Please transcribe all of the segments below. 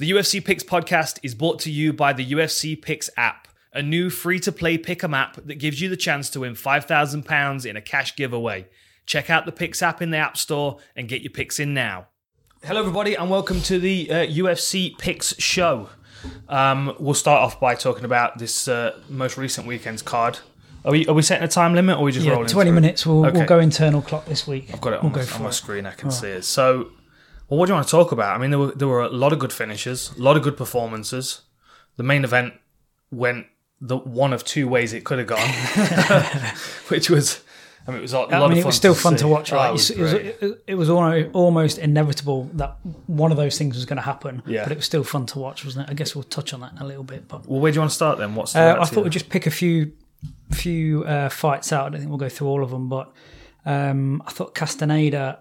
The UFC Picks podcast is brought to you by the UFC Picks app, a new free to play pick'em app that gives you the chance to win £5,000 in a cash giveaway. Check out the Picks app in the App Store and get your picks in now. Hello, everybody, and welcome to the uh, UFC Picks show. Um, we'll start off by talking about this uh, most recent weekend's card. Are we, are we setting a time limit or are we just Yeah, rolling? 20 through? minutes. We'll, Okay. we'll go internal clock this week. I've got it on, we'll my, on my it. screen. I can see it. So, well, what do you want to talk about? I mean, there were there were a lot of good finishes, a lot of good performances. The main event went the one of two ways it could have gone, which was, I mean, it was a lot I mean, it was still to fun see. to watch. Oh, Right? it was it, was, it, was almost inevitable that one of those things was going to happen. Yeah. But it was still fun to watch, wasn't it? I guess we'll touch on that in a little bit. But well, where do you want to start then? What's uh, I thought we'd just pick a few few uh, fights out. I don't think we'll go through all of them, but um, I thought Castaneda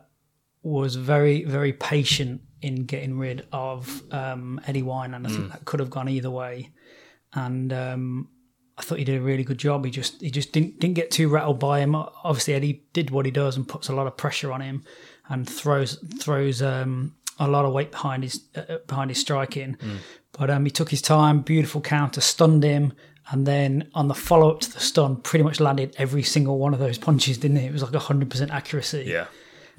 was very, very patient in getting rid of um, Eddie Wine, and I Mm. think that could have gone either way. And um, I thought he did a really good job. He just he just didn't didn't get too rattled by him. Obviously, Eddie did what he does and puts a lot of pressure on him, and throws throws um, a lot of weight behind his uh, behind his striking. But um, he took his time, beautiful counter, stunned him, and then on the follow up to the stun, pretty much landed every single one of those punches, didn't he? It was like hundred percent accuracy. yeah,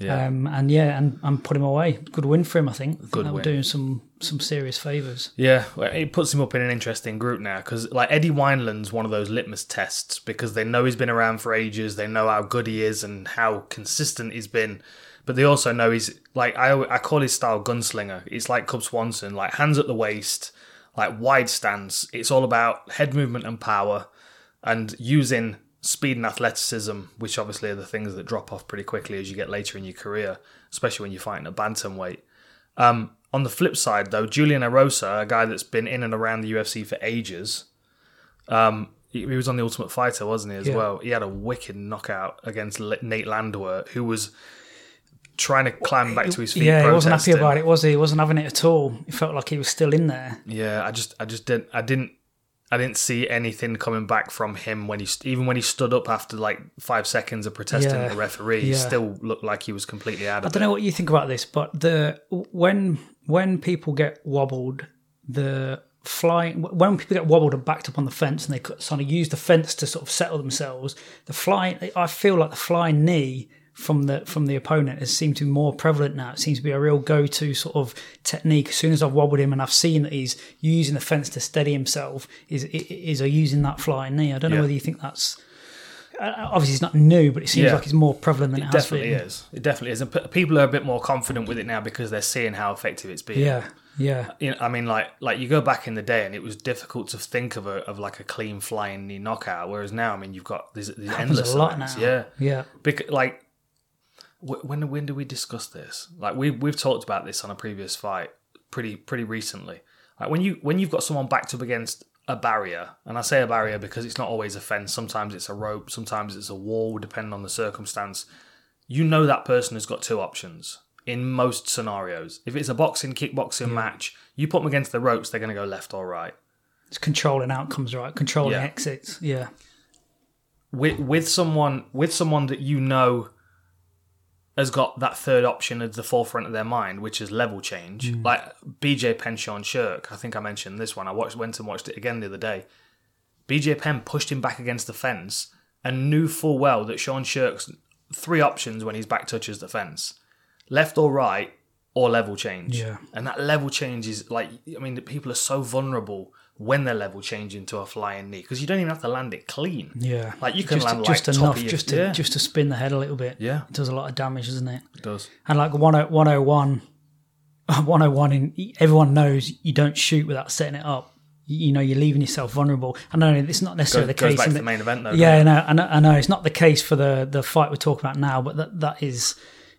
yeah. Um, and yeah, and, and put him away. Good win for him, I think. I think Good were win. doing some some serious favours. Yeah, well, it puts him up in an interesting group now because, like, Eddie Wineland's one of those litmus tests because they know he's been around for ages, they know how good he is and how consistent he's been, but they also know he's like I I call his style gunslinger. It's like Cub Swanson, like hands at the waist, like wide stance. It's all about head movement and power, and using speed and athleticism, which obviously are the things that drop off pretty quickly as you get later in your career, especially when you're fighting at bantamweight. Um, on the flip side, though, Julian Erosa, a guy that's been in and around the UFC for ages, um, he, he was on the Ultimate Fighter, wasn't he, as Yeah. well? He had a wicked knockout against Nate Landwehr, who was trying to climb back to his feet. Yeah, he wasn't happy about it, was he? He wasn't having it at all. He felt like he was still in there. Yeah, I just, I just didn't, I didn't, I didn't see anything coming back from him when he, even when he stood up after like five seconds of protesting Yeah, the referee, he still looked like he was completely out of it. I don't it. know what you think about this, but the when when people get wobbled, the flying when people get wobbled and backed up on the fence and they kind of use the fence to sort of settle themselves, the flying I feel like the flying knee from the from the opponent has seemed to be more prevalent now. It seems to be a real go to sort of technique. As soon as I've wobbled him and I've seen that he's using the fence to steady himself, is is are using that flying knee. I don't know Yeah. whether you think that's uh, obviously it's not new, but it seems Yeah. like it's more prevalent than it, It has definitely been. is. It definitely is. And p- people are a bit more confident with it now because they're seeing how effective it's been. Yeah, yeah. You know, I mean, like, like you go back in the day, and it was difficult to think of a of like a clean flying knee knockout. Whereas now, I mean, you've got these, these endless a lot events. now. Yeah, Yeah. because like when when do we discuss this? Like we we've talked about this on a previous fight pretty pretty recently. Like when you when you've got someone backed up against a barrier, and I say a barrier because it's not always a fence. Sometimes it's a rope. Sometimes it's a wall, depending on the circumstance. You know that person has got two options in most scenarios. If it's a boxing kickboxing match, you put them against the ropes, they're going to go left or right. It's controlling outcomes, right? Controlling Yeah. exits. Yeah. with with someone with someone that you know has got that third option at the forefront of their mind, which is level change. Mm. Like BJ Penn, Sean Sherk. I think I mentioned this one. I watched went and watched it again the other day. BJ Penn pushed him back against the fence and knew full well that Sean Sherk's three options when his back touches the fence: left or right, or level change. Yeah. And that level change is like, I mean, people are so vulnerable when they're level change into a flying knee because you don't even have to land it clean. Yeah. Like you can just, land just like top enough of your, just to yeah, just to spin the head a little bit. yeah, It does a lot of damage, doesn't it? it does. And like 10- 101 101 in everyone knows you don't shoot without setting it up. You know, you're leaving yourself vulnerable. I know it's not necessarily Goes, the goes case. back in to the- the main event though. yeah, doesn't I know, I know, It's not the case for the the fight we're talking about now, but that that is,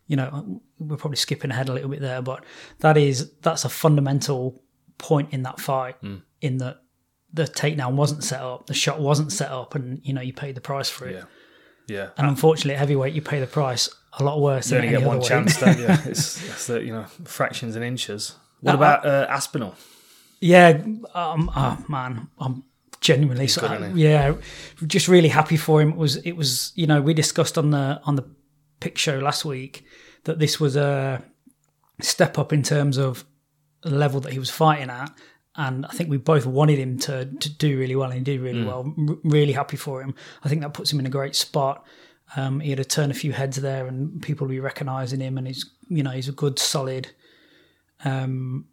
you know, we're probably skipping ahead a little bit there, but that is that's a fundamental point in that fight. Hmm. In that the takedown wasn't set up, the shot wasn't set up, and you know you paid the price for it. yeah, yeah. And unfortunately, at heavyweight, you pay the price a lot worse You than only get one chance, don't you? It's, it's the you know fractions and inches. What Uh, about uh, Aspinall? Yeah, um, oh man, I'm genuinely so, good, yeah, just really happy for him. It was it was you know we discussed on the on the pick show last week that this was a step up in terms of level that he was fighting at. And I think we both wanted him to, to do really well, and he did really well. R- really happy for him. I think that puts him in a great spot. Um, he had to turn a few heads there, and people will be recognising him. And he's, you know, he's a good, solid um,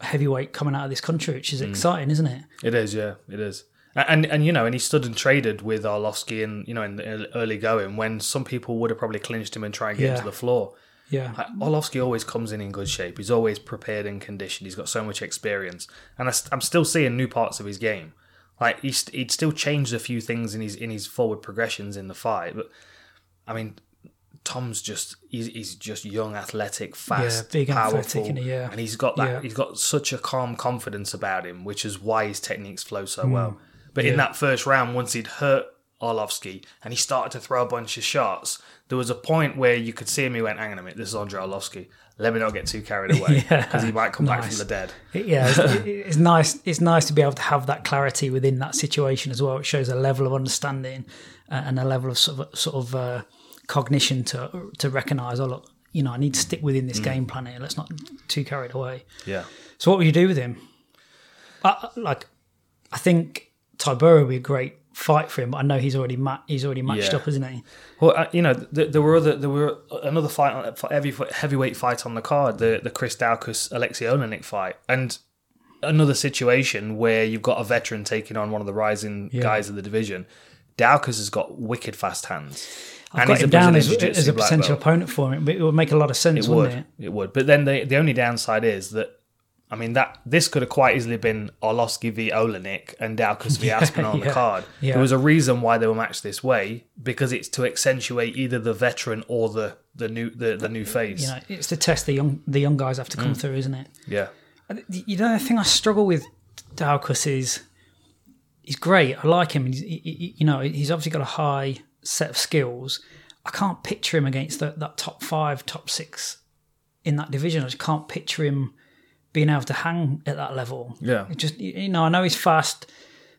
heavyweight coming out of this country, which is exciting, isn't it? It is, yeah, it is. And and you know, and he stood and traded with Arlovsky and you know in the early going when some people would have probably clinched him and tried to get him to the floor. Yeah, Like, Arlovsky always comes in in good shape. He's always prepared and conditioned. He's got so much experience, and I, st- I'm still seeing new parts of his game. Like he's, he'd still changed a few things in his in his forward progressions in the fight, but I mean, Tom's just he's, he's just young, athletic, fast, big and powerful, athletic? Yeah. and he's got that. Yeah. He's got such a calm confidence about him, which is why his techniques flow so well. But in Mm. That first round, once he'd hurt Arlovsky and he started to throw a bunch of shots, there was a point where you could see him. He went, "Hang on a minute, this is Andre Arlovsky. Let me not get too carried away Yeah. because he might come back from the dead." Yeah, it's, it's nice. It's nice to be able to have that clarity within that situation as well. It shows a level of understanding uh, and a level of sort of, sort of uh, cognition to to recognise. Oh look, you know, I need to stick within this game plan here. Let's not too carried away. Yeah, So, what would you do with him? Uh, like, I think Tybura would be a great fight for him, but I know he's already ma- he's already matched Yeah. up, isn't he? Well, uh, you know, th- there were other, there were another fight, on- for heavy heavyweight fight on the card, the the Chris Daukaus Alexei Oleinik fight, and another situation where you've got a veteran taking on one of the rising guys of the division. Daukaus has got wicked fast hands, I've got he's a him down as, as a potential opponent for him, it would make a lot of sense, It wouldn't would, it? it would. But then the the only downside is that. I mean that this could have quite easily been Arlovsky v Oleinik and Daukaus v Aspinall on the yeah, card. yeah. There was a reason why they were matched this way because it's to accentuate either the veteran or the the new the, the new face. You know, it's the test the young the young guys have to Mm. come through, isn't it? Yeah. You know, the thing I struggle with Daukaus is he's great. I like him. He's, he, he- you know, he's obviously got a high set of skills. I can't picture him against the, that top five, top six in that division. I just can't picture him being able to hang at that level. Yeah. It just you know, I know he's fast.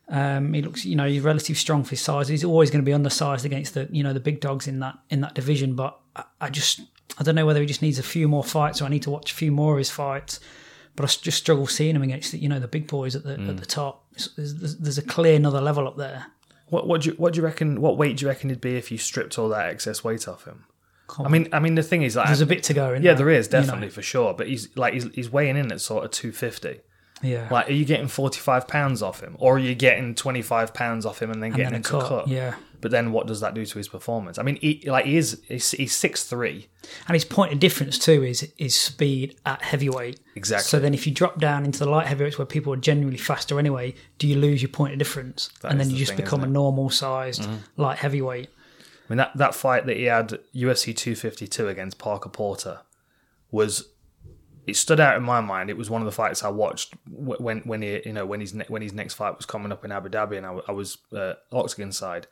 Um, he looks, you know, he's relatively strong for his size. He's always going to be undersized against the, you know, the big dogs in that in that division. But I, I just, I don't know whether he just needs a few more fights or I need to watch a few more of his fights. But I just struggle seeing him against, the, you know, the big boys at the at the top. There's, there's, there's a clear another level up there. What what do you what do you reckon? What weight do you reckon he'd be if you stripped all that excess weight off him? I mean, I mean the thing is, like, There's a bit to go. In yeah, there, there is you know. definitely for sure. But he's like he's, he's weighing in at sort of two fifty. Yeah, Like, are you getting forty five pounds off him, or are you getting twenty five pounds off him and then and getting then a cut. cut? Yeah, But then what does that do to his performance? I mean, he, like he is he's, he's six three. And his point of difference too is is speed at heavyweight. Exactly. So then, if you drop down into the light heavyweights where people are generally faster anyway, do you lose your point of difference? and then is you just thing, become a? Mm-hmm. normal sized light heavyweight. I mean that that fight that he had UFC 252 against Parker Porter was it stood out in my mind. It was one of the fights I watched when when he you know when his ne- when his next fight was coming up in Abu Dhabi and I was uh, Octagon side.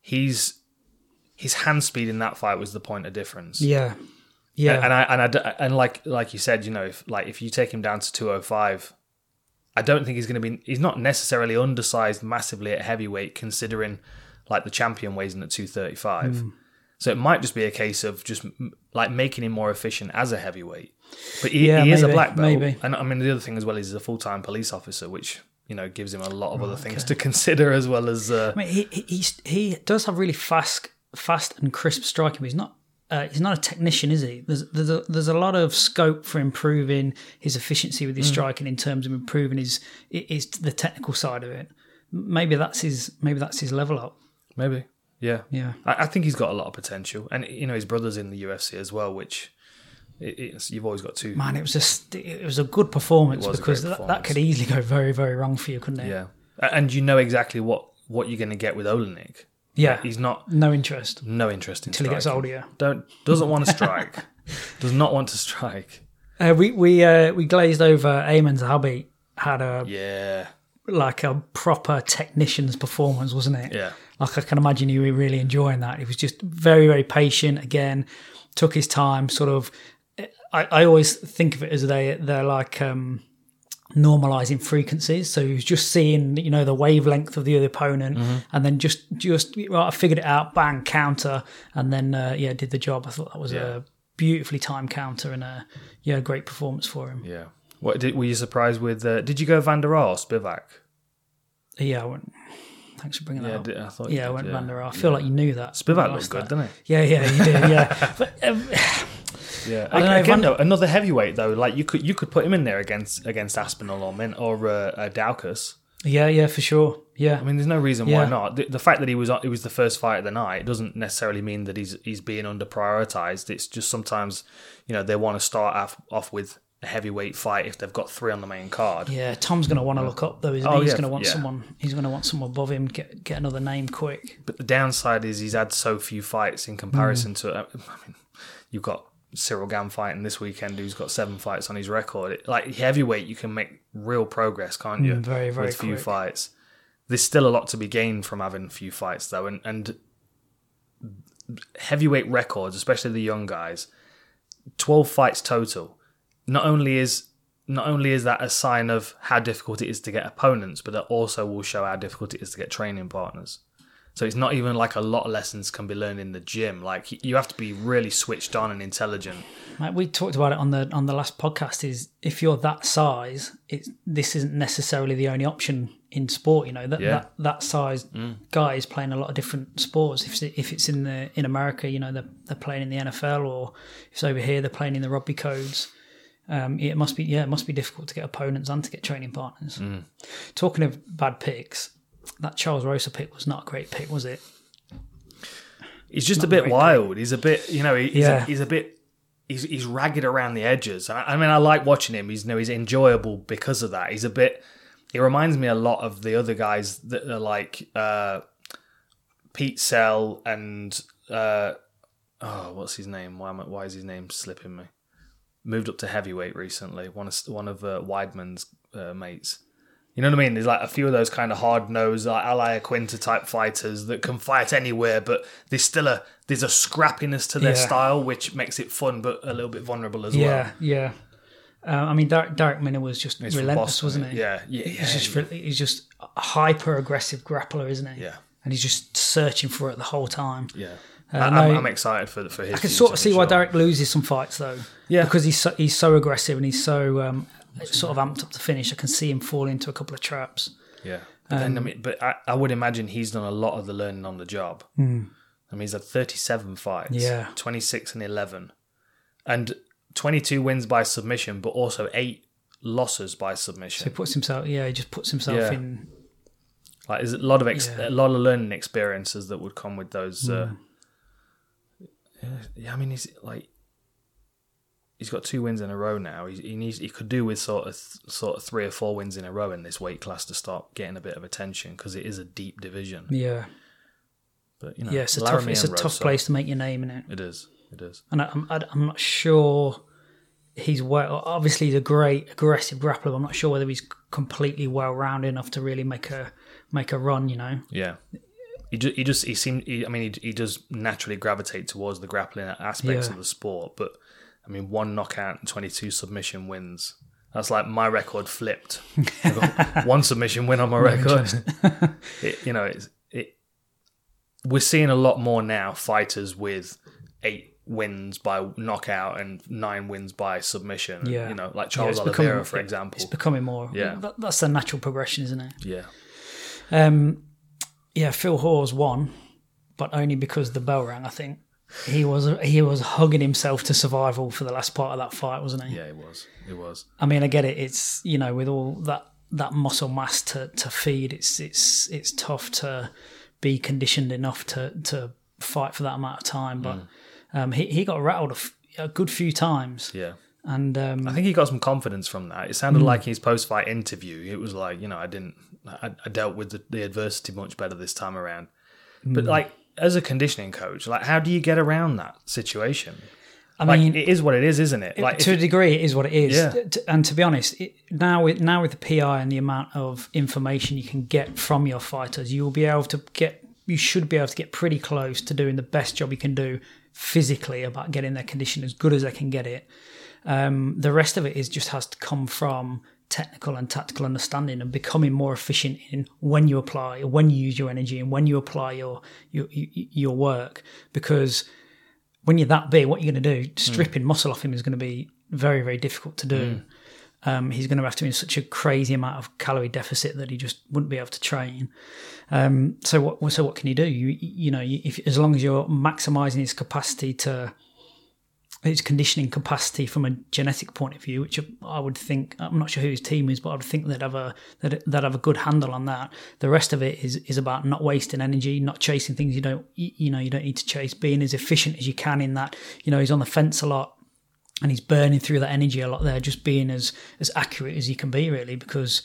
He's his hand speed in that fight was the point of difference. Yeah, yeah, And I and I and like like you said, you know, if like if you take him down to 205, I don't think he's going to be. He's not necessarily undersized massively at heavyweight, considering like the champion weighs in at 235. Hmm. So it might just be a case of just like making him more efficient as a heavyweight. But he, Yeah, he is a black belt, maybe. and I mean the other thing as well is he's a full time police officer, which you know gives him a lot of other things to consider as well as. Uh, I mean, he, he he's, he does have really fast, fast and crisp striking. But he's not. Uh, he's not a technician, is he? There's there's a, there's a lot of scope for improving his efficiency with his Mm. striking in terms of improving his his the technical side of it. Maybe that's his maybe that's his level up. Maybe, yeah, Yeah. I, I think he's got a lot of potential, and you know his brother's in the UFC as well, which it, it's, you've always got two. Man, it was just it was a good performance It was a because great that, that could easily go very very wrong for you, couldn't it? Yeah, and you know exactly what what you're going to get with Oleinik. Yeah. He's not No interest no interest in until he gets older. Yeah. Don't doesn't want to strike. Does not want to strike. Uh, we we uh, we glazed over Aiemann Zahabi had a Yeah, like a proper technician's performance, wasn't it? yeah, Like I can imagine he were really enjoying that. He was just very very patient. Again, took his time. Sort of. I, I always think of it as they they're like um, normalizing frequencies. So he was just seeing you know the wavelength of the other opponent, and then just just right, I figured it out. Bang counter, and then uh, yeah did the job. I thought that was Yeah. a beautifully timed counter and a yeah great performance for him. yeah. What did, were you surprised with? Uh, did you go Vanderaa, Spivak? Yeah, I went. Thanks for bringing that Yeah, up. did- I thought. yeah, I went Vanderaa. I feel like you knew that. Spivak I looked good, that. didn't Yeah, yeah, you did. Yeah, but um, Yeah, I know, again, though, another heavyweight though. Like you could you could put him in there against against Aspinall or Min or uh, uh, Daukaus. yeah, yeah, for sure. Yeah, I mean, there's no reason Yeah. why not. The, the fact that he was it was the first fight of the night doesn't necessarily mean that he's he's being under prioritized. It's just sometimes you know they want to start off, off with a heavyweight fight if they've got three on the main card. yeah. Tom's going to want to look up though, isn't Oh, he? He's yeah, going to want yeah. someone. He's going to want someone above him. Get get another name quick. But the downside is he's had so few fights in comparison to. I mean, you've got Ciryl Gane fighting this weekend, who's got seven fights on his record. It- like heavyweight, you can make real progress, can't you? Mm, very, very with few quick. fights. There's still a lot to be gained from having few fights, though, and and heavyweight records, especially the young guys, twelve fights total. Not only is not only is that a sign of how difficult it is to get opponents, but it also will show how difficult it is to get training partners. So it's not even like a lot of lessons can be learned in the gym. Like you have to be really switched on and intelligent. Like we talked about it on the on the last podcast. Is if you're that size, it's this isn't necessarily the only option in sport. You know that Yeah. that, that size mm. guy is playing a lot of different sports. If it's, if it's in the in America, you know they're they're playing in the NFL, or if it's over here, they're playing in the rugby codes. Um, it must be yeah, it must be difficult to get opponents and to get training partners. Talking of bad picks, that Charles Rosa pick was not a great pick, was it? He's just a bit wild. He's a bit, you know, he's, Yeah. a, he's a bit, he's he's ragged around the edges. I, I mean, I like watching him. He's you know he's enjoyable because of that. He's a bit. He reminds me a lot of the other guys that are like uh, Pete Sell and uh, oh, what's his name? Why am I, why is his name slipping me? Moved up to heavyweight recently. One of one of uh, Weidman's uh, mates. You know what I mean? There's like a few of those kind of hard nosed, like Al Iaquinta type fighters that can fight anywhere, but there's still a there's a scrappiness to their Yeah. style which makes it fun, but a little bit vulnerable as Yeah, well. yeah. Uh, I mean, Darrick, Darrick Minner was just He's relentless, Boston, wasn't he? Yeah, yeah, He's yeah. just re- he's just a hyper aggressive grappler, isn't he? Yeah. And he's just searching for it the whole time. yeah. Uh, I, no, I'm excited for for his. I can sort of see why Darrick loses some fights though. Yeah. Because he's so, he's so aggressive and he's so um, sort of amped up to finish. I can see him fall into a couple of traps. Yeah, but then I mean, but I, I would imagine he's done a lot of the learning on the job. I mean, he's had 37 fights. Yeah. 26 and 11, and 22 wins by submission, but also eight losses by submission. He puts himself, yeah, he just puts himself Yeah. in. Like there's a lot of ex- Yeah. a lot of learning experiences that would come with those. Uh, Hmm. I mean, he's like he's got two wins in a row now. He, he needs he could do with sort of sort of three or four wins in a row in this weight class to start getting a bit of attention because it is a deep division. Yeah, But you know, yeah, it's a tough, it's a tough place to make your name in it. It is. It is. And I, I'm, I- I'm not sure he's well. Obviously, he's a great aggressive grappler. But I'm not sure whether he's completely well rounded enough to really make a make a run. You know, Yeah. He just, he just, he seemed, he, I mean, he, he does naturally gravitate towards the grappling aspects Yeah. of the sport, but I mean, one knockout and 22 submission wins. That's like my record flipped. One submission win on my record. it, you know, it's, it, we're seeing a lot more now fighters with eight wins by knockout and nine wins by submission. Yeah. You know, like Charles it's Oliveira, becoming- for example. it's becoming more. Yeah. that, that's the natural progression, isn't it? yeah. Um, yeah, Phil Hawes won, but only because the bell rang. I think he was he was hugging himself to survival for the last part of that fight, wasn't he? Yeah, it was. It was. I mean, I get it. It's you know, with all that that muscle mass to, to feed, it's it's it's tough to be conditioned enough to to fight for that amount of time. But um, he he got rattled a, f- a good few times, Yeah. and um, I think he got some confidence from that. It sounded like his post-fight interview. It was like, you know, I didn't, I, I dealt with the, the adversity much better this time around. But like, as a conditioning coach, like, how do you get around that situation? I Like, mean, it is what it is, isn't it? Like, to a degree, it is what it is. Yeah. And to be honest, it, now with now with the PI and the amount of information you can get from your fighters, you will be able to get. You should be able to get pretty close to doing the best job you can do physically about getting their condition as good as they can get it. Um, the rest of it is just has to come from technical and tactical understanding and becoming more efficient in when you apply, when you use your energy, and when you apply your your your work. Because when you're that big, what you're going to do, stripping muscle off him is going to be very, very difficult to do. Um, he's going to have to be in such a crazy amount of calorie deficit that he just wouldn't be able to train. Um, so what? So what can you do? You you know, if, as long as you're maximising his capacity to his conditioning capacity from a genetic point of view, which I would think I'm not sure who his team is, but I would think they'd have a they'd, they'd have a good handle on that. The rest of it is is about not wasting energy, not chasing things you don't you know you don't need to chase, being as efficient as you can in that. You know, he's on the fence a lot and he's burning through that energy a lot there, just being as as accurate as he can be, really, because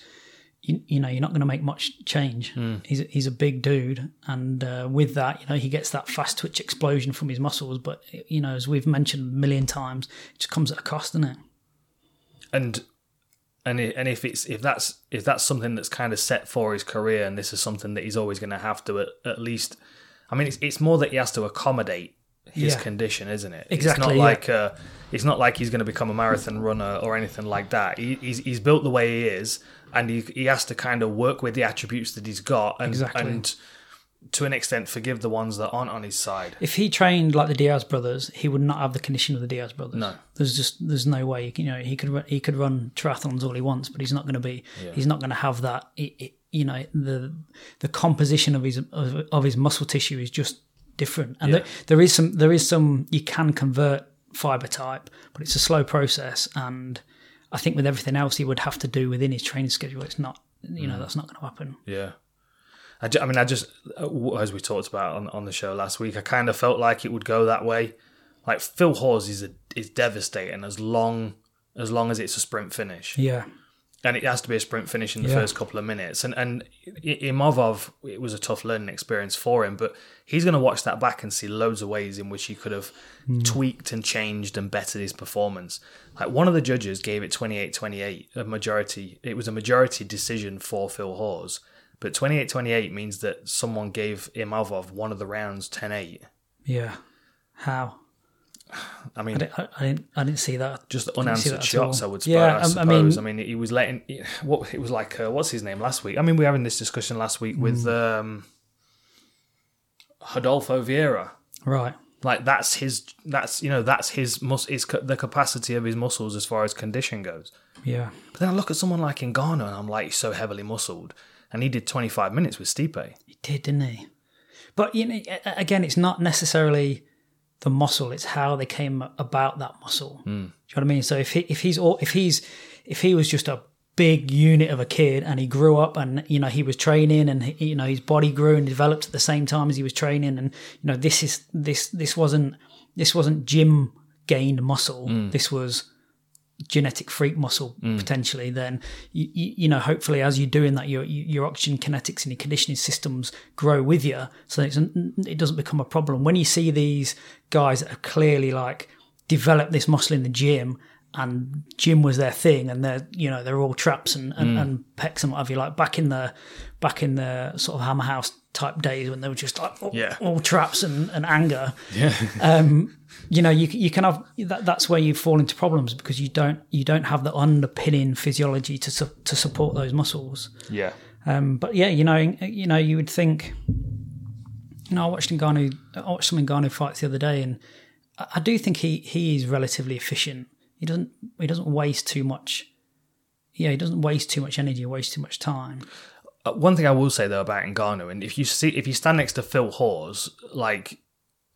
you, you know you're not going to make much change. Mm. He's he's a big dude, and uh, with that, you know, he gets that fast twitch explosion from his muscles. But you know, as we've mentioned a million times, it just comes at a cost, doesn't it? And and and if it's if that's if that's something that's kind of set for his career, and this is something that he's always going to have to at, at least. I mean, it's it's more that he has to accommodate his Yeah. condition, isn't it? Exactly, It's not yeah. like uh, it's not like he's going to become a marathon runner or anything like that. He, he's he's built the way he is, and he he has to kind of work with the attributes that he's got, and Exactly. and to an extent forgive the ones that aren't on his side. If he trained like the Diaz brothers, he would not have the condition of the Diaz brothers. No. there's just there's no way. You know, he could run, he could run triathlons all he wants, but he's not going to be. He's not going to have that. It, it, you know, the the composition of his of, of his muscle tissue is just different, and there, there is some there is some you can convert fiber type, but it's a slow process, and I think with everything else he would have to do within his training schedule, it's not. You know, that's not going to happen. Yeah. I, I mean, I just, uh, as we talked about on, on the show last week, I kind of felt like it would go that way. Like Phil Hawes is a, is devastating as long as long as it's a sprint finish, Yeah, and it has to be a sprint finish in the Yeah. first couple of minutes. And and Imavov, it was a tough learning experience for him, but he's going to watch that back and see loads of ways in which he could have hmm. tweaked and changed and bettered his performance. Like one of the judges gave it 28-28, a majority. It was a majority decision for Phil Hawes. But 28-28 means that someone gave Imavov one of the rounds 10-8. yeah. How? I mean, I didn't, I, didn't. I didn't see that. just unanswered that shots. I would suppose. Yeah, I, suppose. I mean- mean, he was letting what it was like. Uh, what's his name last week? I mean, we were having this discussion last week with Mm. um, Rodolfo Vieira. Right. Like that's his. That's you know that's his mus. His ca- the capacity of his muscles as far as condition goes. Yeah. But then I look at someone like Ngannou and I'm like, he's so heavily muscled, and he did 25 minutes with Stipe. He did, didn't he? But you know, again, it's not necessarily the muscle; it's how they came about that muscle. Hmm. Do you know what I mean? So if he, if he's all, if he's if he was just a big unit of a kid and he grew up and you know he was training and he, you know his body grew and developed at the same time as he was training and you know this is this this wasn't this wasn't gym gained muscle. Hmm. This was genetic freak muscle mm. potentially, then you, you, you know hopefully as you're doing that, your your oxygen kinetics and your conditioning systems grow with you, so it's, it doesn't become a problem. When you see these guys that have clearly like developed this muscle in the gym. And gym was their thing, and they're you know they're all traps and, and, mm. and pecs and what have you. Like back in the back in the sort of hammer house type days when they were just like all, Yeah. all traps and, and anger Yeah. um, you know you you can have that, that's where you fall into problems because you don't you don't have the underpinning physiology to su- to support those muscles yeah. um, but yeah you know you know you would think you know I watched Ngannou I watched some Ngannou fights the other day and I, I do think he he is relatively efficient he doesn't he doesn't waste too much yeah he doesn't waste too much energy or waste too much time one thing I will say though about Ngannou, and if you see if you stand next to Phil Hawes, like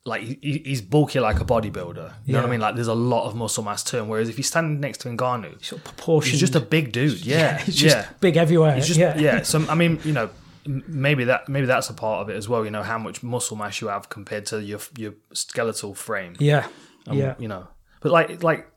like he, he's bulky like a bodybuilder. You know what I mean? Like there's a lot of muscle mass to him. Whereas if you stand next to Ngannou, sort of proportion he's just a big dude. Yeah, just yeah. big everywhere just yeah yeah. So I mean, you know, maybe that maybe that's a part of it as well. You know, how much muscle mass you have compared to your your skeletal frame. yeah Um, yeah you know but like like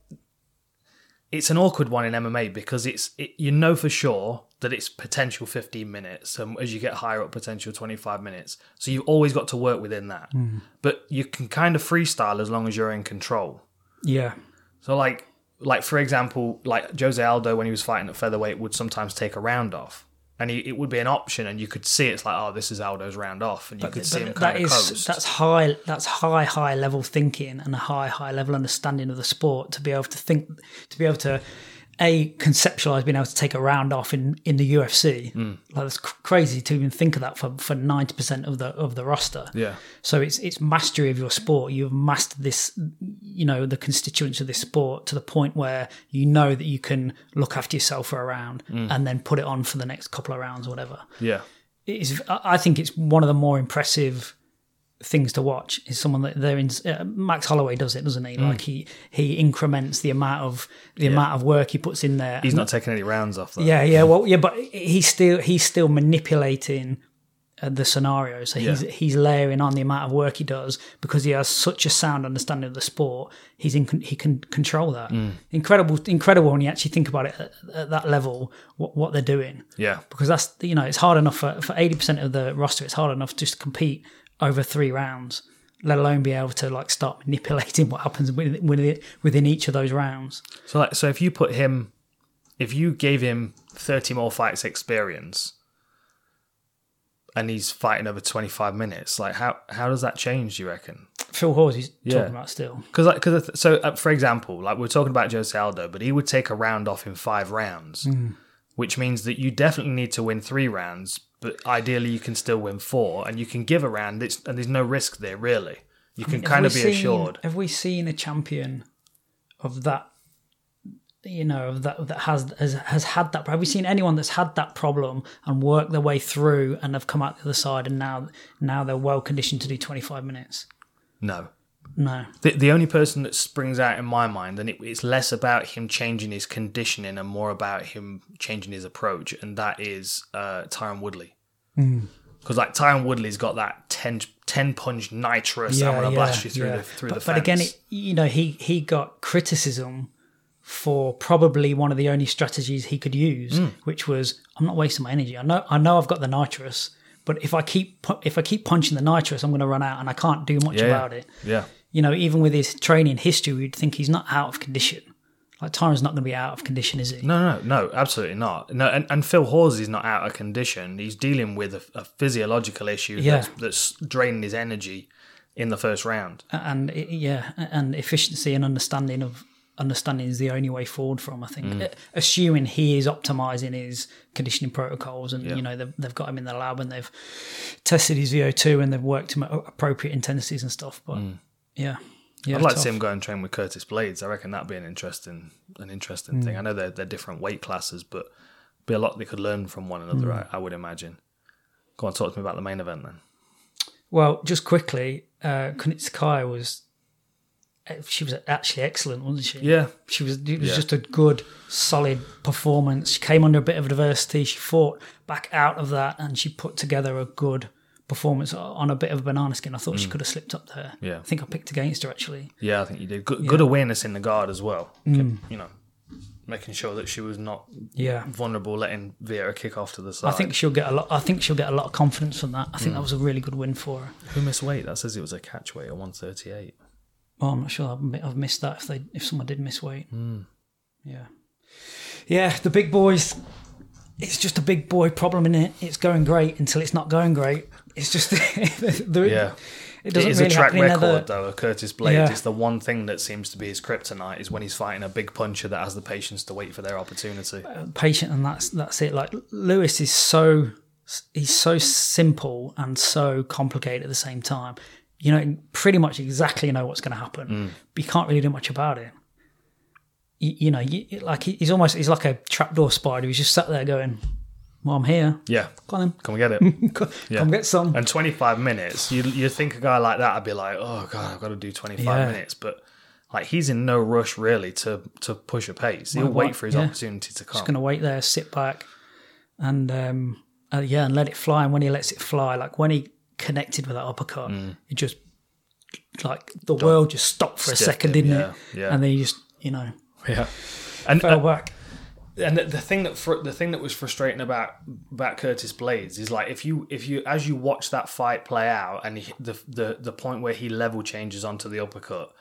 it's an awkward one in mma because it's it, you know for sure that it's potential 15 minutes and as you get higher up potential 25 minutes. So you've always got to work within that. Hmm. But you can kind of freestyle as long as you're in control. Yeah. So like like for example like jose aldo when he was fighting at featherweight would sometimes take a round off and he, it would be an option and you could see it's like oh this is aldo's round off and you could see him But kind that of is coast. that's high that's high high level thinking and a high high level understanding of the sport to be able to think to be able to a conceptualize being able to take a round off in, in the UFC. Mm. Like it's cr- crazy to even think of that for for ninety percent of the of the roster. Yeah. So it's it's mastery of your sport. You've mastered this, you know, the constituents of this sport to the point where you know that you can look after yourself for a round Mm. and then put it on for the next couple of rounds or whatever. Yeah. It is. I think it's one of the more impressive things to watch. Is someone that they're in. Uh, Max Holloway does it, doesn't he? Mm. Like he he increments the amount of the amount of work he puts in there. He's not taking any rounds off though. Yeah, yeah, well, yeah, but he's still he's still manipulating uh, the scenario. So he's Yeah. he's layering on the amount of work he does because he has such a sound understanding of the sport. He's in he can control that. Mm. Incredible, incredible when you actually think about it at, at that level. What what they're doing Yeah. because that's you know it's hard enough for for eighty percent of the roster. It's hard enough just to compete over three rounds. Let alone be able to like start manipulating what happens within, within each of those rounds. So like, so if you put him, if you gave him thirty more fights experience, and he's fighting over twenty five minutes, like how how does that change? Do you reckon? Phil Hawes, Yeah. talking about still. Because like, cause, so uh, for example, like we're talking about Jose Aldo, but he would take a round off in five rounds, which means that you definitely need to win three rounds, but ideally you can still win four, and you can give a round. It's, and there's no risk there really. You can Have kind of be seen- assured. Have we seen a champion of that? You know, of that that has, has has had that. Have we seen anyone that's had that problem and worked their way through and have come out the other side and now now they're well conditioned to do twenty five minutes? No. No. The, the only person that springs out in my mind, and it, it's less about him changing his conditioning and more about him changing his approach, and that is uh, Tyron Woodley. Because like Tyron Woodley's got that 10, 10 punch nitrous, I'm gonna blast you through the through but, the but again, it, you know, he he got criticism for probably one of the only strategies he could use, Hmm. which was I'm not wasting my energy. I know I know I've got the nitrous, but if I keep if I keep punching the nitrous, I'm going to run out and I can't do much yeah, about it. yeah, You know, even with his training history, we'd think he's not out of condition. Like Tyron's not going to be out of condition, is he? no, no, no, absolutely not. No, and, and Phil Hawes is not out of condition. He's dealing with a, a physiological issue Yeah. that's, that's draining his energy in the first round. and it, yeah, and efficiency and understanding of understanding is the only way forward from. I think, Uh, assuming he is optimizing his conditioning protocols, and you know they've, they've got him in the lab and they've tested his VO two and they've worked him at appropriate intensities and stuff. But yeah, yeah, I'd like to see him go and train with Curtis Blaydes. I reckon that'd be an interesting, an interesting Hmm. thing. I know they're they're different weight classes, but be a lot they could learn from one another. Hmm. I, I would imagine. Go on, talk to me about the main event then. Well, just quickly, uh, Kunitskaya was. uh, She was actually excellent, wasn't she? Yeah, She was it was Yeah. just a good, solid performance. She came under a bit of adversity. She fought back out of that, and she put together a good performance on a bit of a banana skin. I thought she could have slipped up there. Mm. Yeah. I think I picked against her actually. yeah, I think you did good. Good awareness in the guard as well. Kept, you know, making sure that she was not Yeah, vulnerable, letting Vieira kick off to the side. I think she'll get a lot. I think she'll get a lot of confidence from that. I Mm. think that was a really good win for her. who missed weight. That says it was a catch weight at one thirty eight. Well, I'm not sure. I've, missed that if they if someone did miss weight. Hmm. Yeah, yeah. The big boys. It's just a big boy problem in it. It's going great until it's not going great. It's just the, Yeah. It doesn't it is really a track record other- though of Curtis Blaydes. Yeah. It's the one thing that seems to be his kryptonite is when he's fighting a big puncher that has the patience to wait for their opportunity. patient and that's that's it like lewis is so he's so simple and so complicated at the same time you know pretty much exactly know what's going to happen Mm. but you can't really do much about it you, you know you, like he- he's almost he's like a trapdoor spider he's just sat there going well i'm here Yeah, come on can we get it? then. come, come get some And 25 minutes, you you think a guy like that, I'd be like, oh god, I've got to do 25 Yeah. minutes, but like he's in no rush really to to push a pace. He'll wait for his yeah. opportunity to come. just going to wait there sit back and um uh, yeah and let it fly and when he lets it fly like when he connected with that uppercut Mm. it just like the world just stopped for a second him, didn't yeah, it yeah. and then he just you know Yeah, and fell uh, back and the, the thing that fr- the thing that was frustrating about about Curtis Blaydes is like if you if you as you watch that fight play out and he, the the the point where he level changes onto the uppercut,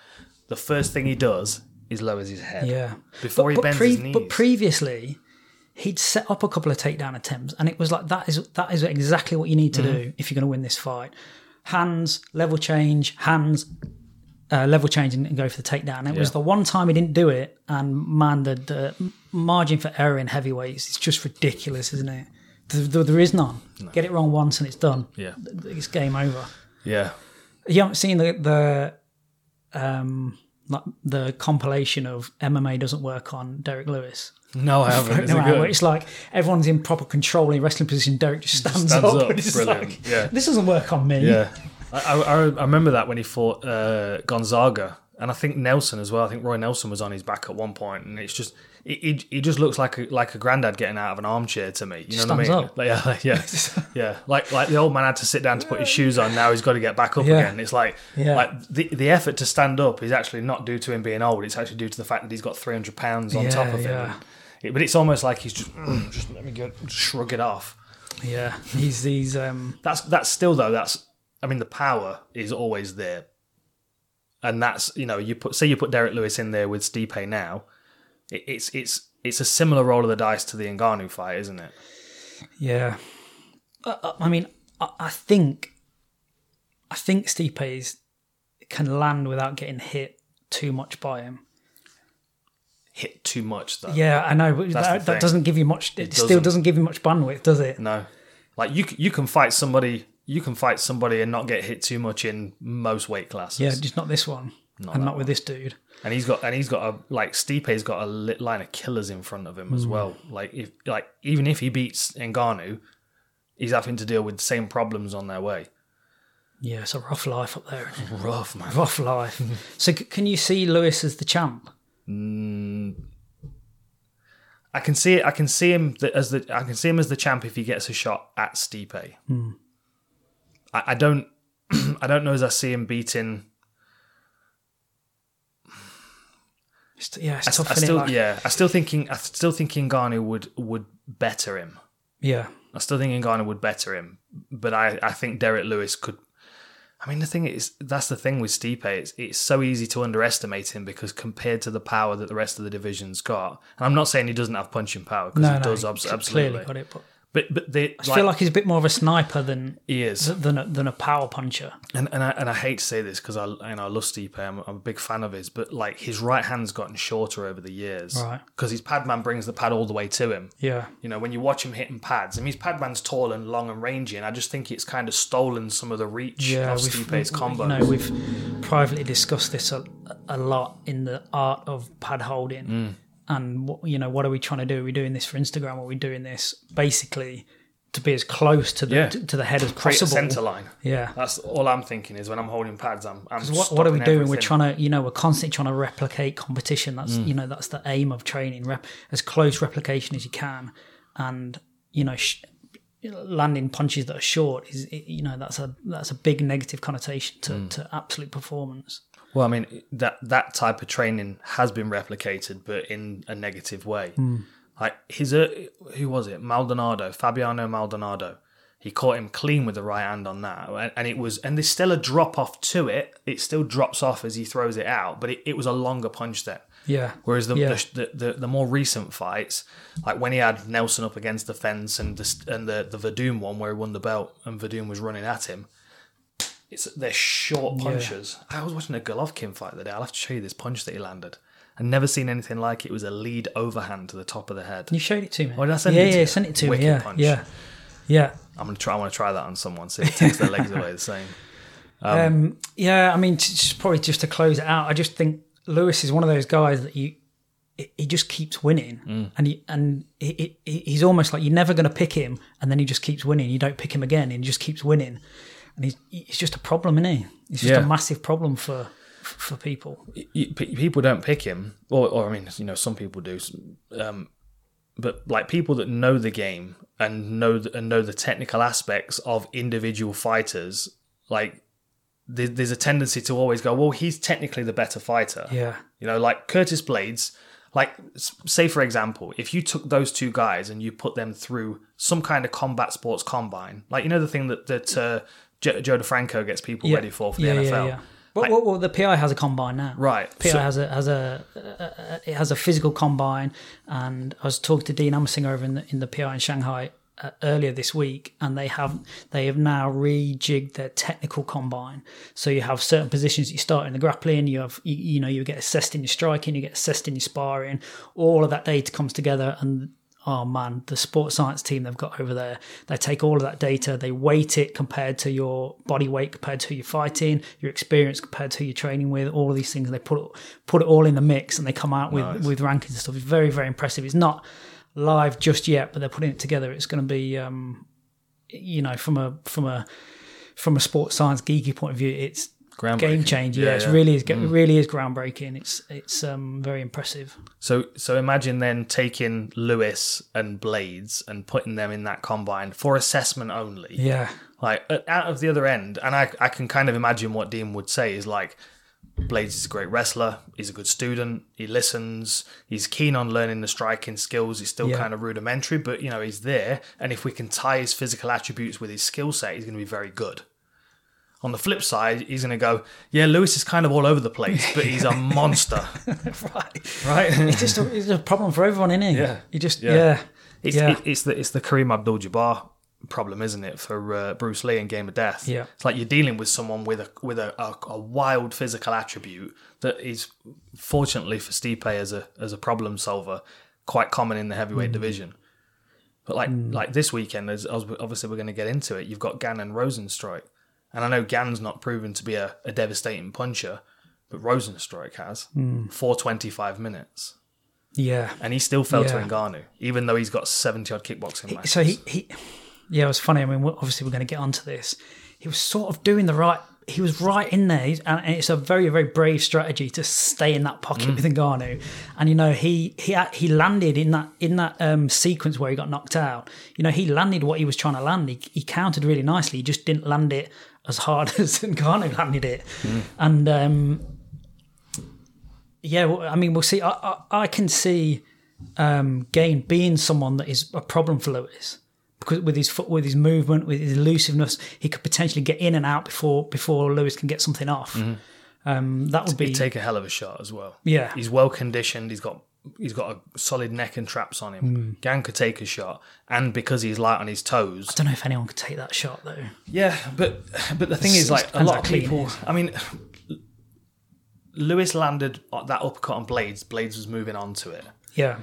the first thing he does is lowers his head. yeah Before he bends his knees. but previously he'd set up a couple of takedown attempts and it was like that is that is exactly what you need to Mm-hmm. do if you're going to win this fight hands level change hands uh, level change and, go for the takedown. It was the one time he didn't do it, and man, the, the margin for error in heavyweights is just ridiculous, isn't it? There, there- there is none. Get it wrong once and it's done. Yeah. It's game over. Yeah. You haven't seen the the um like the compilation of MMA doesn't work on Derrick Lewis. No, I haven't. Is it it's like everyone's in proper control in wrestling position. Derek just stands, Stands up. up. Brilliant. like, Yeah. this doesn't work on me. Yeah, I, I, I remember that when he fought uh, Gonzaga, and I think Nelson as well. I think Roy Nelson was on his back at one point, and it's just he, he, he just looks like a like a granddad getting out of an armchair to me. You know what I mean? up. Like, yeah, yeah, yeah. Like like the old man had to sit down to put his shoes on. Now he's got to get back up Yeah. again. It's like Yeah. like the the effort to stand up is actually not due to him being old. It's actually due to the fact that he's got three hundred pounds on Yeah, top of him. It- but it's almost like he's just "Mm, just let me go, shrug it off. Yeah, he's these. Um, That's that's still though. That's I mean the power is always there, and that's you know you put say you put Derrick Lewis in there with Stipe now, it, it's it's it's a similar roll of the dice to the Ngannou fight, isn't it? yeah, uh, I mean, I, I think, I think Stipe's can land without getting hit too much by him. Hit too much though. Yeah, I know, but that, that doesn't give you much. It, still doesn't. doesn't give you much bandwidth, does it? No, like you you can fight somebody you can fight somebody and not get hit too much in most weight classes. Yeah, just not this one, and not with this dude. and he's got and he's got a like Stipe's got a lit line of killers in front of him Hmm. as well. Like if like even if he beats Ngannou, he's having to deal with the same problems on their way. Yeah, it's a rough life up there. Rough man. rough life. so, c- can you see Lewis as the champ? I can see it. I can see him as the. I can see him as the champ if he gets a shot at Stipe. Hmm. I, I don't. I don't know as I see him beating. Yeah, it's I, tough. I still, Like- yeah, I still thinking. I still think Ngannou would would better him. yeah, I still think Ngannou would better him, but I, I think Derrick Lewis could. I mean, the thing is, that's the thing with Stipe. It's it's so easy to underestimate him because compared to the power that the rest of the division's got, and I'm not saying he doesn't have punching power because no, he no, does he abs- absolutely. clearly got it, but But but they I feel like he's a bit more of a sniper than he is, than a, than a power puncher. and and I, and I hate to say this because I you know I love Stipe. I'm, I'm a big fan of his, but like his right hand's gotten shorter over the years, Right. Because his padman brings the pad all the way to him. Yeah, You know, when you watch him hitting pads, I mean, his pad man's tall and long and rangy, and I just think it's kind of stolen some of the reach yeah. of Stipe's combo. You know, we've privately discussed this a, a lot in the art of pad holding, Mm. And what, you know, what are we trying to do? Are we doing this for Instagram? Are we doing this basically to be as close to the Yeah. to, to the head as Create possible? centre line. Yeah. That's all I'm thinking is when I'm holding pads, I'm. I'm what, what are we doing? We're trying to, you know, we're constantly trying to replicate competition. That's, Mm. you know, that's the aim of training. Rep, as close replication as you can, and you know, sh- landing punches that are short is, you know, that's a that's a big negative connotation to, Mm. to absolute performance. Well, I mean that that type of training has been replicated, but in a negative way. Hmm. Like his, uh, who was it? Maldonado, Fabiano Maldonado. He caught him clean with the right hand on that, and, and it was, and there's still a drop off to it. It still drops off as he throws it out, but it, it was a longer punch there. Yeah. Whereas the, Yeah. the, the the more recent fights, like when he had Nelson up against the fence and the and the the Werdum one where he won the belt and Werdum was running at him, it's they're short punches. I was watching a Golovkin fight the day. I'll have to show you this punch that he landed. I've never seen anything like it. It was a lead overhand to the top of the head. You showed it to me. Oh, did I send yeah, it to yeah, you? send it to Wicked me. Yeah, punch. yeah, yeah. I'm gonna try. I want to try that on someone. See if it takes their legs away the same. Um, yeah, I mean, just probably just to close it out, I just think Lewis is one of those guys that you he- he just keeps winning, Mm. and he and he, he, he's almost like you're never going to pick him, and then he just keeps winning. You don't pick him again, and he just keeps winning, and he's he's just a problem, isn't he? He's just Yeah. a massive problem for for people. people don't pick him, or, or I mean, you know, some people do, um, but like people that know the game and know the, and know the technical aspects of individual fighters, like there's a tendency to always go, well, he's technically the better fighter. Yeah, You know, like Curtis Blaydes, like say for example, if you took those two guys and you put them through some kind of combat sports combine, like you know the thing that that uh, Joe, Joe DeFranco gets people yeah. ready for for the yeah, NFL. Yeah, yeah. Well, well, well, the PI has a combine now. Right. PI So- has a has a uh, it has a physical combine, and I was talking to Dean Amsinger over in the in the PI in Shanghai uh, earlier this week, and they have they have now rejigged their technical combine. So you have certain positions you start in the grappling, you have you, you know you get assessed in your striking, you get assessed in your sparring. All of that data comes together, and oh man, the sports science team they've got over there, they take all of that data, they weight it compared to your body weight, compared to who you're fighting, your experience compared to who you're training with, all of these things, and they put it, put it all in the mix and they come out with, Nice. with rankings and stuff. It's very, very impressive. It's not live just yet, but they're putting it together. It's going to be, um, you know, from a from a from a sports science geeky point of view, it's. Game changer. Yeah, Yeah, it's yeah. really is it really is groundbreaking. It's it's um, very impressive. So so imagine then taking Lewis and Blaydes and putting them in that combine for assessment only. Yeah, Like out of the other end, and I I can kind of imagine what Dean would say is like Blaydes is a great wrestler. He's a good student. He listens. He's keen on learning the striking skills. He's still Yeah. kind of rudimentary, but you know he's there. And if we can tie his physical attributes with his skill set, he's going to be very good. On the flip side, he's going to go, yeah, Lewis is kind of all over the place, but he's a monster, right. right? It's just a, it's a problem for everyone, isn't it? Yeah. You just Yeah. yeah. It's Yeah. it, it's the it's the Kareem Abdul-Jabbar problem, isn't it, for uh, Bruce Lee in Game of Death? Yeah. it's like you're dealing with someone with a with a, a, a wild physical attribute that is, fortunately for Stipe as a as a problem solver, quite common in the heavyweight Mm. division. But like like this weekend, as as obviously we're going to get into it, you've got Gane and Rozenstruik, and I know Gane's not proven to be a, a devastating puncher, but Rozenstruik has Mm. for 25 minutes yeah. and he still fell to Yeah. Ngannou, even though he's got seventy odd kickboxing matches. So he, he yeah, it was funny. I mean, we're- obviously we're going to get onto this. He was sort of doing the right. He was right in there, and it's a very, very brave strategy to stay in that pocket Mm. with Ngannou. And you know, he he he landed in that in that um, sequence where he got knocked out. You know, he landed what he was trying to land. He, he countered really nicely. He just didn't land it as hard as Ngannou landed it. Mm. And um, yeah, well, I mean, we'll see. I, I, I can see um, Gane being someone that is a problem for Lewis because with his foot, with his movement, with his elusiveness, he could potentially get in and out before before Lewis can get something off. Um, that would be He'd take a hell of a shot as well. Yeah. he's well conditioned. He's got he's got a solid neck and traps on him. Mm. Gane could take a shot, and because he's light on his toes. I don't know if anyone could take that shot though. Yeah, but but the thing It's- is, like a lot of people. I mean, Lewis landed that uppercut on Blaydes. Blaydes was moving on to it. Yeah,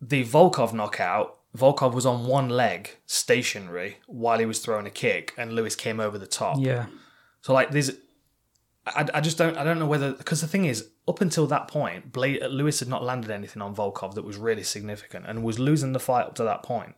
the Volkov knockout, Volkov was on one leg, stationary, while he was throwing a kick, and Lewis came over the top. yeah, So like, there's, I, I just don't, I don't know whether because the thing is, up until that point, Blade, Lewis had not landed anything on Volkov that was really significant, and was losing the fight up to that point.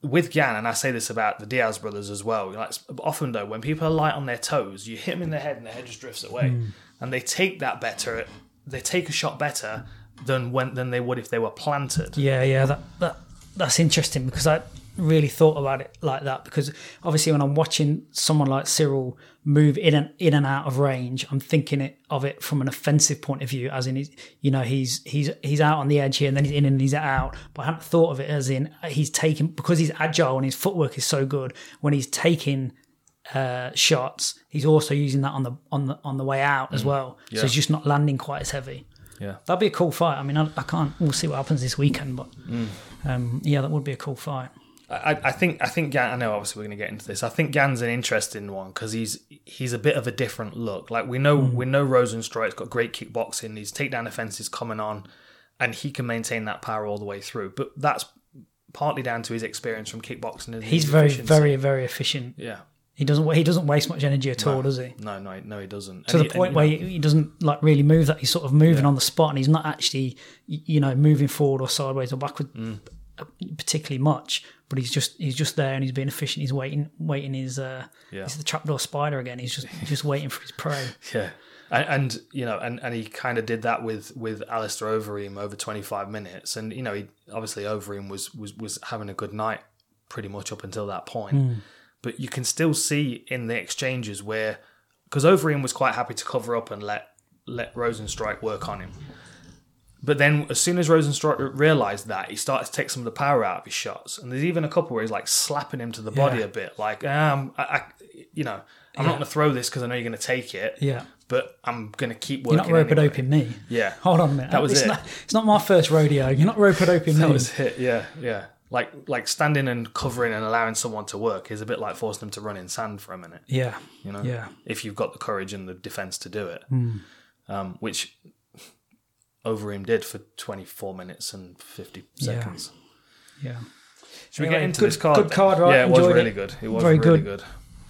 With Gane, and I say this about the Diaz brothers as well. Like often though, when people are light on their toes, you hit them in the head, and their head just drifts away, hmm. and they take that better. They take a shot better than when than they would if they were planted. yeah, yeah. That that that's interesting because I really thought about it like that because obviously when I'm watching someone like Ciryl move in and in and out of range, I'm thinking it of it from an offensive point of view, as in you know he's he's he's out on the edge here and then he's in and he's out. But I hadn't thought of it as in he's taking because he's agile and his footwork is so good when he's taking uh, shots, he's also using that on the on the on the way out as well. Yeah. So he's just not landing quite as heavy. Yeah. That'd be a cool fight. I mean, I, I can't. We'll see what happens this weekend, but Mm. um, yeah, that would be a cool fight. I, I think I think Gane. I know obviously we're going to get into this. I think Gane's an interesting one because he's he's a bit of a different look. Like we know we know Rozenstruik's got great kickboxing. His takedown offense is coming on, and he can maintain that power all the way through. But that's partly down to his experience from kickboxing. And He's very, efficiency. very, very efficient. yeah. He doesn't. He doesn't waste much energy at all, does he? No, no, no, he doesn't. To And the he- point and, where know, he, doesn't like really move. That he's sort of moving on the spot, and he's not actually, you know, moving forward or sideways or backward Mm. particularly much. But he's just he's just there, and he's being efficient. He's waiting, waiting his. Uh, Yeah. He's the trapdoor spider again. He's just just waiting for his prey. Yeah. And, and you know, and, and he kind of did that with with Alistair Overeem over 25 minutes, and you know, he obviously Overeem was was was having a good night pretty much up until that point. But you can still see in the exchanges where, because Overeem was quite happy to cover up and let let Rozenstruik work on him. But then, as soon as Rozenstruik realised that, he started to take some of the power out of his shots. And there's even a couple where he's like slapping him to the body Yeah. a bit, like, um, I, I, you know, I'm not going to throw this because I know you're going to take it Yeah. but I'm gonna keep working. You're not rope anyway. doping me. Yeah, Hold on a minute. That was it's it. Not, it's not my first rodeo. You're not rope doping me. that was it. Yeah, yeah. like like standing and covering and allowing someone to work is a bit like forcing them to run in sand for a minute. Yeah. You know, Yeah. if you've got the courage and the defense to do it, um, which Overeem did for 24 minutes and 50 seconds. Yeah. Should we get into good- this card? good card, right? Yeah, it was really it. good. It was Very really good. good.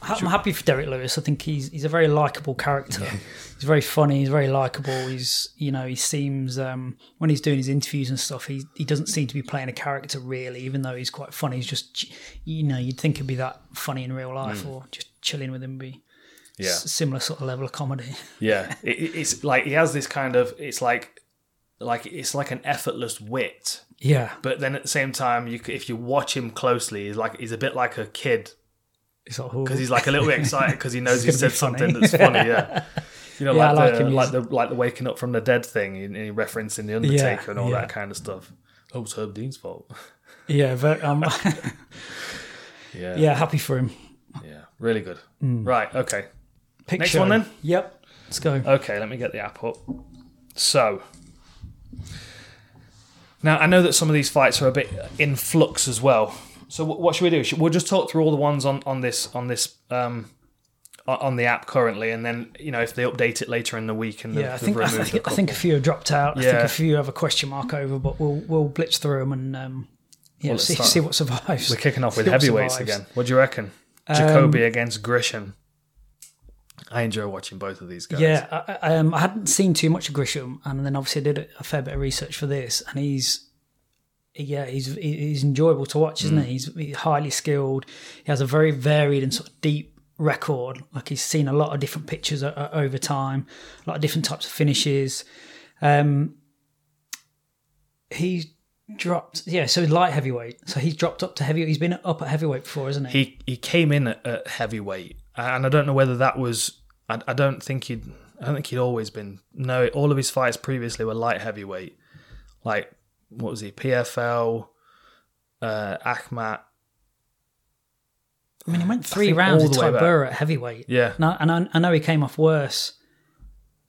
I'm happy for Derrick Lewis. I think he's he's a very likable character. He's very funny. He's very likable. He's you know he seems um, when he's doing his interviews and stuff. He he doesn't seem to be playing a character really, even though he's quite funny. He's just you know you'd think he'd be that funny in real life, or just chilling with him be Mm. Yeah. similar sort of level of comedy. Yeah, it- it's like he has this kind of. It's like, like it's like an effortless wit, Yeah, but then at the same time, you if you watch him closely, he's like he's a bit like a kid like, because he's like a little bit excited because he knows he said something that's funny. Yeah, you know, Yeah, like, like the, him. like the like the waking up from the dead thing, and he referencing the Undertaker and all yeah. that kind of stuff. Oh, it's Herb Dean's fault. yeah, very, um, Yeah, yeah, happy for him. yeah, really good. Mm. Right, okay, Pick Next one then? Yep, let's go. Okay, let me get the app up. So, now I know that some of these fights are a bit in flux as well. So, what should we do? Should, we'll just talk through all the ones on on this on this um on the app currently, and then you know if they update it later in the week and Yeah, I think I think, I think a few have dropped out. Yeah. I think a few have a question mark over, but we'll we'll blitz through them and um, yeah, Well, see, see what survives. We're kicking off with See heavyweights survives. again. What do you reckon? Jacoby against Grishin. I enjoy watching both of these guys. Yeah, I, I, um, I hadn't seen too much of Grishin, and then obviously I did a fair bit of research for this, and he's yeah, he's he's enjoyable to watch, Mm. isn't he? He's, he's highly skilled. He has a very varied and sort of deep record. Like he's seen a lot of different o- o- over time, a lot of different types of finishes. Um, he dropped, yeah. So light heavyweight. So he's dropped up to heavyweight. He's been up at heavyweight before, isn't he? he he came in at, at heavyweight, and I don't know whether that was. I, I don't think he'd. I don't think he'd always been. No, all of his fights previously were light heavyweight. Like what was he? PFL, uh, Akhmat. I mean, he went three rounds with Ty. Burr at heavyweight. Yeah, No, and I, I know he came off worse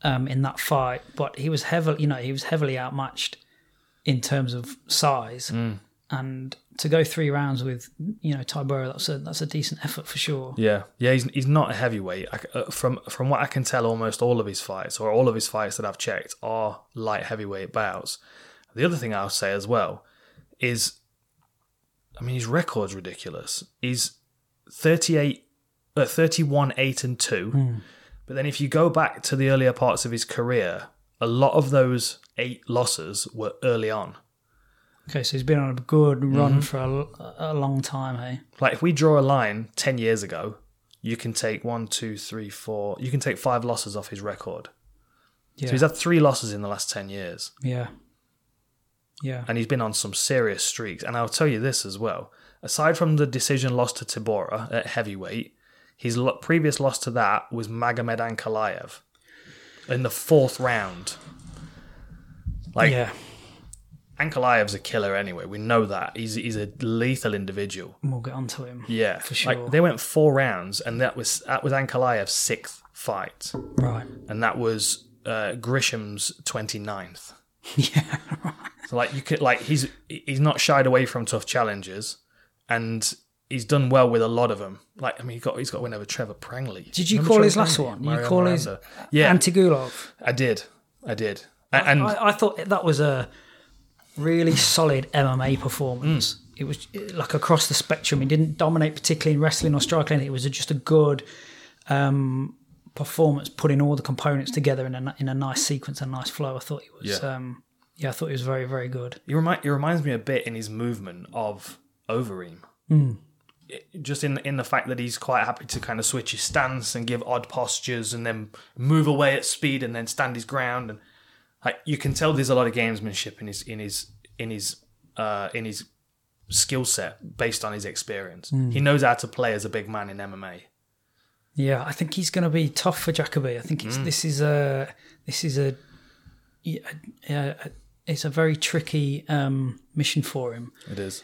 um, in that fight, but he was heavily, you know, he was heavily outmatched in terms of size. Mm. And to go three rounds with, you know, Tybura, that's a that's a decent effort for sure. yeah, yeah. He's he's not a heavyweight. I c uh, from from what I can tell, almost all of his fights, or all of his fights that I've checked, are light heavyweight bouts. The other thing I'll say as well is, I mean, his record's ridiculous. He's 38, uh, 31, 8 and 2. But then if you go back to the earlier parts of his career, a lot of those eight losses were early on. Okay, so he's been on a good run Mm-hmm. for a, a long time, hey? Like if we draw a line 10 years ago, you can take one, two, three, four, you can take five losses off his record. Yeah. So he's had three losses in the last 10 years. yeah. Yeah. and he's been on some serious streaks. And I'll tell you this as well: aside from the decision loss to Tybura at heavyweight, his lo- previous loss to that was Magomed Ankalaev in the fourth round. Like yeah. Ankalaev's a killer anyway. We know that he's he's a lethal individual. We'll get onto him. Yeah, For sure. Like they went four rounds, and that was that was Ankalaev's sixth fight, Right. and that was uh, Grishin's 29th. Yeah. So like you could like he's he's not shied away from tough challenges, and he's done well with a lot of them. Like I mean, he got he's got a win over Trevor Prangley. Did you Remember call Trevor his last Prangley? one? You Mario call his yeah, Antigulov? I did, I did, and I, I thought that was a really solid MMA performance. Mm. It was like across the spectrum. He didn't dominate particularly in wrestling or striking. It was just a good um, performance, putting all the components together in a in a nice sequence and nice flow. I thought he was. Yeah. Um, yeah, I thought he was very very good. he remind he reminds me a bit in his movement of Overeem. It- Just in in the fact that he's quite happy to kind of switch his stance and give odd postures and then move away at speed and then stand his ground and like you can tell there's a lot of gamesmanship in his in his in his uh in his skill set based on his experience. Hmm. He knows how to play as a big man in MMA. Yeah, I think he's going to be tough for Jacoby. I think it's, Mm. this is a this is a, yeah, a- it's a very tricky um, mission for him. It is.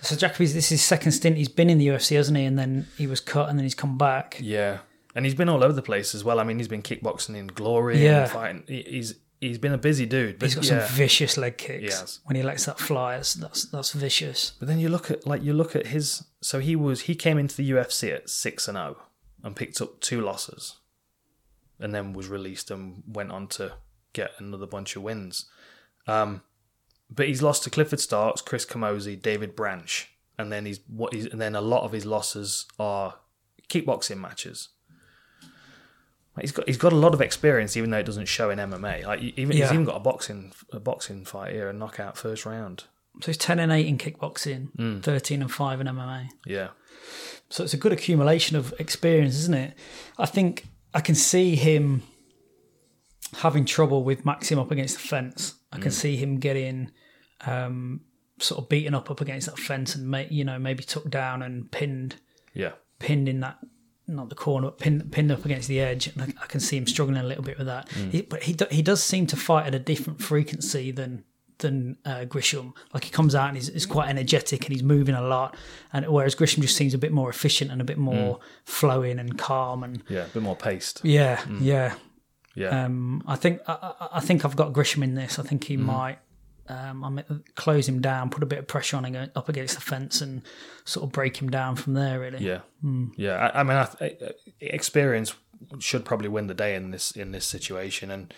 So Jacoby's this is his second stint. He's been in the UFC, hasn't he? And then he was cut, and then he's come back. Yeah. And he's been all over the place as well. I mean, he's been kickboxing in glory Yeah. and fighting. He's he's been a busy dude. But He's got yeah. some vicious leg kicks. Has. When he lets that fly, that's, that's that's vicious. But then you look at like you look at his. So he was he came into the UFC at six and zero, and picked up two losses, and then was released and went on to get another bunch of wins. Um, but he's lost to Clifford Starks, Chris Camozzi, David Branch, and then he's what he's and then a lot of his losses are kickboxing matches. He's got he's got a lot of experience, even though it doesn't show in MMA. Like even he's even got a boxing a boxing fight here, a knockout first round. So he's ten and eight in kickboxing, Mm. thirteen and five in MMA. Yeah, So it's a good accumulation of experience, isn't it? I think I can see him having trouble with Maxim up against the fence. I Mm. can see him getting um, sort of beaten up up against that fence and you know maybe took down and pinned yeah, pinned in that not the corner but pinned pinned up against the edge. And I, I can see him struggling a little bit with that. Mm. He, but he do, he does seem to fight at a different frequency than than uh, Grishin. Like he comes out and he's, he's quite energetic and he's moving a lot, and whereas Grishin just seems a bit more efficient and a bit more flowing and calm and yeah, a bit more paced. yeah, yeah. Yeah, Um, I think I, I- I think I've got Grishin in this. I think he might. Um, I might close him down, put a bit of pressure on him up against the fence, and sort of break him down from there. Really, yeah, Hmm. yeah. I, I mean, I, th- uh, experience should probably win the day in this in this situation, and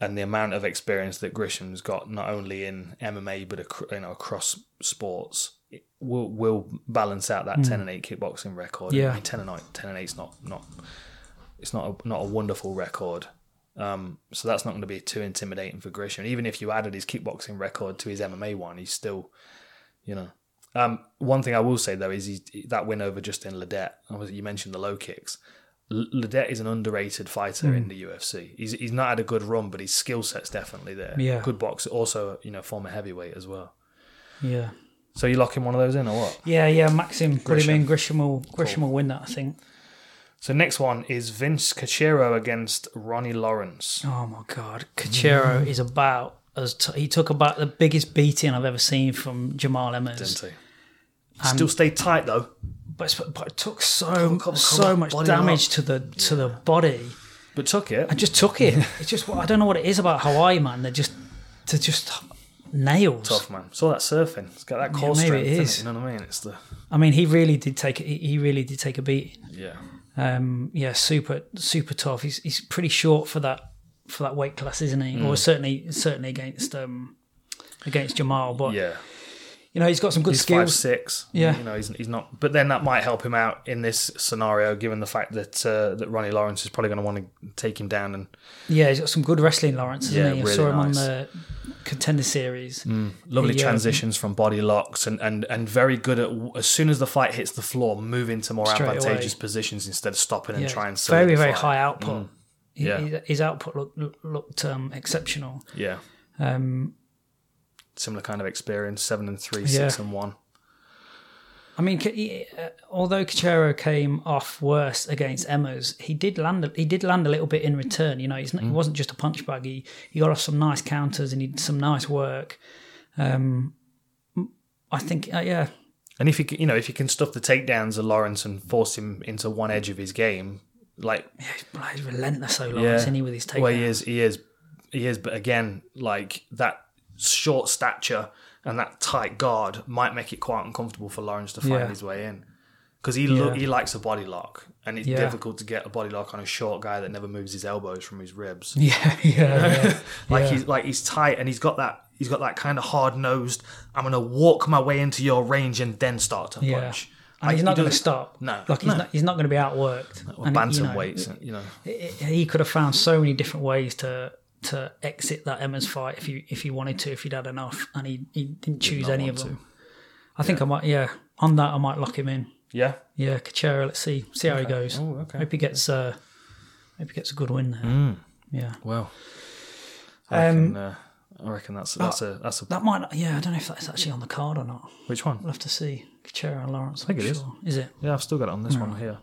and the amount of experience that Grishin's got, not only in MMA but ac- you know across sports, it will will balance out that ten and eight kickboxing record. Yeah. I mean, ten and eight, ten and eight's not not it's not a, not a wonderful record. Um, so that's not going to be too intimidating for Grishin. Even if you added his kickboxing record to his MMA one, he's still, you know. Um, one thing I will say though is he, that win over Justin Ledet. You mentioned the low kicks. Ledet is an underrated fighter Hmm. in the UFC. He's he's not had a good run, but his skill set's definitely there. Yeah. good boxer, also you know former heavyweight as well. yeah. So you locking one of those in or what? Yeah, yeah, Maxim put him Grishin. in. Grishin will Grishin will win that, I think. So next one is Vince Cachero against Ronnie Lawrence. Oh my god, Cachero mm. is about as t- he took about the biggest beating I've ever seen from Jamal Emmers. Didn't he? Still stayed tight though. But, but it took so come so on, much damage to the to the body. But took it. I just took it. It's just I don't know what it is about Hawaii, man. They're just they're just nails. Tough man. Saw that surfing. It's got that core maybe strength. it is. You know what I mean? It's the I mean, he really did take he he really did take a beating. yeah. Um, yeah, super super tough. He's he's pretty short for that for that weight class, isn't he? Mm. Or certainly certainly against um against Jamal. But Yeah. You know, he's got some good He's five skills. six. Yeah. You know, he's he's not. But then that might help him out in this scenario, given the fact that uh, that Ronnie Lawrence is probably going to want to take him down and Yeah, he's got some good wrestling, Lawrence, Yeah, he? I really saw him nice. on the contender series. lovely He, uh, transitions from body locks and, and, and very good at as soon as the fight hits the floor, move into more advantageous away. positions instead of stopping and Yeah, and very very high output. He- Yeah. he- his output looked looked um, exceptional. Yeah. Um, Similar kind of experience. Seven and three, Yeah. six and one. I mean, uh, although Cachero came off worse against Emmers, he did land. A, he did land a little bit in return. You know, he's not, Mm. he wasn't just a punch bag. He he got off some nice counters and he did some nice work. Um, I think, uh, yeah, And if you can, you know if you can stuff the takedowns of Lawrence and force him into one edge of his game, like he's, he's relentless, so Lawrence, yeah, isn't he, with his takedown? well he is, he is, he is. But again, like that short stature and that tight guard might make it quite uncomfortable for Lawrence to find Yeah. his way in because he lo- he likes a body lock, and it's Yeah. difficult to get a body lock on a short guy that never moves his elbows from his ribs. Yeah, yeah, yeah. Like Yeah. he's like he's tight and he's got that he's got that kind of hard nosed. I'm gonna walk my way into your range and then start to Yeah. punch. And Like, he's he not going to stop. No, like he's no. not. He's not going to be outworked. Or And, you bantam know, weights, you know. he could have found so many different ways to to exit that Emmers fight if you if he wanted to, if he'd had enough, and he, he didn't choose any of them. I think I might, yeah. On that, I might lock him in. Yeah. Yeah, Cachero. Let's see see how he goes. Oh, okay. Hope he gets uh, hope he gets a good win there. Yeah, Well, I Um, reckon, uh, I reckon that's that's a that's a that might. Not, yeah, I don't know if that's actually on the card or not. which one? We'll have to see. Cachero and Lawrence. I think it is. Is it? Yeah, I've still got it on this one here.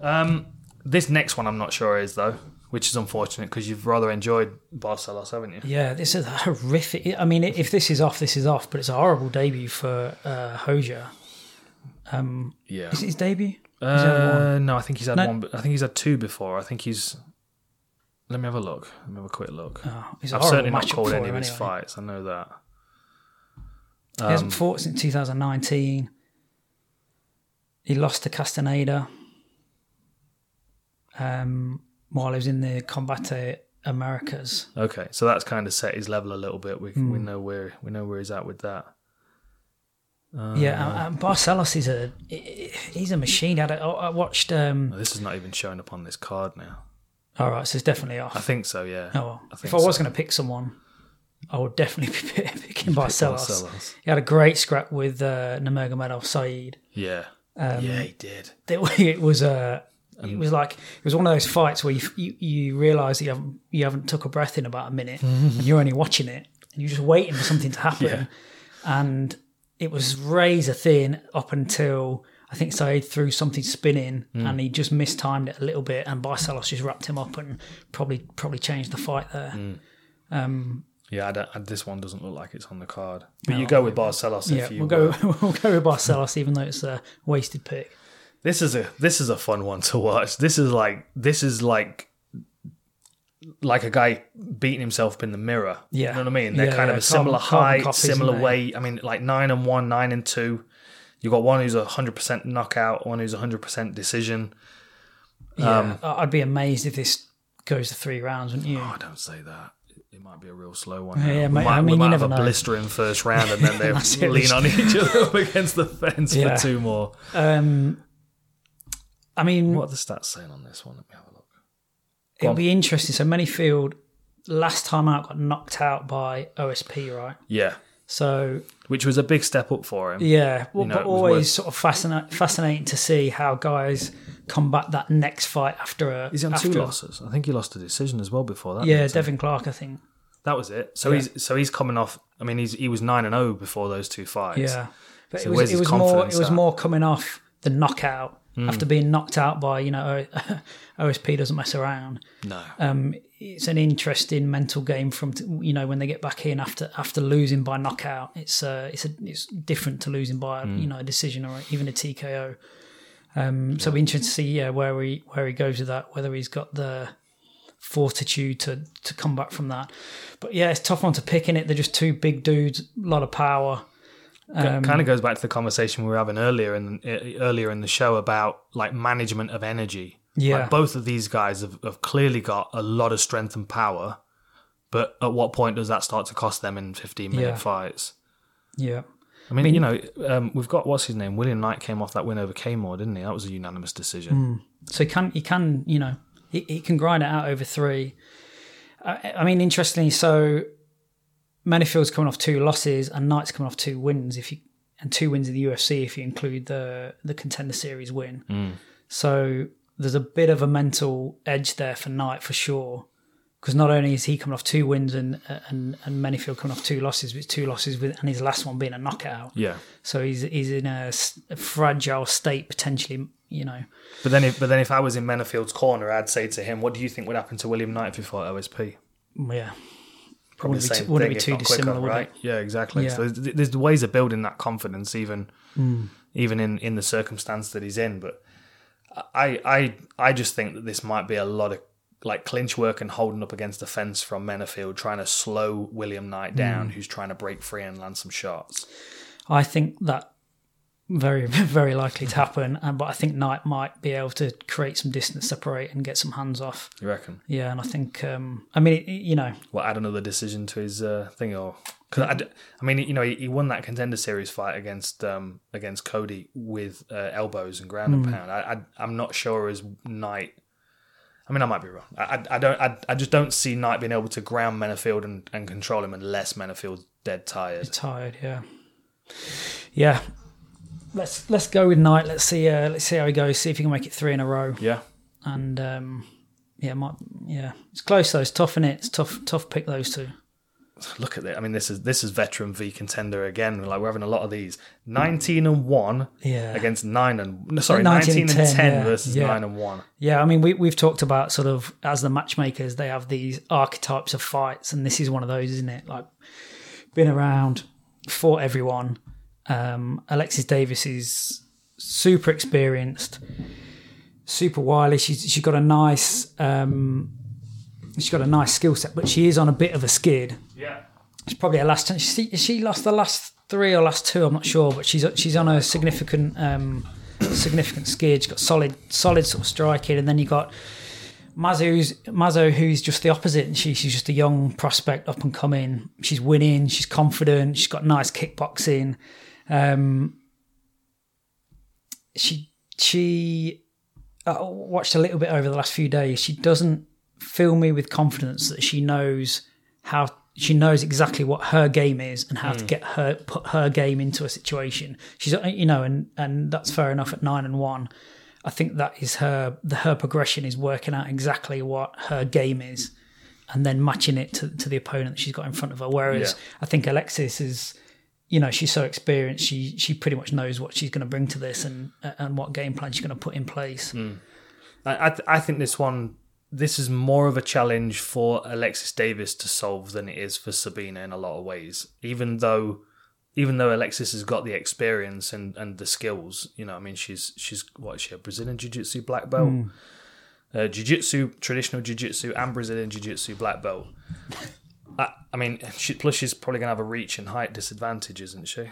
Um, this next one I'm not sure is though, which is unfortunate because you've rather enjoyed Barcelos, haven't you? Yeah, this is horrific. I mean, if this is off, this is off. But it's a horrible debut for uh, Hoja. Yeah. Is it his debut? Uh, no, I think he's had No. one. But I think he's had two before. I think he's. Let me have a look. Let me have a quick look. Oh, I've certainly not called any of his anyway. fights. I know that. He Um, hasn't fought since 2019. He lost to Castaneda um, while he was in the Combate Americas. Okay, so that's kind of set his level a little bit. We Hmm. we know where we know where he's at with that. Uh, yeah, and, and Barcelos is a he's a machine. I, watched. Um, This is not even showing up on this card now. all right, so it's definitely off. I think so. Yeah. Oh, well. I if I was so. going to pick someone, I would definitely be picking Barcelos. Barcelos. He had a great scrap with uh, Nurmagomedov Saeed. Yeah. Um, yeah, he did. It was uh, it was like it was one of those fights where you you, you realise you haven't you haven't took a breath in about a minute, and you're only watching it, and you're just waiting for something to happen, Yeah. and it was razor thin up until. I think Saeed threw something spinning and he just mistimed it a little bit, and Barcelos just wrapped him up and probably probably changed the fight there. Um, Yeah, I I- this one doesn't look like it's on the card. But you go with Barcelos yeah, if you. we'll go we'll go with Barcelos, even though it's a wasted pick. This is a this is a fun one to watch. This is like this is like like a guy beating himself up in the mirror. Yeah. you know what I mean. They're Yeah, kind of a similar carbon- carbon height, copies, similar weight. I mean, like nine and one, nine and two. You've got one who's a hundred percent knockout, one who's a hundred percent decision. Yeah, Um, I'd be amazed if this goes to three rounds, wouldn't you? Oh, don't say that. It- might be a real slow one. Yeah, yeah, we mate, might, I we mean, you might never have a know. blistering first round, and then they lean on each other up against the fence Yeah. for two more. Um, I mean, What are the stats saying on this one? Let me have a look. it'll on. be interesting. So Menifield, last time out, got knocked out by OSP, right? Yeah, So which was a big step up for him. yeah, well, know, but always worth- sort of fascinating, fascinating to see how guys combat that next fight after a. He's on two losses. I think he lost a decision as well before that. Yeah? Devin Clark, I think. that was it. So he's so he's coming off. I mean, he's he was nine and zero before those two fights. Yeah, but So it was it was more it was at? More coming off the knockout after being knocked out by you know OSP doesn't mess around. No. Um, it's an interesting mental game from you know when they get back in after after losing by knockout. It's uh it's a, it's different to losing by Hmm. you know a decision or even a TKO. Um, so it'll be interesting to see yeah where he where he goes with that. Whether he's got the fortitude to to come back from that. But yeah, it's a tough one to pick in it. They're just two big dudes, a lot of power. Um, kind of goes back to the conversation we were having earlier in earlier in the show about like management of energy. Yeah. Like, both of these guys have, have clearly got a lot of strength and power, but at what point does that start to cost them in fifteen minute Yeah. fights? Yeah. I mean, you know, um, we've got what's his name, William Knight came off that win over Camur, didn't he? That was a unanimous decision. So he can, he can, you know, he, he can grind it out over three. I, I mean, interestingly, so Menifield's coming off two losses and Knight's coming off two wins. If you and two wins in the UFC if you include the the contender series win. Mm. So there's a bit of a mental edge there for Knight for sure. Because not only is he coming off two wins and and and Menifield coming off two losses, but it's two losses with and his last one being a knockout. Yeah. So he's he's in a fragile state potentially. You know, But then, if, but then, if I was in Menifield's corner, I'd say to him, "What do you think would happen to William Knight if he fought OSP?" yeah. Probably Wouldn't the be same too- wouldn't thing, be too not quicker, dissimilar, would right? it? Yeah, exactly. Yeah. So there's, there's ways of building that confidence, even hmm. even in, in the circumstance that he's in. But I I I just think that this might be a lot of like clinch work and holding up against the fence from Menifield, trying to slow William Knight down, hmm. who's trying to break free and land some shots. I think that very very likely to happen. And but I think Knight might be able to create some distance, separate, and get some hands off. You reckon? Yeah, and I think um, I mean it, you know Well, add another decision to his uh, thing, or because I, I mean, you know, he, he won that contender series fight against um, against Cody with uh, elbows and ground and pound. I, I I'm not sure as Knight. I mean, I might be wrong. I, I, I don't. I, I just don't see Knight being able to ground Menifield and, and control him unless Menifield's dead tired. tired. Yeah, yeah. Let's let's go with Knight. Let's see. Uh, let's see how he goes. See if he can make it three in a row. Yeah, And um, yeah, might, yeah, it's close though. It's tough in it. It's tough tough pick those two. look at it. I mean, this is this is veteran v contender again. Like we're having a lot of these. Nineteen and one Yeah. against nine and no, sorry, 19 nineteen and and 10, ten yeah, versus yeah. nine and one. Yeah, I mean, we, we've talked about sort of as the matchmakers, they have these archetypes of fights, and this is one of those, isn't it? Like, been around, fought everyone. Um, Alexis Davis is super experienced, super wily. She's she's got a nice, um, she's got a nice skill set, but she is on a bit of a skid. Yeah. It's probably her last. She, she lost the last three or last two? I'm not sure, but she's she's on a significant um, significant skid. She's got solid solid sort of striking, and then you got Mazo, who's, Mazo, who's just the opposite. She, she's just a young prospect, up and coming. She's winning. She's confident. She's got nice kickboxing. Um, she she I watched a little bit over the last few days. She doesn't fill me with confidence that she knows how she knows exactly what her game is and how to get her put her game into a situation. She's you know, and and that's fair enough at nine and one. I think that is her the her progression is working out exactly what her game is, and then matching it to, to the opponent that she's got in front of her. Whereas Yeah. I think Alexis is, you know, she's so experienced. She she pretty much knows what she's going to bring to this and and what game plan she's going to put in place. I I, th- I think this one this is more of a challenge for Alexis Davis to solve than it is for Sabina in a lot of ways. Even though even though Alexis has got the experience and, and the skills, you know, I mean she's she's what is she a Brazilian Jiu Jitsu black belt, uh, Jiu Jitsu traditional Jiu Jitsu and Brazilian Jiu Jitsu black belt. I, I mean, she, plus she's probably gonna have a reach and height disadvantage, isn't she?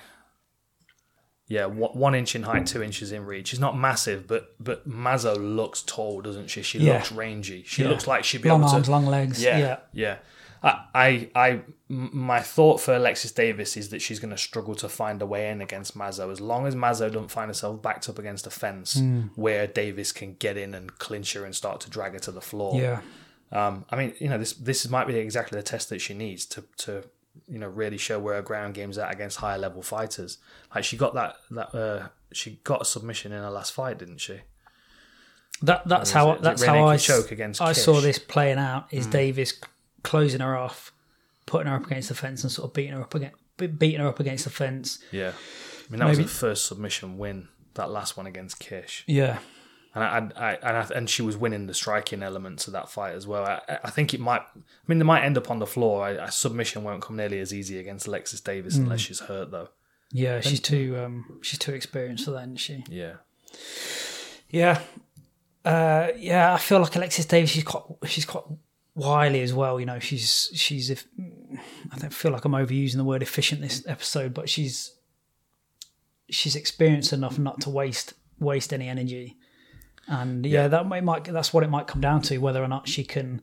Yeah, one one inch in height, two inches in reach. She's not massive, but but Mazo looks tall, doesn't she? She Yeah. looks rangy. She Yeah. looks like she'd be Long able arms, to. long legs. Yeah, Yeah. yeah, I, I, I, my thought for Alexis Davis is that she's going to struggle to find a way in against Mazo. As long as Mazo don't find herself backed up against a fence Hmm. where Davis can get in and clinch her and start to drag her to the floor. Yeah. Um, I mean, you know, this this might be exactly the test that she needs to to you know really show where her ground game's at against higher level fighters. Like she got that that uh, she got a submission in her last fight, didn't she? That that's how it that's how I Kuchoke against I saw this playing out. Is Davis closing her off, putting her up against the fence, and sort of beating her up against beating her up against the fence. Yeah, I mean that was Maybe- her first submission win. That last one against Kish. Yeah, and I, I, and, I, and she was winning the striking elements of that fight as well. I, I think it might. I mean, they might end up on the floor. I, a submission won't come nearly as easy against Alexis Davis unless she's hurt, though. yeah. She's too um she's too experienced for that, isn't she? Yeah, Yeah, uh, yeah. I feel like Alexis Davis. She's quite she's quite wily as well. You know, she's she's if I don't feel like I'm overusing the word efficient this episode, but she's she's experienced enough not to waste waste any energy. And yeah, that might, might that's what it might come down to whether or not she can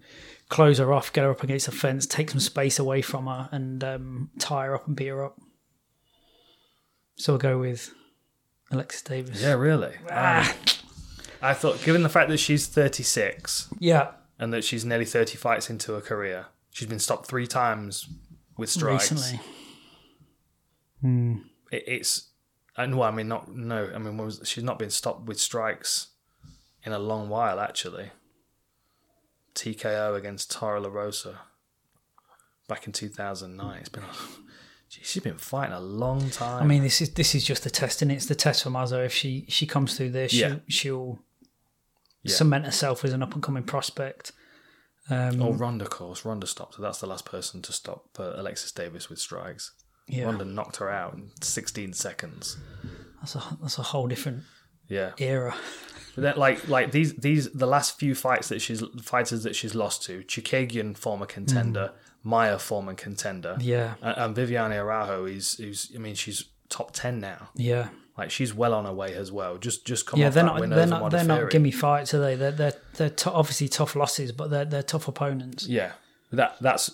close her off, get her up against the fence, take some space away from her, and um, tie her up and beat her up. So we'll go with Alexis Davis. yeah, really. Ah, I thought, given the fact that she's 36 yeah. and that she's nearly 30 fights into her career, she's been stopped three times with strikes. Recently, It, it's, and well, I mean, not no. I mean, was, she's not been stopped with strikes in a long while, actually. TKO against Tara LaRosa back in 2009. It's been, a, gee, she's been fighting a long time. I mean, this is this is just the test, and it's the test for Mazo. If she she comes through this, Yeah. she'll, she'll Yeah. cement herself as an up and coming prospect. Um, oh, Ronda, of course. Ronda stopped her. That's the last person to stop uh, Alexis Davis with strikes. yeah, Ronda knocked her out in 16 seconds. that's a that's a whole different Yeah. era. Then, like like these these the last few fights that she's fighters that she's lost to Chookagian former contender, hmm. Maia former contender, Yeah, and, and Viviane Araujo is who's I mean she's top ten now. yeah, Like she's well on her way as well. Just just come yeah. off They're that not they're not they're not gimme fights, are they? They're they're they're t- obviously tough losses, but they're they're tough opponents. Yeah, that that's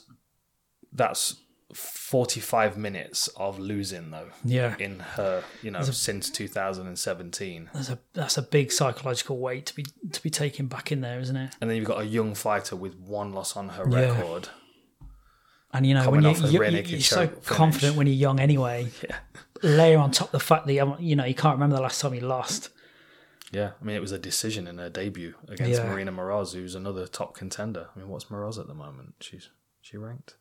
that's forty five minutes of losing though Yeah, in her you know since two thousand and seventeen. that's a that's a big psychological weight to be to be taken back in there, isn't it? And then you've got a young fighter with one loss on her Yeah. record. And you know when you, a you, Rene you, are so Kuchoke confident when you're young anyway. Yeah. Layer on top the fact that you, you know you can't remember the last time you lost. Yeah, I mean it was a decision in her debut against Yeah. Marina Moroz, who's another top contender. I mean, what's Moroz at the moment? She's she ranked.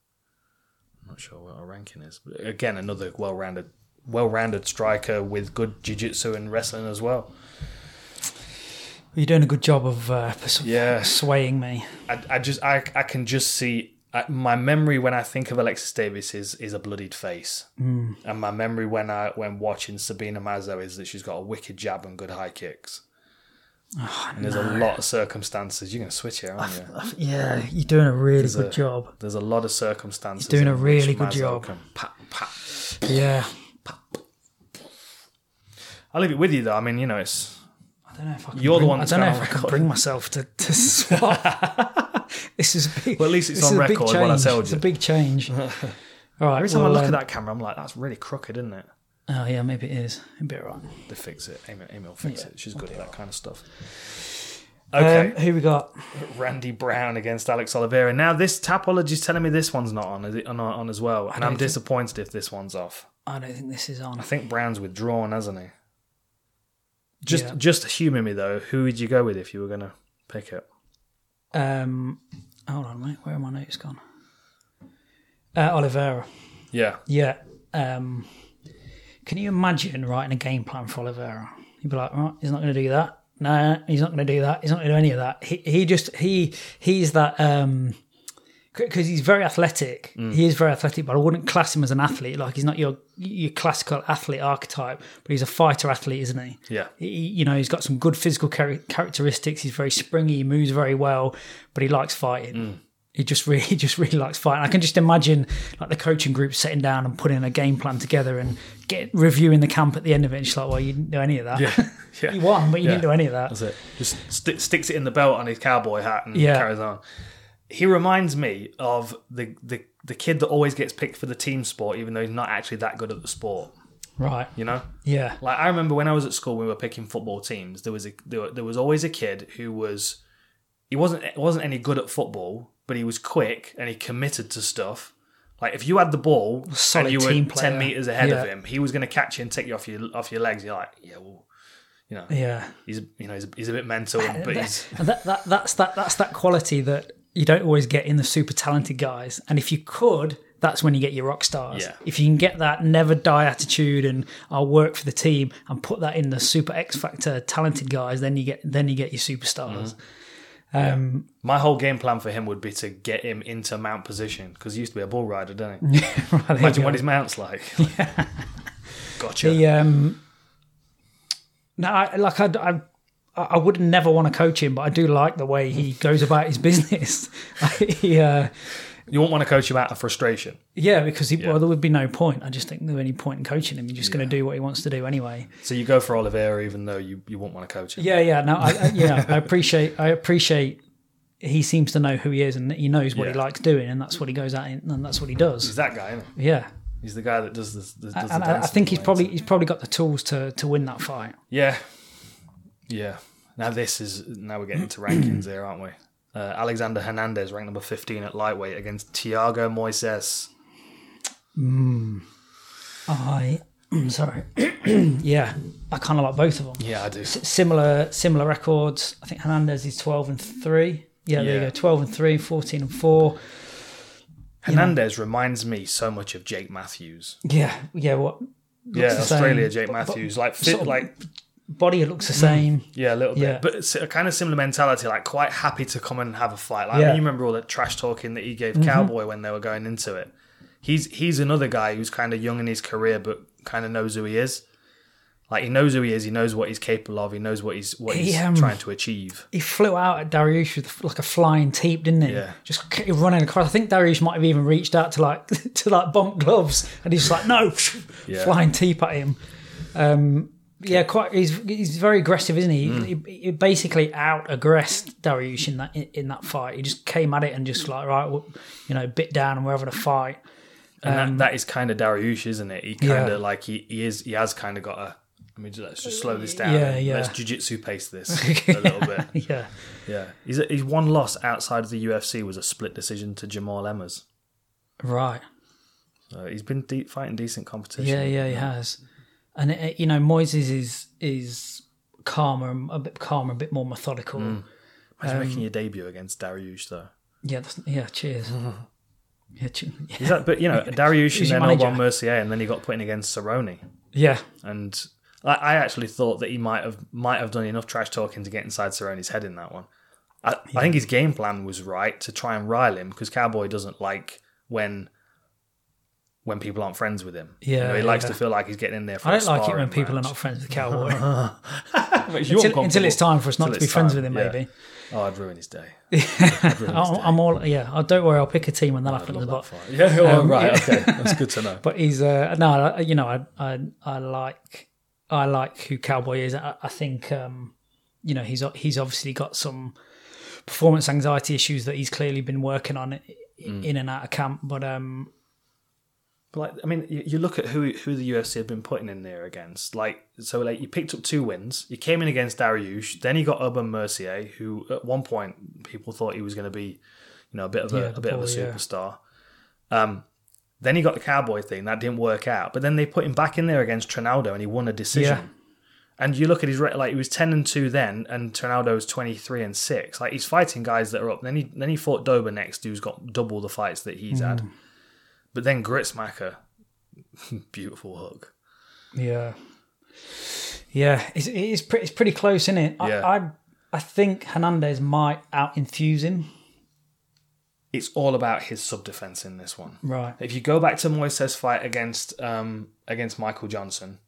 Not sure what her ranking is. But again, another well-rounded, well-rounded striker with good jiu-jitsu and wrestling as well. You're doing a good job of uh, Yeah. swaying me. I, I just I, I can just see I, my memory when I think of Alexis Davis is is a bloodied face, mm. and my memory when I when watching Sabina Mazo is that she's got a wicked jab and good high kicks. And there's a lot of circumstances. You're going to switch here, aren't you? Yeah, you're doing a really There's good a- job. There's a lot of circumstances. He's doing a really good job. can pat, pat. Yeah. I'll leave it with you though. I mean, you know, it's I don't know if I can You're the bring, one I that's don't know if I can bring myself to, to swap. this is a big, Well, at least it's on record what I told It's a big change. All right. every time I look um, at that camera, I'm like, that's really crooked, isn't it? Oh yeah, maybe it is. It'd be all right. They fix it. Amy, Amy will fix Yeah, it. She's good at that kind of stuff. Okay. Okay, Um, who we got? Randy Brown against Alex Oliveira. Now this tapology's telling me this one's not on, is it on, on as well, and I'm think- disappointed if this one's off. I don't think this is on. I think Brown's withdrawn, hasn't he? Just Yeah. just humour me though. Who would you go with if you were gonna pick it? Um, hold on, mate. Where are my notes gone? Uh, Oliveira. Yeah, Yeah. Um, can you imagine writing a game plan for Oliveira? You'd be like, right, he's not going to do that. No, he's not going to do that. He's not going to do any of that. He, he just he he's that um because he's very athletic. He is very athletic, but I wouldn't class him as an athlete. Like he's not your your classical athlete archetype, but he's a fighter athlete, isn't he? yeah. he, you know, he's got some good physical char- characteristics. He's very springy, he moves very well, but he likes fighting. He just really, he just really likes fighting. I can just imagine like the coaching group sitting down and putting a game plan together and get reviewing the camp at the end of it. And she's like, "Well, you didn't do any of that. Yeah, yeah. you won, but you Yeah. didn't do any of that." That's it. Just sti sticks it in the belt on his cowboy hat and Yeah. carries on. He reminds me of the, the the kid that always gets picked for the team sport, even though he's not actually that good at the sport. Right? You know, Yeah. like I remember when I was at school, we were picking football teams. There was a there, there was always a kid who was he wasn't wasn't any good at football, but he was quick and he committed to stuff. Like if you had the ball Solid and you were ten player. meters ahead of him, he was going to catch you and take you off your off your legs. You're like, yeah, well, you know, Yeah. he's you know he's, he's a bit mental, but he's And that, that that's that that's that quality that you don't always get in the super talented guys. And if you could, that's when you get your rock stars. Yeah. If you can get that never die attitude and I'll work for the team and put that in the super X factor talented guys, then you get then you get your superstars. Mm-hmm. Um, My whole game plan for him would be to get him into mount position because he used to be a bull rider, didn't he? right, Imagine what his mount's like. gotcha. The um, no, I, like I, I, I would never want to coach him, but I do like the way he goes about his business. he, uh, you won't want to coach him out of frustration. yeah, because he, well, there would be no point. I just think there's any point in coaching him. You're just going to do what he wants to do anyway. So you go for Oliveira even though you, you won't want to coach him. Yeah, yeah. No, I, I, yeah, I appreciate. I appreciate. He seems to know who he is and he knows what he likes doing, and that's what he goes out in, and that's what he does. He's that guy, isn't he? Yeah, He's the guy that does this. Does and the I, I think he's probably he's probably got the tools to to win that fight. Yeah. Yeah. Now this is now we're getting to rankings here, aren't we? Uh, Alexander Hernandez ranked number fifteen at lightweight against Tiago Moises. I'm sorry, yeah, I kind of like both of them. Yeah, I do. similar similar records. I think Hernandez is 12 and 3. Yeah, there you go. 12 and 3, 14 and 4. Hernandez reminds me so much of Jake Matthews. Yeah, yeah, what Yeah, the same. Australia Jake Matthews, like fit, sort of- like body looks the same. Yeah, a little bit, Yeah. but it's a kind of similar mentality. Like quite happy to come and have a fight. Like I mean, you remember all that trash talking that he gave Cowboy when they were going into it. He's he's another guy who's kind of young in his career, but kind of knows who he is. Like he knows who he is. He knows what he's capable of. He knows what he's what He, he's um, trying to achieve. He flew out at Dariush with like a flying teep, didn't he? Yeah. Just running across. I think Dariush might have even reached out to like to like bump gloves, and he's just like, no, Yeah. flying teep at him. Um, yeah, quite. He's he's very aggressive, isn't he? Hmm. He, he basically out aggressed Dariush in that in, in that fight. He just came at it and just like right, well, you know, bit down and we're having a fight. And that, that is kind of Dariush, isn't it? He kind um, Yeah. of like he, he is he has kind of got a. I mean, let's just slow this down. Yeah, yeah. Let's jujitsu pace this a little bit. Yeah, Yeah, his one loss outside of the UFC was a split decision to Jamal Emmers. right. So he's been de- fighting decent competition. Yeah, yeah, he has. And it, you know, Moises is is calmer, a bit calmer, a bit more methodical. Imagine Um, making your debut against Dariush, though. Yeah, that's, yeah. Cheers. yeah, che- yeah, Is that, but you know, Dariush and then? Alban Mercier, and then he got put in against Cerrone. yeah, And I, I actually thought that he might have might have done enough trash talking to get inside Cerrone's head in that one. I, I think his game plan was right to try and rile him because Cowboy doesn't like when when people aren't friends with him. You Yeah, know, he likes to feel like he's getting in there. For I a don't like it when sparring people are not friends with Cowboy. Until, until it's time for us not Until to be it's friends time, with him, yeah. maybe. Oh, I'd ruin his day. I'd ruin his I'm, day. I'm all yeah. I don't worry. I'll pick a team when that I'd happens. love But that fight. Yeah, oh, right. Okay, that's good to know. but he's uh, no, you know, I I I like I like who Cowboy is. I, I think um, you know he's he's obviously got some performance anxiety issues that he's clearly been working on i- Mm. in and out of camp. But um, But like, I mean, you, you look at who who the UFC have been putting in there against. Like, so like you picked up two wins. You came in against Dariush. Then you got Aubin-Mercier, who at one point people thought he was going to be, you know, a bit of a, Yeah, a bit of a boy, yeah. superstar. Um, then he got the cowboy thing that didn't work out. But then they put him back in there against Trinaldo, and he won a decision. Yeah. And you look at his like he was ten and two then, and Trinaldo was twenty three and six. Like he's fighting guys that are up. Then he then he fought Dober next, who's got double the fights that he's had. Mm. But then Gritzmacher, beautiful hook. yeah, yeah, it's it's pretty it's pretty close, isn't it? Yeah. I I think Hernandez might out enthuse him. It's all about his sub defense in this one. Right. If you go back to Moises' fight against um, against Michael Johnson,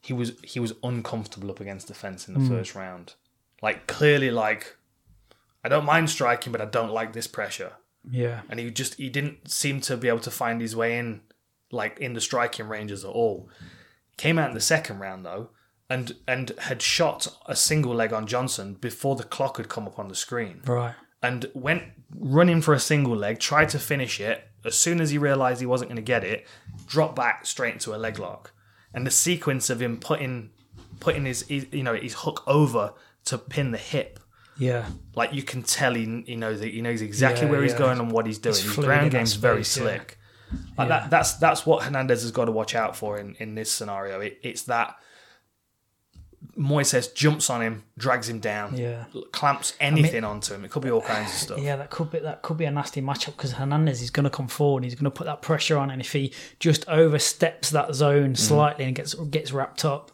he was he was uncomfortable up against the fence in the first round. Like clearly, like I don't mind striking, but I don't like this pressure. Yeah. and he just he didn't seem to be able to find his way in like in the striking ranges at all came out in the second round though and and had shot a single leg on johnson before the clock had come up on the screen Right. and went running for a single leg tried to finish it as soon as he realized he wasn't going to get it dropped back straight into a leg lock and the sequence of him putting putting his you know his hook over to pin the hip Yeah. like you can tell he, he knows he knows exactly Yeah, where he's yeah. going and what he's doing. He's His ground game's very space, yeah. slick. Like that, that's that's what Hernandez has got to watch out for in, in this scenario. It, it's that Moises jumps on him, drags him down, Yeah. clamps anything onto him. It could be all kinds of stuff. Yeah, that could be that could be a nasty matchup because Hernandez is going to come forward. He's going to put that pressure on, and if he just oversteps that Mm. zone slightly and gets gets wrapped up,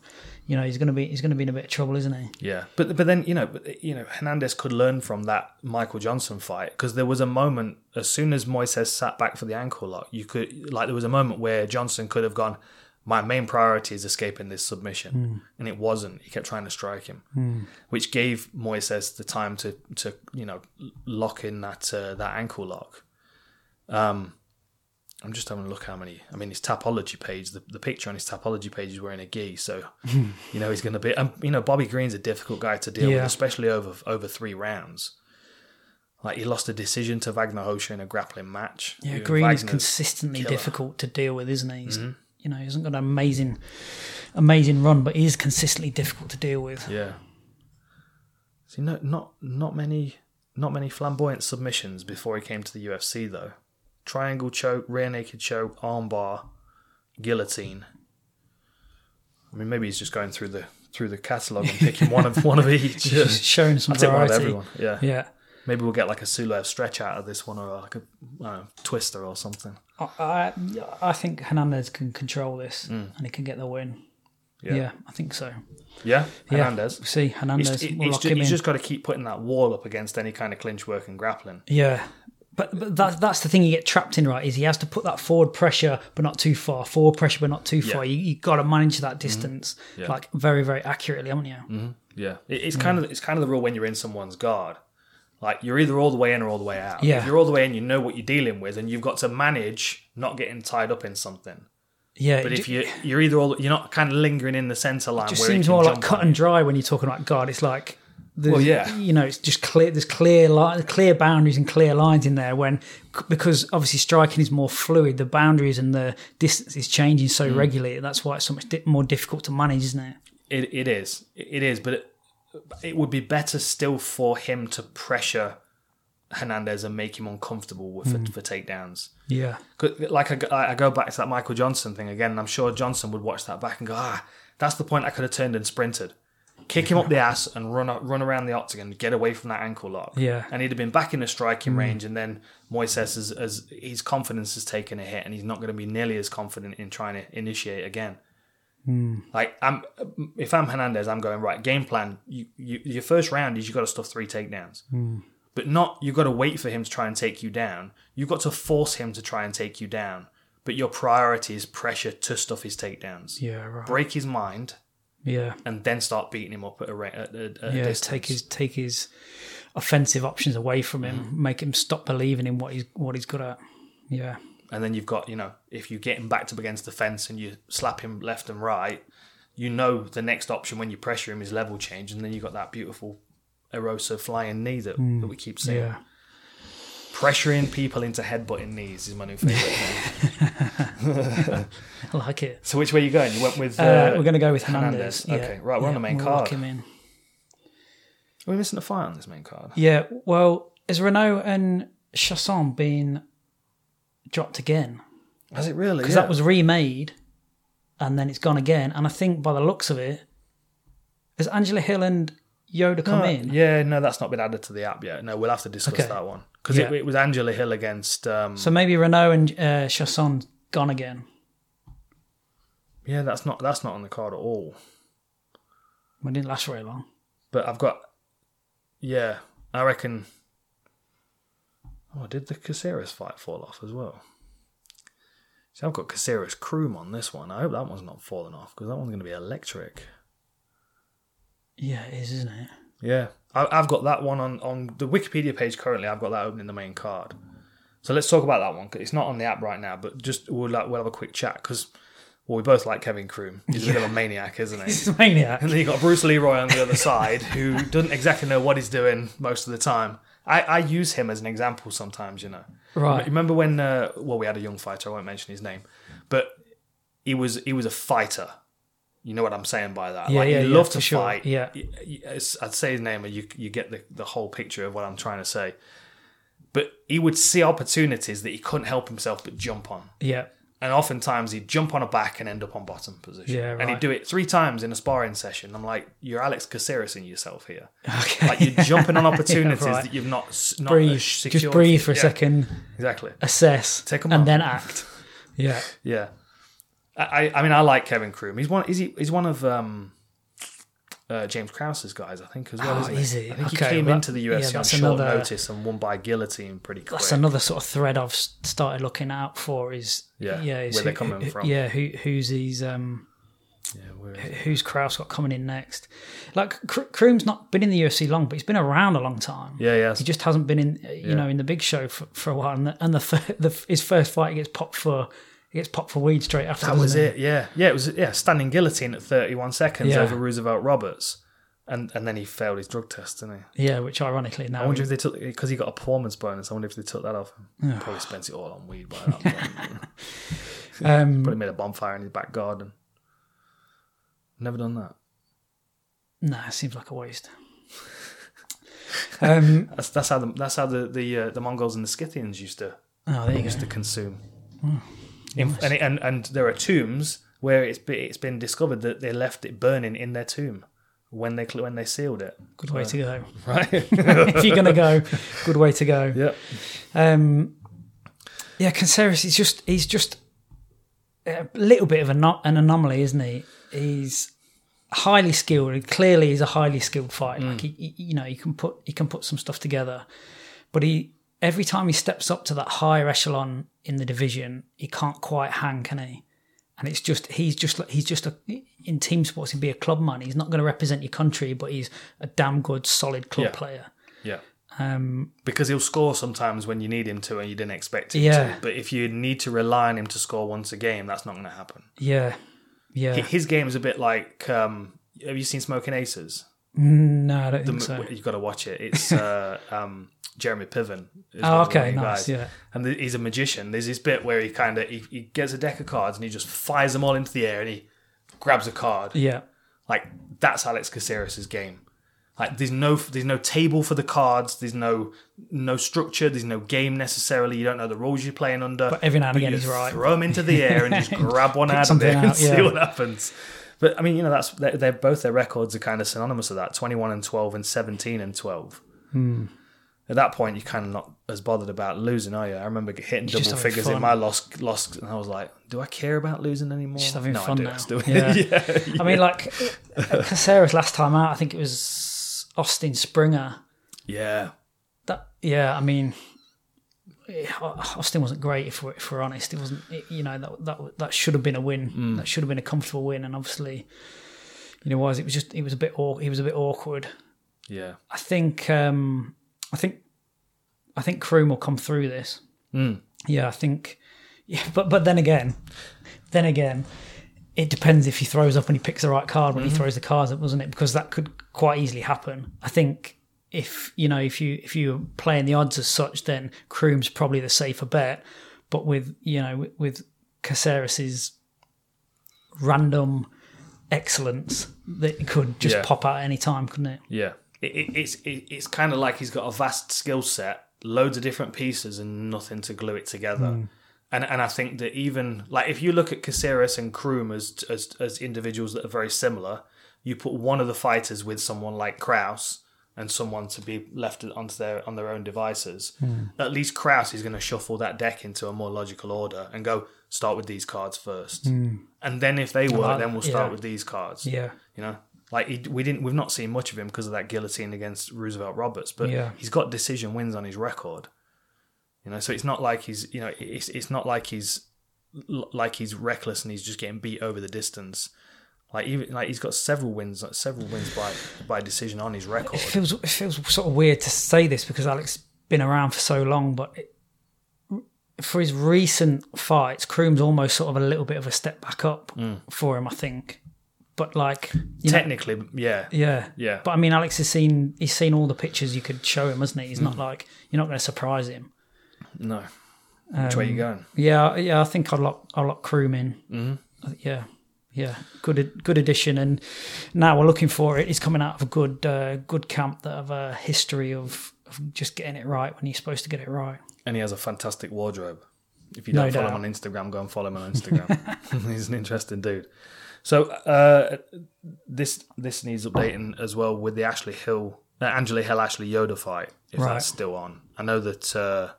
you know, he's going to be he's going to be in a bit of trouble, isn't he? Yeah, but but then you know, but, you know, Hernandez could learn from that Michael Johnson fight because there was a moment as soon as Moises sat back for the ankle lock, you could like there was a moment where Johnson could have gone. My main priority is escaping this submission, and it wasn't. He kept trying to strike him, which gave Moises the time to to you know lock in that uh, that ankle lock. Um, I'm just having a look how many. I mean, his tapology page, the, the picture on his tapology page is wearing a gi, so you know he's going to be. Um, you know, Bobby Green's a difficult guy to deal with, especially over over three rounds. Like he lost a decision to Vagner Rocha in a grappling match. Yeah, Green is consistently killer. Mm-hmm. difficult to deal with, isn't he? He's, You know, he hasn't got an amazing amazing run, but he is consistently difficult to deal with. Yeah. See, no, not not many not many flamboyant submissions before he came to the UFC though. Triangle choke, rear naked choke, armbar, guillotine. I mean, maybe he's just going through the through the catalogue and picking one of one of each. Just showing some I'll take one of everyone. Yeah. Yeah. Maybe we'll get like a Suloev stretch out of this one, or like a know, twister or something. I, I I think Hernandez can control this and he can get the win. Mm. Yeah. Yeah, I think so. Yeah, Yeah. Hernandez. See, Hernandez He's, he's lock ju- him he's just got to keep putting that wall up against any kind of clinch work and grappling. Yeah. But, but that, that's the thing you get trapped in, right? Is he has to put that forward pressure, but not too far. Forward pressure, but not too far. Yeah. You, you got to manage that mm-hmm. distance, Yeah. like very, very accurately, haven't you? Mm-hmm. Yeah, it, it's kind of it's kind of the rule when you're in someone's guard. Like you're either all the way in or all the way out. Yeah. If you're all the way in, you know what you're dealing with, and you've got to manage not getting tied up in something. Yeah. But if ju- you you're either all you're not kind of lingering in the center line, just where it seems can more like cut and dry when you're talking about guard. It's like, there's- Well, yeah. you know, it's just clear. There's clear li- clear boundaries and clear lines in there. When because obviously striking is more fluid, the boundaries and the distance is changing Mm. so regularly. That's why it's so much di- more difficult to manage, isn't it? It it is it is, but it, it would be better still for him to pressure Hernandez and make him uncomfortable with Hmm. for, for takedowns. Yeah. Like I, go- I go back to that Michael Johnson thing again, and I'm sure Johnson would watch that back and go, ah, that's the point I could have turned and sprinted. Kick him up the ass and run up- run around the octagon, get away from that ankle lock. Yeah. and he'd have been back in the striking hmm. range, and then Moises, as, as his confidence has taken a hit, and he's not going to be nearly as confident in trying to initiate again. Hmm. Like I'm, if I'm Hernandez, I'm going right. Game plan. You, you your first round is you got to stuff three takedowns, hmm. but not you got to wait for him to try and take you down. You've got to force him to try and take you down. But your priority is pressure to stuff his takedowns. Yeah. Right. Break his mind, Yeah, and then start beating him up at a, ra- at a, at a yeah. distance. Take his take his offensive options away from him. Mm-hmm. Make him stop believing in what he's what he's good at. Yeah, and then you've got you know if you get him backed up against the fence and you slap him left and right, you know the next option when you pressure him is level change, and then you've got that beautiful Erosa flying knee that, that we keep seeing. yeah. Pressuring people into headbutting knees is my new favorite. I like it. so which way are you going? You went with uh, Uh, we're going to go with Hernandez. Hernandez. Okay, right, we're on the main we'll card. him in. Are we missing a fight on this main card? Yeah, well, is Renault and Chiasson being dropped again? Has it really? Because that was remade and then it's gone again. And I think by the looks of it, is Angela Hill and Yoda come in? Yeah, no, that's not been added to the app yet. No, we'll have to discuss Okay. that one because Yeah. it, it was Angela Hill against. Um, So maybe Renault and uh, Chiasson gone again. yeah, that's not that's not on the card at all. We didn't last very long. But I've got. Yeah, I reckon. Oh, did the Caceres fight fall off as well? See, I've got Caceres Croom on this one. I hope that one's not falling off because that one's going to be electric. Yeah, it is, isn't it? Yeah, I, I've got that one on, on the Wikipedia page currently. I've got that open in the main card. So let's talk about that one it's not on the app right now, but just we'll, like, we'll have a quick chat because well, we both like Kevin Croom. He's a bit of a maniac, isn't he? He's a Maniac. And then you got Bruce Leroy on the other side, who doesn't exactly know what he's doing most of the time. I, I use him as an example sometimes, you know. Right. Remember when? Uh, well, we had a young fighter. I won't mention his name, but he was he was a fighter. You know what I'm saying by that? Yeah, like, yeah, he yeah, for to sure. fight. Yeah. Y- y- it's- I'd say his name, and you you get the the whole picture of what I'm trying to say. But he would see opportunities that he couldn't help himself but jump on. Yeah. And oftentimes he'd jump on a back and end up on bottom position. Yeah, And he'd do it three times in a sparring session. I'm like, you're Alex Caceres in yourself here. Okay. Like you're jumping on opportunities right. that you've not, not breathe. secured. Just breathe for a Yeah, second, Exactly. assess, Take 'em and then act. Yeah. Yeah. I, I- mean, I like Kevin Croom. He's one. Is he? He's one of um, uh, James Krause's guys, I think, as well. Oh, isn't is he? I think Okay, he came well, into the UFC yeah, on short another- notice and won by guillotine pretty quick. That's another sort of thread I've started looking out for. Is Yeah, yeah, is where they're coming who- from. Yeah, who who's these um yeah, who's Krause got coming in next? Like Croom's not been in the UFC long, but he's been around a long time. yeah, yeah. He just hasn't been in, you Yeah. know, in the big show for, for a while. And, the, and the, the his first fight, gets popped for he gets popped for weed straight after. That was he? it. Yeah, yeah. It was yeah. Standing guillotine at 31 seconds Yeah. over Roosevelt Roberts, and and then he failed his drug test, didn't he? Yeah, which ironically now I wonder if they took because he got a performance bonus. I wonder if they took that off him. Probably spent it all on weed by that point. um, Probably made a bonfire in his back garden. Never done that. nah, it seems like a waste. um, That's that's how the that's how the the uh, the Mongols and the Scythians used to oh, you go. used to consume. In- and, it, and and there are tombs where it's been, it's been discovered that they left it burning in their tomb when they when they sealed it. Good way to go. Right. if you're gonna go, good way to go. yep. Um, yeah, Caceres, he's just he's just a little bit of a no- an anomaly, isn't he? He's highly skilled. Clearly, he's a highly skilled fighter. Like he, he- you know, he can put he can put some stuff together, but he every time he steps up to that higher echelon in the division, he can't quite hang, can he? And it's just he's just he's just a in team sports he'd be a club man. He's not going to represent your country, but he's a damn good, solid club Yeah. player. Yeah. Um, Because he'll score sometimes when you need him to and you didn't expect him Yeah. to. But if you need to rely on him to score once a game, that's not going to happen. yeah, yeah. His game is a bit like. Um, have you seen Smoking Aces? No, I don't The, think so. You've got to watch it. It's uh, um, Jeremy Piven. is Oh, okay, nice, guys. yeah. And the, he's a magician. There's this bit where he kind of he, he gets a deck of cards and he just fires them all into the air and he grabs a card. Yeah, Like that's Alex Caceres' game. Like there's no there's no table for the cards. There's no no structure. There's no game necessarily. You don't know the rules you're playing under. But every now and again he's right. Throw them into the air and just grab one out of something it and out, see what happens. But I mean, you know, that's they're, they're both their records are kind of synonymous with that. Twenty one and twelve and seventeen and twelve. Hmm. At that point, you're kind of not as bothered about losing, are you? I remember hitting just double figures fun. in my lost, lost, and I was like, "Do I care about losing anymore?" Just having no, fun I do. now. I still, Yeah. yeah. I mean, like Caceres last time out, I think it was Austin Springer. yeah. That yeah, I mean, Austin wasn't great if we're, if we're honest. It wasn't, it- you know, that that that should have been a win. Hmm. That should have been a comfortable win, and obviously, you know was it was just it was a bit he was a bit awkward. Yeah. I think um, I think I think Croom will come through this. Mm. Yeah, I think. Yeah, but but then again, then again, it depends if he throws up and he picks the right card when he throws the cards up, doesn't it? Because that could quite easily happen. I think if you know if you if you're playing the odds as such, then Croom's probably the safer bet. But with you know with, with Caceres's random excellence, that could just Yeah. pop out any time, couldn't it? Yeah, it, it, it's it, it's kind of like he's got a vast skill set, loads of different pieces, and nothing to glue it together. Hmm. And and I think that even like if you look at Caceres and Croom as as as individuals that are very similar, you put one of the fighters with someone like Krause and someone to be left onto their on their own devices. Hmm. At least Krause is going to shuffle that deck into a more logical order and go start with these cards first, hmm. and then if they work, then we'll start yeah. with these cards. Yeah. You know, like he, we didn't, we've not seen much of him because of that guillotine against Roosevelt Roberts, but Yeah. he's got decision wins on his record. You know, so it's not like he's, you know, it's it's not like he's like he's reckless and he's just getting beat over the distance. Like even like he's got several wins, several wins by by decision on his record. It feels it feels sort of weird to say this because Alex been around for so long, but it, for his recent fights, Croom's almost sort of a little bit of a step back up Mm. for him, I think. But like, you know, Technically, yeah, yeah, yeah. But I mean, Alex has seen he's seen all the pictures you could show him, hasn't he? He's not Mm. like you're not going to surprise him. no. Which way you going? Yeah, yeah. I think I'll lock I'll lock Croom in. Mm-hmm. Yeah, yeah. Good good addition, and now we're looking for it. He's coming out of a good uh, good camp that have a history of, of just getting it right when you're supposed to get it right. And he has a fantastic wardrobe. If you don't follow doubt. him on Instagram, go and follow him on Instagram. He's an interesting dude. So uh, this this needs updating as well with the Ashley Hill, uh, Angela Hill Ashley Yoda fight. If Right. that's still on, I know that. Uh,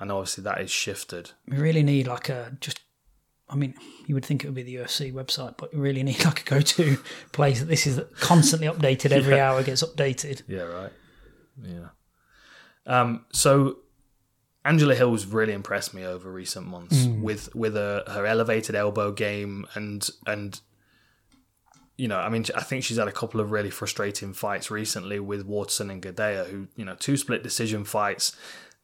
I know obviously that is shifted. We really need like a just. I mean, you would think it would be the UFC website, but we really need like a go-to place that this is constantly updated. Every hour gets updated. Yeah, right. Yeah. Um. So Angela Hill's really impressed me over recent months mm. with with her, her elevated elbow game and and you know, I mean, I think she's had a couple of really frustrating fights recently with Waterson and Gadelha, who you know, two split decision fights,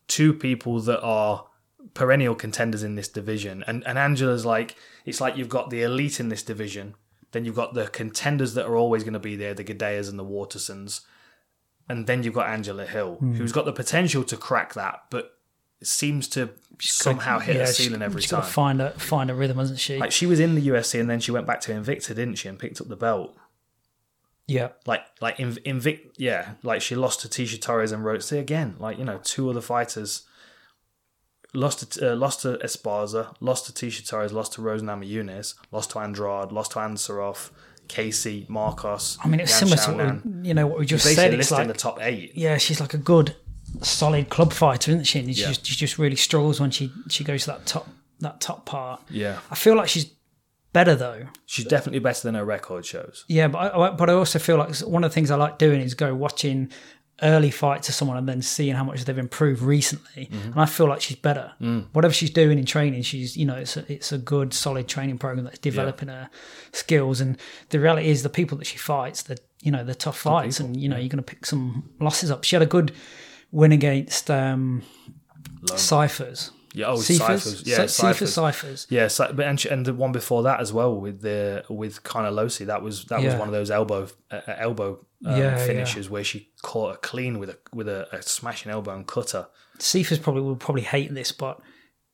two people that are perennial contenders in this division, and and Angela's like, it's like you've got the elite in this division, then you've got the contenders that are always going to be there, the Gadelhas and the Watersons, and then you've got Angela Hill, mm. who's got the potential to crack that, but seems to somehow hit yeah, a she- ceiling every she's time. got to find a find a rhythm, hasn't she? like she was in the UFC and then she went back to Invicta, didn't she, and picked up the belt. yeah, Like, like Inv- Invict, yeah, like she lost to Tisha Torres and. See again, like you know, two other fighters lost to uh, lost to Esparza, lost to Tisha Torres, lost to Rose Namajunas, lost to Andrade, lost to Ansaroff, Casey, Markos. I mean, it's similar to what we, you know what we just said. It's like in the top eight. yeah, she's like a good, solid club fighter, isn't she? And she, Yeah. just, she just really struggles when she she goes to that top that top part. Yeah, I feel like she's better though. she's definitely better than her record shows. Yeah, but I, but I also feel like one of the things I like doing is go watching early fights of someone and then seeing how much they've improved recently. Mm-hmm. And I feel like she's better. Mm. Whatever she's doing in training, she's you know it's a, it's a good solid training program that's developing her skills. And the reality is the people that she fights, the you know the tough fights, and you know you're going to pick some losses up. She had a good win against um, Cyphers. Yeah, oh? Cyphers. Yeah, Cyphers. Ciphers. Yeah, but and, and the one before that as well with the with Carnelossi, that was that was one of those elbow uh, uh, elbow um, Yeah, finishes where she caught a clean with a with a, a smashing elbow and cutter. Cyphers probably will probably hate this, but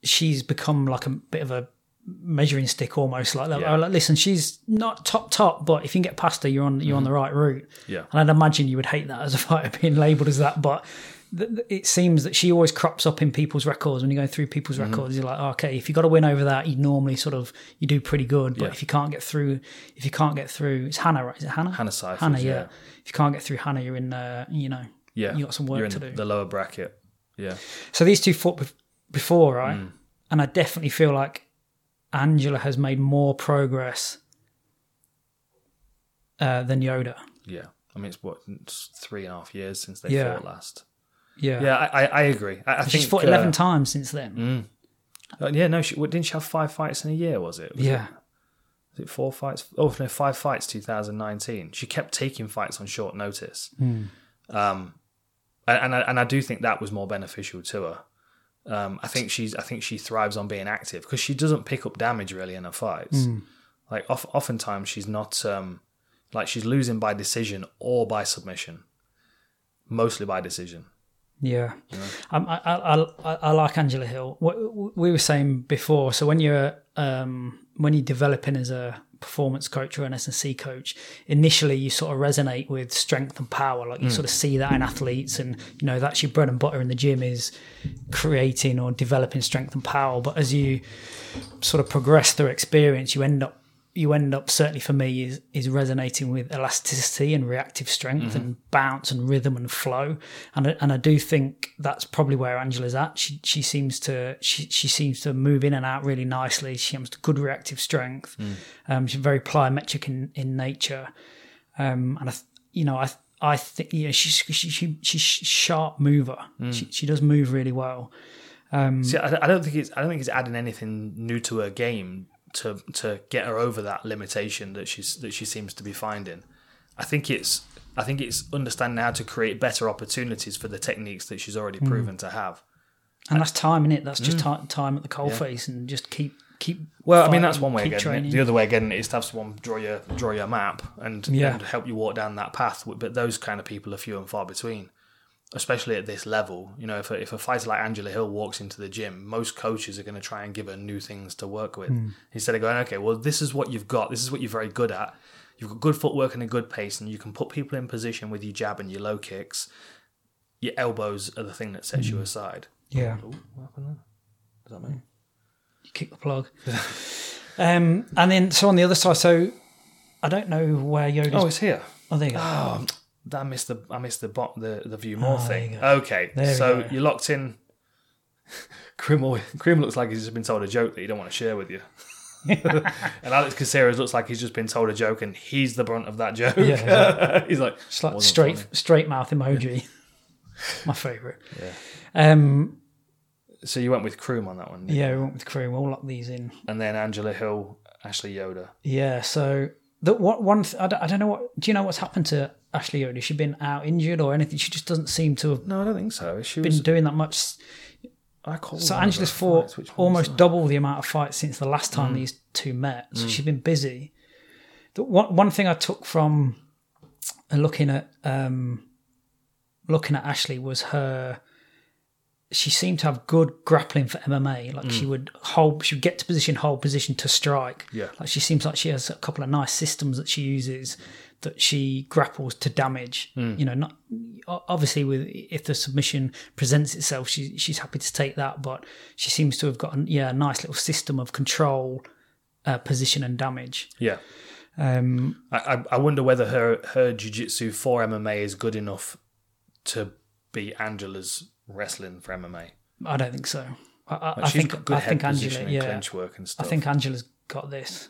she's become like a bit of a measuring stick almost like that. Yeah. Like, listen, she's not top top, but if you can get past her, you're on you're on the right route. Yeah. And I'd imagine you would hate that as a fighter being labelled as that, but. It seems that she always crops up in people's records when you go through people's records. You're like, okay, if you got to win over that, you normally sort of you do pretty good. But Yeah. if you can't get through, if you can't get through, it's Hannah, right? Is it Hannah? Hannah Cyphers, Hannah, yeah. yeah. If you can't get through Hannah, you're in, uh, you know, Yeah, You got some work to the, do. The lower bracket. Yeah, So these two fought before, right? Mm. And I definitely feel like Angela has made more progress uh, than Yoda. yeah. I mean, it's what it's three and a half years since they Yeah. fought last. Yeah. Yeah, I, I, I agree. I, I She's think fought uh, 11 times since then. uh, yeah, no, she didn't she have five fights in a year? Was it? Was Yeah. it- Was it four fights? Oh no, five fights. 2019. She kept taking fights on short notice. Um, and and I, and I do think that was more beneficial to her. Um, I think she's I think she thrives on being active because she doesn't pick up damage really in her fights. Like of, oftentimes she's not um, like she's losing by decision or by submission, mostly by decision. Yeah, um, I, I, I, I like Angela Hill. What we were saying before, so when you're um, when you're developing as a performance coach or an S&C coach, initially you sort of resonate with strength and power. Like you sort of see that in athletes, and you know that's your bread and butter in the gym is creating or developing strength and power. But as you sort of progress through experience, you end up you end up certainly for me is is resonating with elasticity and reactive strength and bounce and rhythm and flow. And and I do think that's probably where Angela's at. She she seems to she she seems to move in and out really nicely. She has good reactive strength. Um she's very plyometric in in nature. Um and I you know I I think yeah she's she, she she's sharp mover. She she does move really well. See, I, I don't think it's I don't think it's adding anything new to her game to to get her over that limitation that she's that she seems to be finding. I think it's I think it's understanding how to create better opportunities for the techniques that she's already hmm. proven to have. and that's time in it that's just hmm. ti time at the coalface and just keep keep Well, I mean that's one way getting training. The other way again is to have someone draw your draw your map and, Yeah. and help you walk down that path. But those kind of people are few and far between, especially at this level. You know, if a, if a fighter like Angela Hill walks into the gym, most coaches are going to try and give her new things to work with Hmm. instead of going, okay, well, this is what you've got. This is what you're very good at. You've got good footwork and a good pace, and you can put people in position with your jab and your low kicks. Your elbows are the thing that sets Hmm. you aside. yeah Ooh, what happened there? Does that mean? you kick the plug. um, and then so on the other side, so I don't know where Yoda's. Oh, Oh, it's here. Oh, there you go. Oh, I missed the I missed the bot the the view more Oh, thing. Okay, There so you're locked in. Krim, Krim looks like he's just been told a joke that you don't want to share with you. and Alex Caceres looks like he's just been told a joke and he's the brunt of that joke. Yeah, he's like, like straight funny. straight mouth emoji. My favourite. Yeah. Um, So you went with Croom on that one, yeah, we went with crew. We'll lock these in. and then Angela Hill, Ashley Yoda. Yeah. So the what one th- I, don't, I don't know what. Do you know what's happened to Ashley Yoda? Has she been out injured or anything? She just doesn't seem to have No, I don't think so. She's been was. doing that much. I called So one Angela's fought fights. Which one was almost that? double the amount of fights since the last Mm. time these two met. So she's been busy. The one one thing I took from looking at um, looking at Ashley was her. She seemed to have good grappling for MMA. Like she would hold, she would get to position, hold position to strike. Mm. Yeah. Like she seems like she has a couple of nice systems that she uses that she grapples to damage. Mm. You know, not obviously with if the submission presents itself, she she's happy to take that. But she seems to have got a, yeah a nice little system of control, uh, position and damage. Yeah. Um, I, I wonder whether her her jiu-jitsu for MMA is good enough to be Angela's wrestling for MMA. I don't think so. I, I, I think good I head think Angela, and yeah, clinch work and stuff. I think Angela's got this.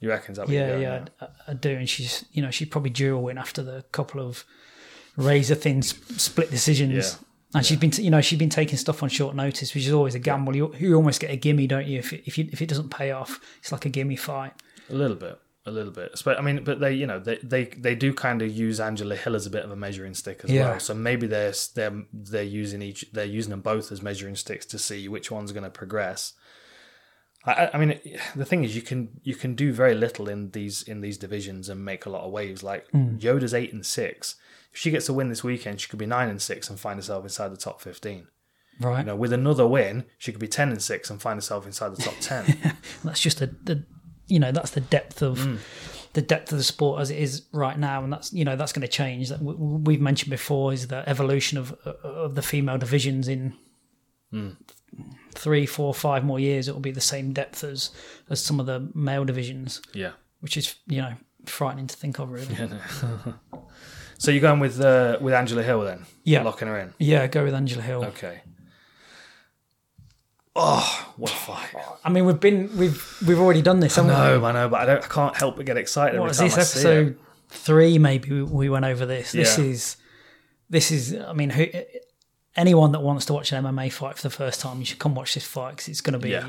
You reckon that? Yeah, yeah, I, I do. And she's, you know, she'd probably dual win after the couple of razor thin split decisions. Yeah. And she's been, t- you know, she's been taking stuff on short notice, which is always a gamble. You, you almost get a gimme, don't you? If it, if you if it doesn't pay off, it's like a gimme fight. A little bit, a little bit. But I mean, but they, you know, they they, they do kind of use Angela Hill as a bit of a measuring stick as Yeah. well. So maybe they're they're they're using each they're using them both as measuring sticks to see which one's going to progress. I, I- mean, the thing is, you can you can do very little in these in these divisions and make a lot of waves. Like Yoda's eight and six. If she gets a win this weekend, she could be nine and six and find herself inside the top fifteen. Right. You know, with another win, she could be ten and six and find herself inside the top ten. That's just the, the you know, that's the depth of Mm. the depth of the sport as it is right now, and that's you know that's going to change. That we've mentioned before is the evolution of of the female divisions in Mm. Three, four, five more years. It will be the same depth as as some of the male divisions, yeah. which is you know frightening to think of. Really, So you're going with uh, with Angela Hill then? Yeah. locking her in. yeah. Go with Angela Hill. Okay. Oh, what a fight! I mean, we've been we've we've already done this. haven't we? I know, but I don't. I can't help but get excited what every time this I episode three maybe we- we went over this this Yeah. is this is i mean who anyone that wants to watch an MMA fight for the first time, you should come watch this fight because it's going to be Yeah.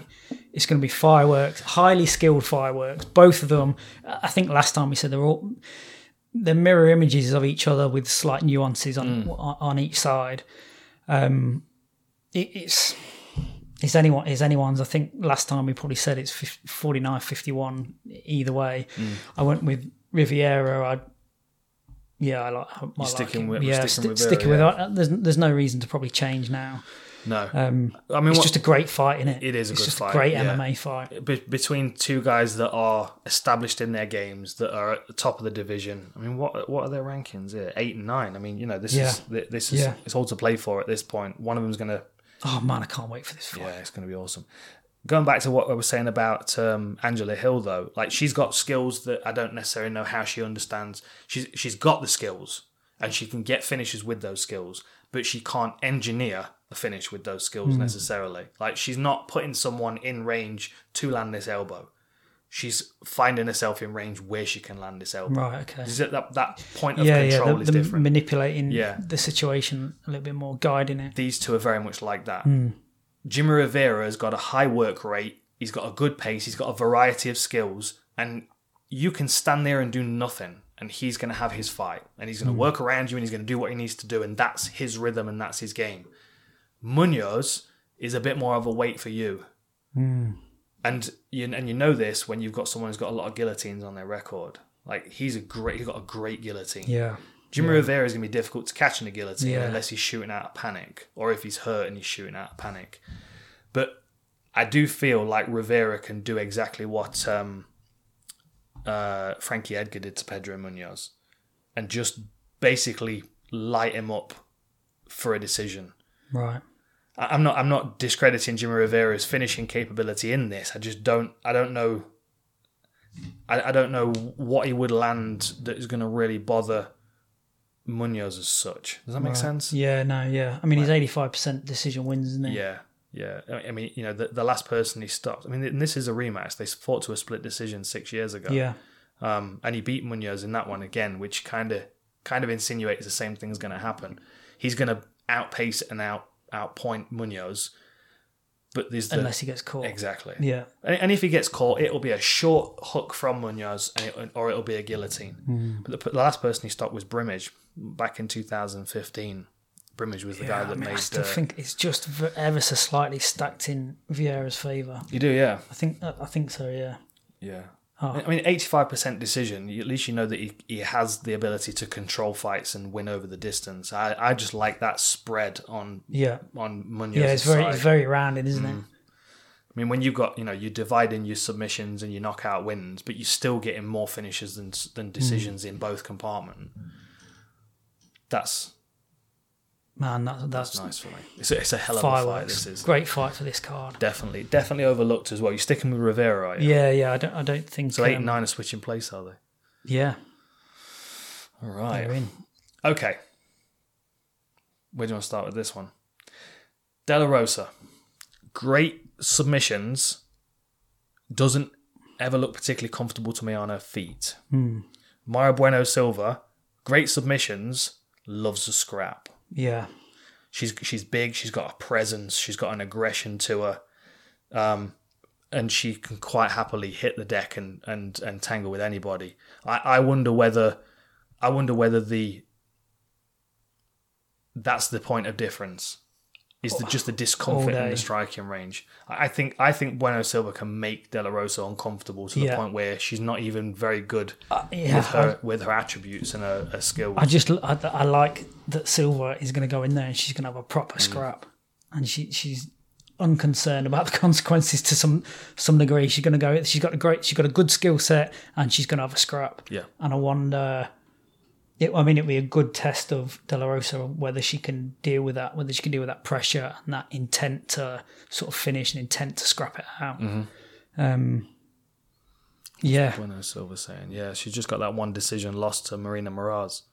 it's going to be fireworks, highly skilled fireworks. Both of them, I think last time we said they're all they're mirror images of each other with slight nuances on Mm. on, each side. Um, it, it's it's anyone is anyone's. I think last time we probably said it's 49 51 either way. Mm. I went with Rivera. I yeah, I like. Might like sticking him. with- yeah, sticking with sticking Vera, with. uh, There's there's no reason to probably change now. No, Um, I mean, it's what, just a great fight, isn't it? It is a it's good just fight, a great yeah. MMA fight. be- between two guys that are established in their games that are at the top of the division. I mean, what what are their rankings here? Eight and nine. I mean, you know, this Yeah. is this is it's all to play for at this point. One of them's gonna Oh man, I can't wait for this fight. yeah, it's gonna be awesome. Going back to what I was saying about um, Angela Hill, though, like she's got skills that I don't necessarily know how she understands. She's she's got the skills and she can get finishes with those skills, but she can't engineer a finish with those skills necessarily. Like she's not putting someone in range to land this elbow. She's finding herself in range where she can land this elbow. Right. Okay. Is it that that point of Yeah, yeah. control The, is the different? manipulating Yeah. the situation a little bit more, guiding it. these two are very much like that. Hmm. Jimmy Rivera has got a high work rate. He's got a good pace. He's got a variety of skills, and you can stand there and do nothing, and he's going to have his fight, and he's going to Hmm. work around you, and he's going to do what he needs to do, and that's his rhythm and that's his game. Munhoz is a bit more of a wait for you, Hmm. and you and you know this when you've got someone who's got a lot of guillotines on their record. Like he's a great, he's got a great guillotine. Yeah. Jimmy Rivera is going to be difficult to catch in a guillotine Yeah. unless he's shooting out of panic or if he's hurt and he's shooting out of panic. But I do feel like Rivera can do exactly what um, uh, Frankie Edgar did to Pedro Munhoz and just basically light him up for a decision. Right. I- I'm not I'm not discrediting Jimmy Rivera's finishing capability in this. I just don't I don't know I, I don't know what he would land that is going to really bother Munhoz as such. Does that make sense? Yeah. No. Yeah. I mean, he's eighty-five percent decision wins, isn't he? Yeah, yeah. I mean, you know, the, the last person he stopped. I mean, this is a rematch. They fought to a split decision six years ago. Yeah. Um, and he beat Munhoz in that one again, which kind of kind of insinuates the same thing's going to happen. He's going to outpace and out outpoint Munhoz, but there's the Unless he gets caught. exactly. Yeah. And, and if he gets caught, it'll be a short hook from Munhoz, and it, or it'll be a guillotine. Hmm. But the, the last person he stopped was Brimage back in 2015. Brimage was the guy that I mean, made. I still uh, think it's just ever so slightly stacked in Vieira's favour. you do, yeah, I think. I think so. Yeah. yeah. Oh. I mean, 85% decision. you- At least you know that he, he has the ability to control fights and win over the distance. I, I just like that spread on Yeah. on Munhoz. Yeah. It's very. side. It's very rounded, isn't it? I mean, when you've got, you know, you're dividing your submissions and your knockout wins, but you're still getting more finishes than than decisions in both compartment. That's Man, that's that's, that's nice for me. It's a, it's a hell of a fight. This is Great fight for this card. definitely definitely overlooked as well. You're sticking with Rivera, are you? Yeah. Yeah. I don't. I don't think. So eight um, and nine are switching place, are they? Yeah. All right. They're in. Okay. Where do you want to start with this one? De La Rosa. Great submissions. Doesn't ever look particularly comfortable to me on her feet. Mayra Bueno Silva. Great submissions. Loves a scrap. Yeah. She's she's big. She's got a presence. She's got an aggression to her, um, and she can quite happily hit the deck and and and tangle with anybody. I, I wonder whether I wonder whether the that's the point of difference. Is the, just the discomfort in the striking range? I think I think Bueno Silva can make De La Rosa uncomfortable to the Yeah. point where she's not even very good Yeah. with her with her attributes and her, her skills. I just I, I like that Silva is going to go in there and she's going to have a proper Mm. scrap, and she she's unconcerned about the consequences to some some degree. She's going to go. She's got a great. She's got a good skill set, and she's going to have a scrap. yeah, And I wonder. It, I mean, it'd be a good test of De La Rosa whether she can deal with that, whether she can deal with that pressure and that intent to sort of finish and intent to scrap it out. Mm-hmm. Um, yeah, Bueno Silva saying, yeah, she's just got that one decision lost to Maryna Moroz.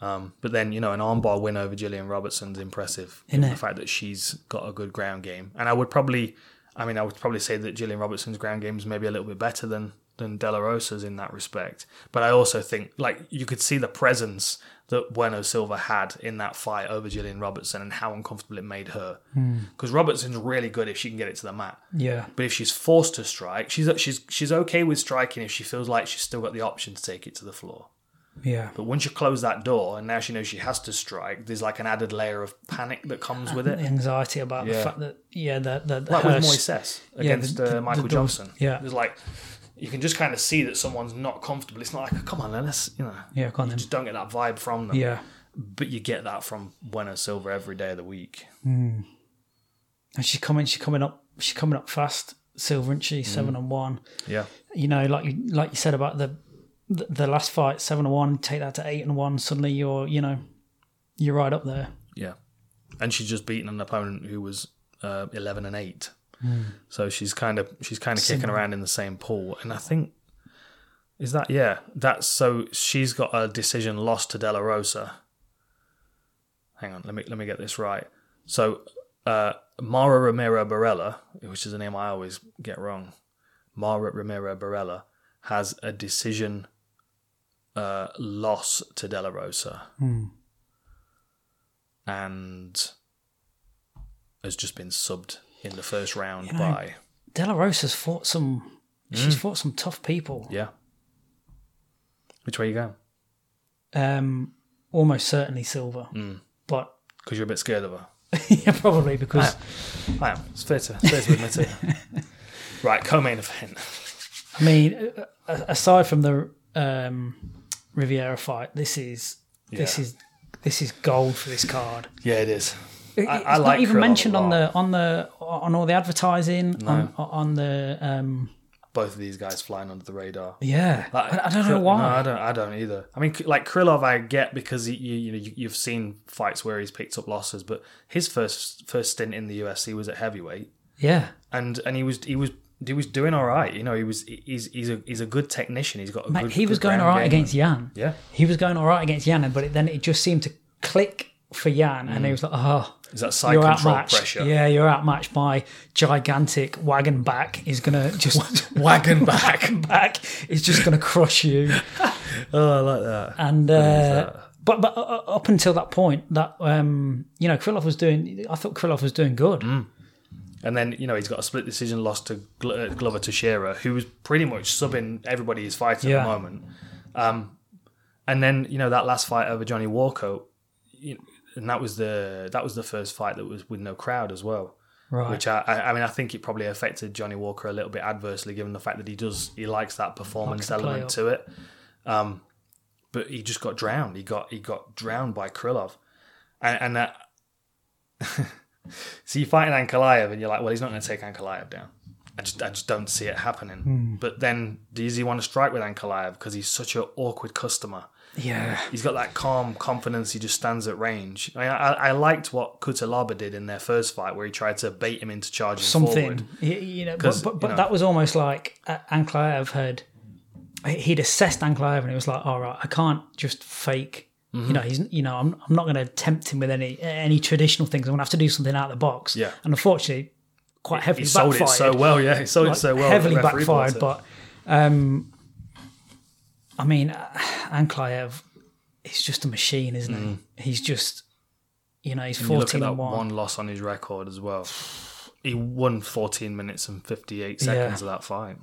Um, but then, you know, an armbar win over Gillian Robertson's impressive. Innit? the fact that she's got a good ground game. And I would probably, I mean, I would probably say that Gillian Robertson's ground game is maybe a little bit better than than De La Rosa's in that respect. But I also think like you could see the presence that Bueno Silva had in that fight over Gillian Robertson and how uncomfortable it made her. Because Robertson's really good if she can get it to the mat. Yeah. But if she's forced to strike, she's she's she's okay with striking if she feels like she's still got the option to take it to the floor. Yeah. But once you close that door and now she knows she has to strike, there's like an added layer of panic that comes with it. anxiety about the fact that yeah, that the Like her with Moises yeah, against the- the- uh, Michael the Johnson. yeah. There's like you can just kind of see that someone's not comfortable. It's not like come on, let's you know. Yeah, go on you then. just don't get that vibe from them. Yeah. But you get that from Bueno Silva every day of the week. And she's coming she's coming up she's coming up fast, Silva and Mm. she, seven and one. Yeah. You know, like you like you said about the the, the last fight, seven and one, take that to eight and one, suddenly you're you know, you're right up there. Yeah. And she's just beaten an opponent who was uh, eleven and eight. So she's kind of she's kind of kicking around in the same pool. And I think is that yeah, that's so she's got a decision lost to De La Rosa. Hang on, let me let me get this right. So uh Mara Romero Borella, which is a name I always get wrong. Mara Romero Borella has a decision uh, loss to De La Rosa and has just been subbed in the first round know, by De La Rosa's fought some she's fought some tough people. yeah. Which way you going? Um almost certainly Silva. Mm. But Because you're a bit scared of her. yeah, probably because I am. It's fair to, fair to admit it. right, co-main event. I mean, aside from the um, Rivera fight, this is this Yeah. is this is gold for this card. Yeah, it is. It- I- it's I not like even mentioned on the on the on all the advertising on on the um, Both of these guys flying under the radar. yeah. Like, I, I don't know why. No, I don't. I don't either. I mean, like Krylov, I get because he, you, you know you, you've seen fights where he's picked up losses, but his first first stint in the UFC was at heavyweight, yeah, and and he was he was he was doing all right. You know, he was he's he's a he's a good technician. He's got a Mate, good. he was good going all right ground right game. against Jan. Yeah, He was going all right against Yan, but it, then it just seemed to click for Jan, and he was like, "Oh, is that side you're control outmatched. pressure? Yeah, you're outmatched by gigantic wagon back. Is gonna just Wagon back. wagon back is just gonna crush you." Oh, I like that. And uh, but but uh, up until that point, that um, you know, Krylov was doing. I thought Krylov was doing good. Mm. And then you know he's got a split decision loss to Gl- uh, Glover Teixeira, who was pretty much subbing everybody he's fighting at the moment. Um, and then you know that last fight over Johnny Walker, you and that was the that was the first fight that was with no crowd as well. Right. Which I, I mean I think it probably affected Johnny Walker a little bit adversely, given the fact that he does he likes that performance play element to it. Um, but he just got drowned. He got he got drowned by Krylov, and, and that. so you fight an Ankalaev, and you're like, well, he's not going to take Ankalaev down. I just I just don't see it happening. But then does he want to strike with Ankalaev because he's such an awkward customer? yeah. He's got that calm confidence. He just stands at range. I, I, I liked what Cutelaba did in their first fight, where he tried to bait him into charging Something. forward. You, know, but, 'Cause, but, you know- that was almost like uh, Ankalaev had. He'd assessed Ankalaev and he was like, "All right, I can't just fake." Mm-hmm. You know, he's. You know, I'm. I'm not going to tempt him with any any traditional things. I'm going to have to do something out of the box. Yeah. And unfortunately, quite heavily He sold backfired. it so well. Yeah, he sold like, it so well. heavily backfired. But um, I mean, uh, Ankalaev is just a machine, isn't he? He's just, you know, he's Mm. At fourteen that and one. one loss on his record as well. He won 14 minutes and 58 seconds of that fight.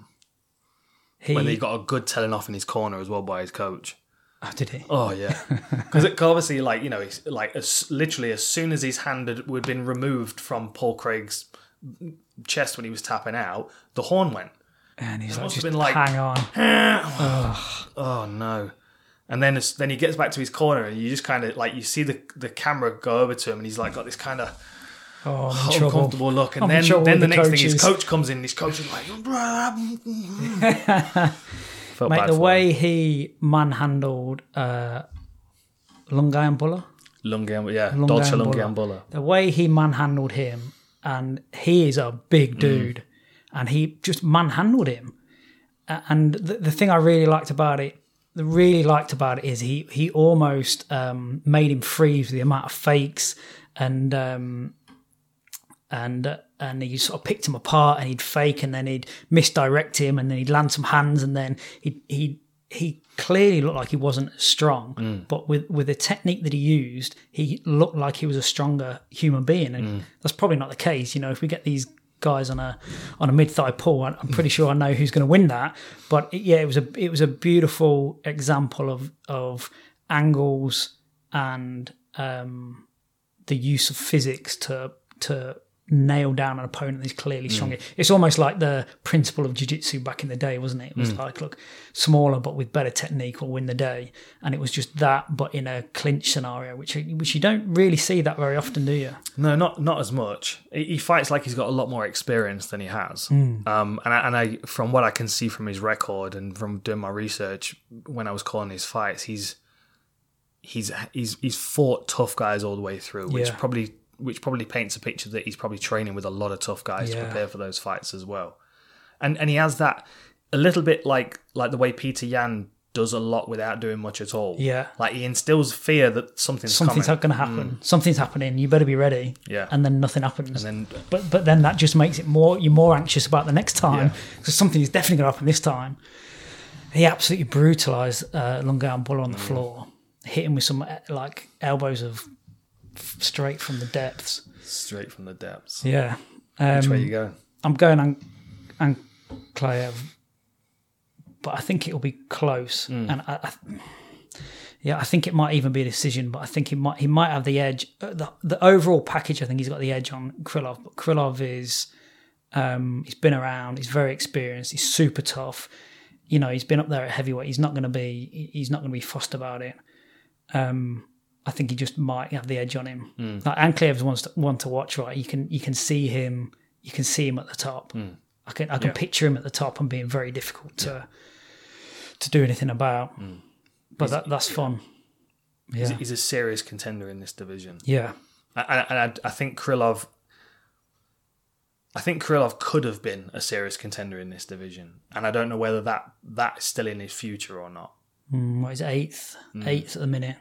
He, When he got a good telling off in his corner as well by his coach. oh, did he? Oh yeah, because obviously, like you know, he's like as, literally as soon as his hand had, had been removed from Paul Craig's chest when he was tapping out, the horn went. And he's like, just been like- hang on. Oh no! And then then he gets back to his corner, and you just kind of like you see the the camera go over to him, and he's like got this kind of Oh, I'm in trouble. uncomfortable look. And I'm then then the the next thing, his coach comes in, and his coach is like, Mate, the way him. he manhandled uh, Lungayanbula, Lungiam, yeah, Lungiambula. Dalcha Lungiambula. the way he manhandled him, and he is a Mm. big dude, and he just manhandled him. And the, the thing I really liked about it, really liked about it is he he almost um, made him freeze the amount of fakes and um, and and he sort of picked him apart, and he'd fake, and then he'd misdirect him, and then he'd land some hands, and then he he he clearly looked like he wasn't as strong, but with with the technique that he used, he looked like he was a stronger human being, and that's probably not the case. You know, if we get these guys on a on a mid thigh pull, I'm pretty sure I know who's going to win that. But it- yeah, it was a it was a beautiful example of of angles and um, the use of physics to to nail down an opponent that's clearly mm. stronger. It's almost like the principle of jiu-jitsu back in the day, wasn't it? It was mm. like, look, smaller but with better technique will win the day. And it was just that, but in a clinch scenario, which which you don't really see that very often, do you? No, not not as much. He fights like he's got a lot more experience than he has. Hmm. Um, and I, and I, from what I can see from his record and from doing my research when I was calling his fights, he's he's he's he's fought tough guys all the way through, which Yeah. probably which probably paints a picture that he's probably training with a lot of tough guys to prepare for those fights as well. And and he has that a little bit like like the way Peter Yan does a lot without doing much at all. Yeah. like he instills fear that something's, Something's coming. going to happen. Something's happening. You better be ready. Yeah. And then nothing happens. and then but but then that just makes it more you're more anxious about the next time Yeah. because something is definitely going to happen this time. He absolutely brutalized uh, Lungan Buller Mm. on the floor, hit him with some uh, like elbows of f- straight from the depths. straight from the depths. Yeah, Which way um, you go? I'm going on Ankalaev, but I think it'll be close. Hmm. And I, I, yeah, I think it might even be a decision. But I think he might he might have the edge. Uh, The, the overall package, I think he's got the edge on Krylov. But Krylov is um, he's been around. He's very experienced. He's super tough. You know, he's been up there at heavyweight. He's not going to be he's not going to be fussed about it. Um, I think he just might have the edge on him. Hmm. Like Ankalaev's one to, one to watch, right? You can you can see him. You can see him at the top. I can I can. Yeah. picture him at the top and being very difficult to to do anything about. But that that's fun. Hmm. He's, Yeah, he's a serious contender in this division. yeah, And, and I, I think Krylov. I think Krylov could have been a serious contender in this division, and I don't know whether that that's still in his future or not. Mm, what is it, eighth? Hmm. Eighth at the minute.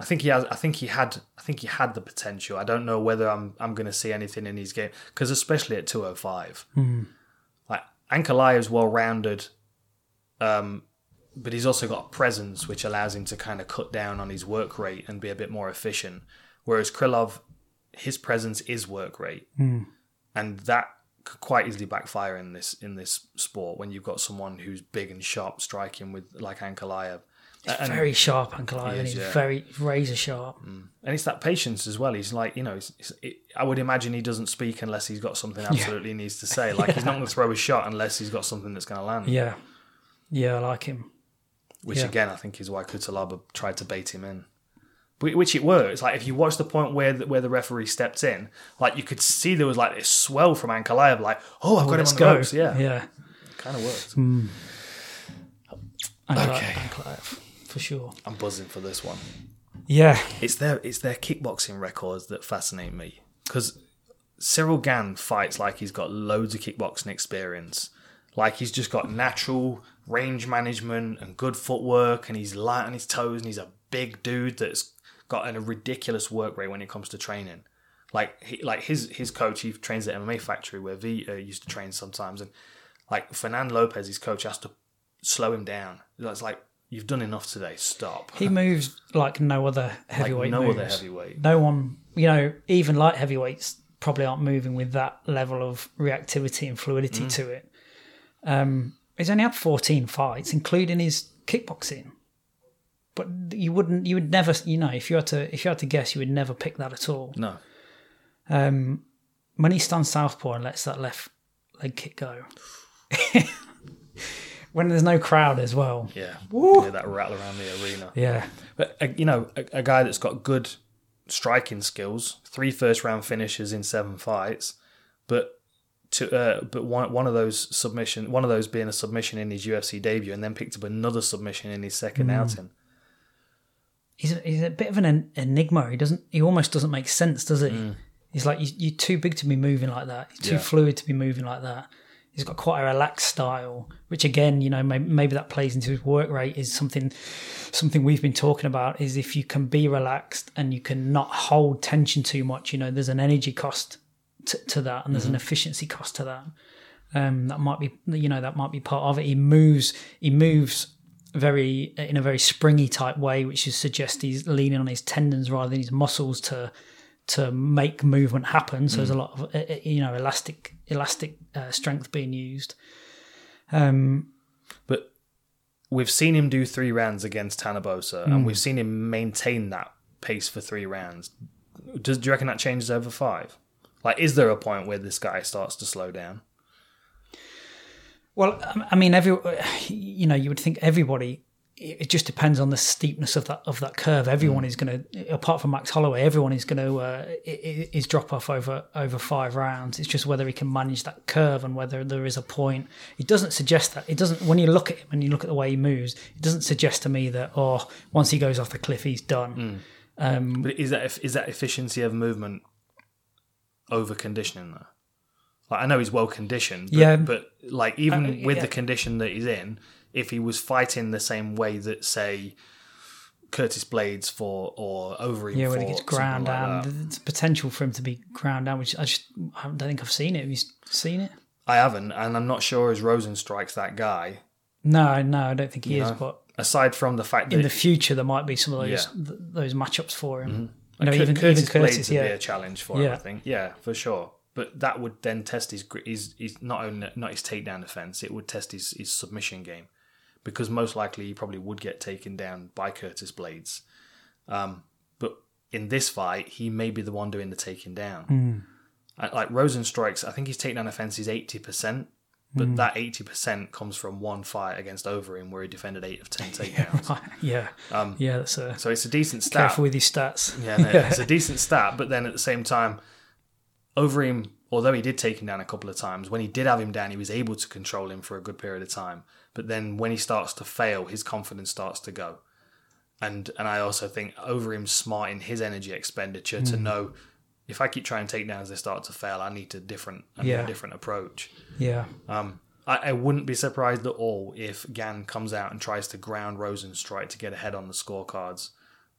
I think he has. I think he had. I think he had the potential. I don't know whether I'm. I'm going to see anything in his game because especially at 205, like Ankalaev's well rounded, um, but he's also got a presence which allows him to kind of cut down on his work rate and be a bit more efficient. Whereas Krylov, his presence is work rate, and that could quite easily backfire in this in this sport when you've got someone who's big and sharp striking with like Ankalaev. He's very sharp, and is, he's yeah. very razor sharp. Mm. and it's that patience as well. He's like, you know, it's, it's, it, I would imagine he doesn't speak unless he's got something absolutely needs to say. Like he's not going to throw a shot unless he's got something that's going to land. Yeah, yeah, I like him. Which yeah. again, I think is why Cutelaba tried to bait him in. Wh- Which it works. Like if you watch the point where the, where the referee stepped in, like you could see there was like this swell from Ankalaev, like, oh, I've oh, got him Let's on go. ropes. Yeah, yeah. kind of worked. Mm. Ankalaev, Okay. Ankalaev, for sure. I'm buzzing for this one. Yeah, It's their it's their kickboxing records that fascinate me because Ciryl Gane fights like he's got loads of kickboxing experience, like he's just got natural range management and good footwork, and he's light on his toes, and he's a big dude that's got a ridiculous work rate when it comes to training. Like he, like his his coach, he trains at MMA Factory where V uh, used to train sometimes, and like Fernand Lopez, his coach, has to slow him down. It's like you've done enough today. Stop. he moves like no other heavyweight. like no moves. other heavyweight. no one, you know, even light heavyweights probably aren't moving with that level of reactivity and fluidity Mm. to it. Um, he's only had 14 fights, including his kickboxing. But you wouldn't, you would never, you know, if you had to, if you had to guess, you would never pick that at all. No. Um, when he stands southpaw and lets that left leg kick go, when there's no crowd as well, Yeah. Yeah, that rattle around the arena. yeah, But, uh, you know, a, a guy that's got good striking skills, three first round finishes in seven fights, but to uh, but one one of those submission, one of those being a submission in his UFC debut, and then picked up another submission in his second Hmm. outing. he's a, he's a bit of an enigma. He doesn't. He almost doesn't make sense, does he? He's like you, you're too big to be moving like that. You're too Yeah. fluid to be moving like that. He's got quite a relaxed style, which again, you know, maybe, maybe that plays into his work rate. Is something something we've been talking about. Is if you can be relaxed and you can not hold tension too much. You know, there's an energy cost to, to that, and there's an efficiency cost to that. Um, that might be, you know, that might be part of it. He moves, he moves very in a very springy type way, which is suggest he's leaning on his tendons rather than his muscles to to make movement happen. So there's a lot of you know elastic elastic uh, strength being used. Um, But we've seen him do three rounds against Tanner Boser, Hmm. and we've seen him maintain that pace for three rounds. Does do you reckon that changes over five? Like, is there a point where this guy starts to slow down? Well, I- I mean, every you know, you would think everybody. It just depends on the steepness of that of that curve. Everyone is going to, apart from Max Holloway, everyone is going to uh, is drop off over over five rounds. It's just whether he can manage that curve and whether there is a point. It doesn't suggest that. It doesn't. When you look at him and you look at the way he moves, it doesn't suggest to me that oh, once he goes off the cliff, he's done. Um, But is that is that efficiency of movement over conditioning though? Like I know he's well conditioned, but, Yeah. but like even Uh, with yeah. the condition that he's in, if he was fighting the same way that say Curtis Blaydes for or Overeem yeah, when he gets ground like down, that. there's potential for him to be ground down, which I just I don't think I've seen it. Have you seen it? I haven't, and I'm not sure as Rozenstruik's that guy. No, no, I don't think he You is. know, But Aside from the fact that in the future, there might be some of those Yeah. Mm-hmm. th- those matchups for him. Cur- even Curtis, even Blaydes Curtis, would be a challenge for him. Yeah. I think, yeah, for sure. But that would then test his his, his not only not his takedown defense, it would test his, his submission game, because most likely he probably would get taken down by Curtis Blaydes. Um, but in this fight, he may be the one doing the taking down. I- Like Rozenstruik's, I think his takedown defense is eighty percent. But Hmm. that eighty percent comes from one fight against Overeem, where he defended eight of ten takedowns. yeah, Um, yeah. That's a So it's a decent stat. careful with your stats. Yeah, no, it's a decent stat, but then at the same time, Overeem, although he did take him down a couple of times, when he did have him down, he was able to control him for a good period of time. But then when he starts to fail, his confidence starts to go. And and I also think Overeem's smart in his energy expenditure Hmm. to know if I keep trying takedowns, they start to fail. I need a different, I Yeah. a different approach. Yeah, Um, I, I wouldn't be surprised at all if Gane comes out and tries to ground Rozenstruik to get ahead on the scorecards,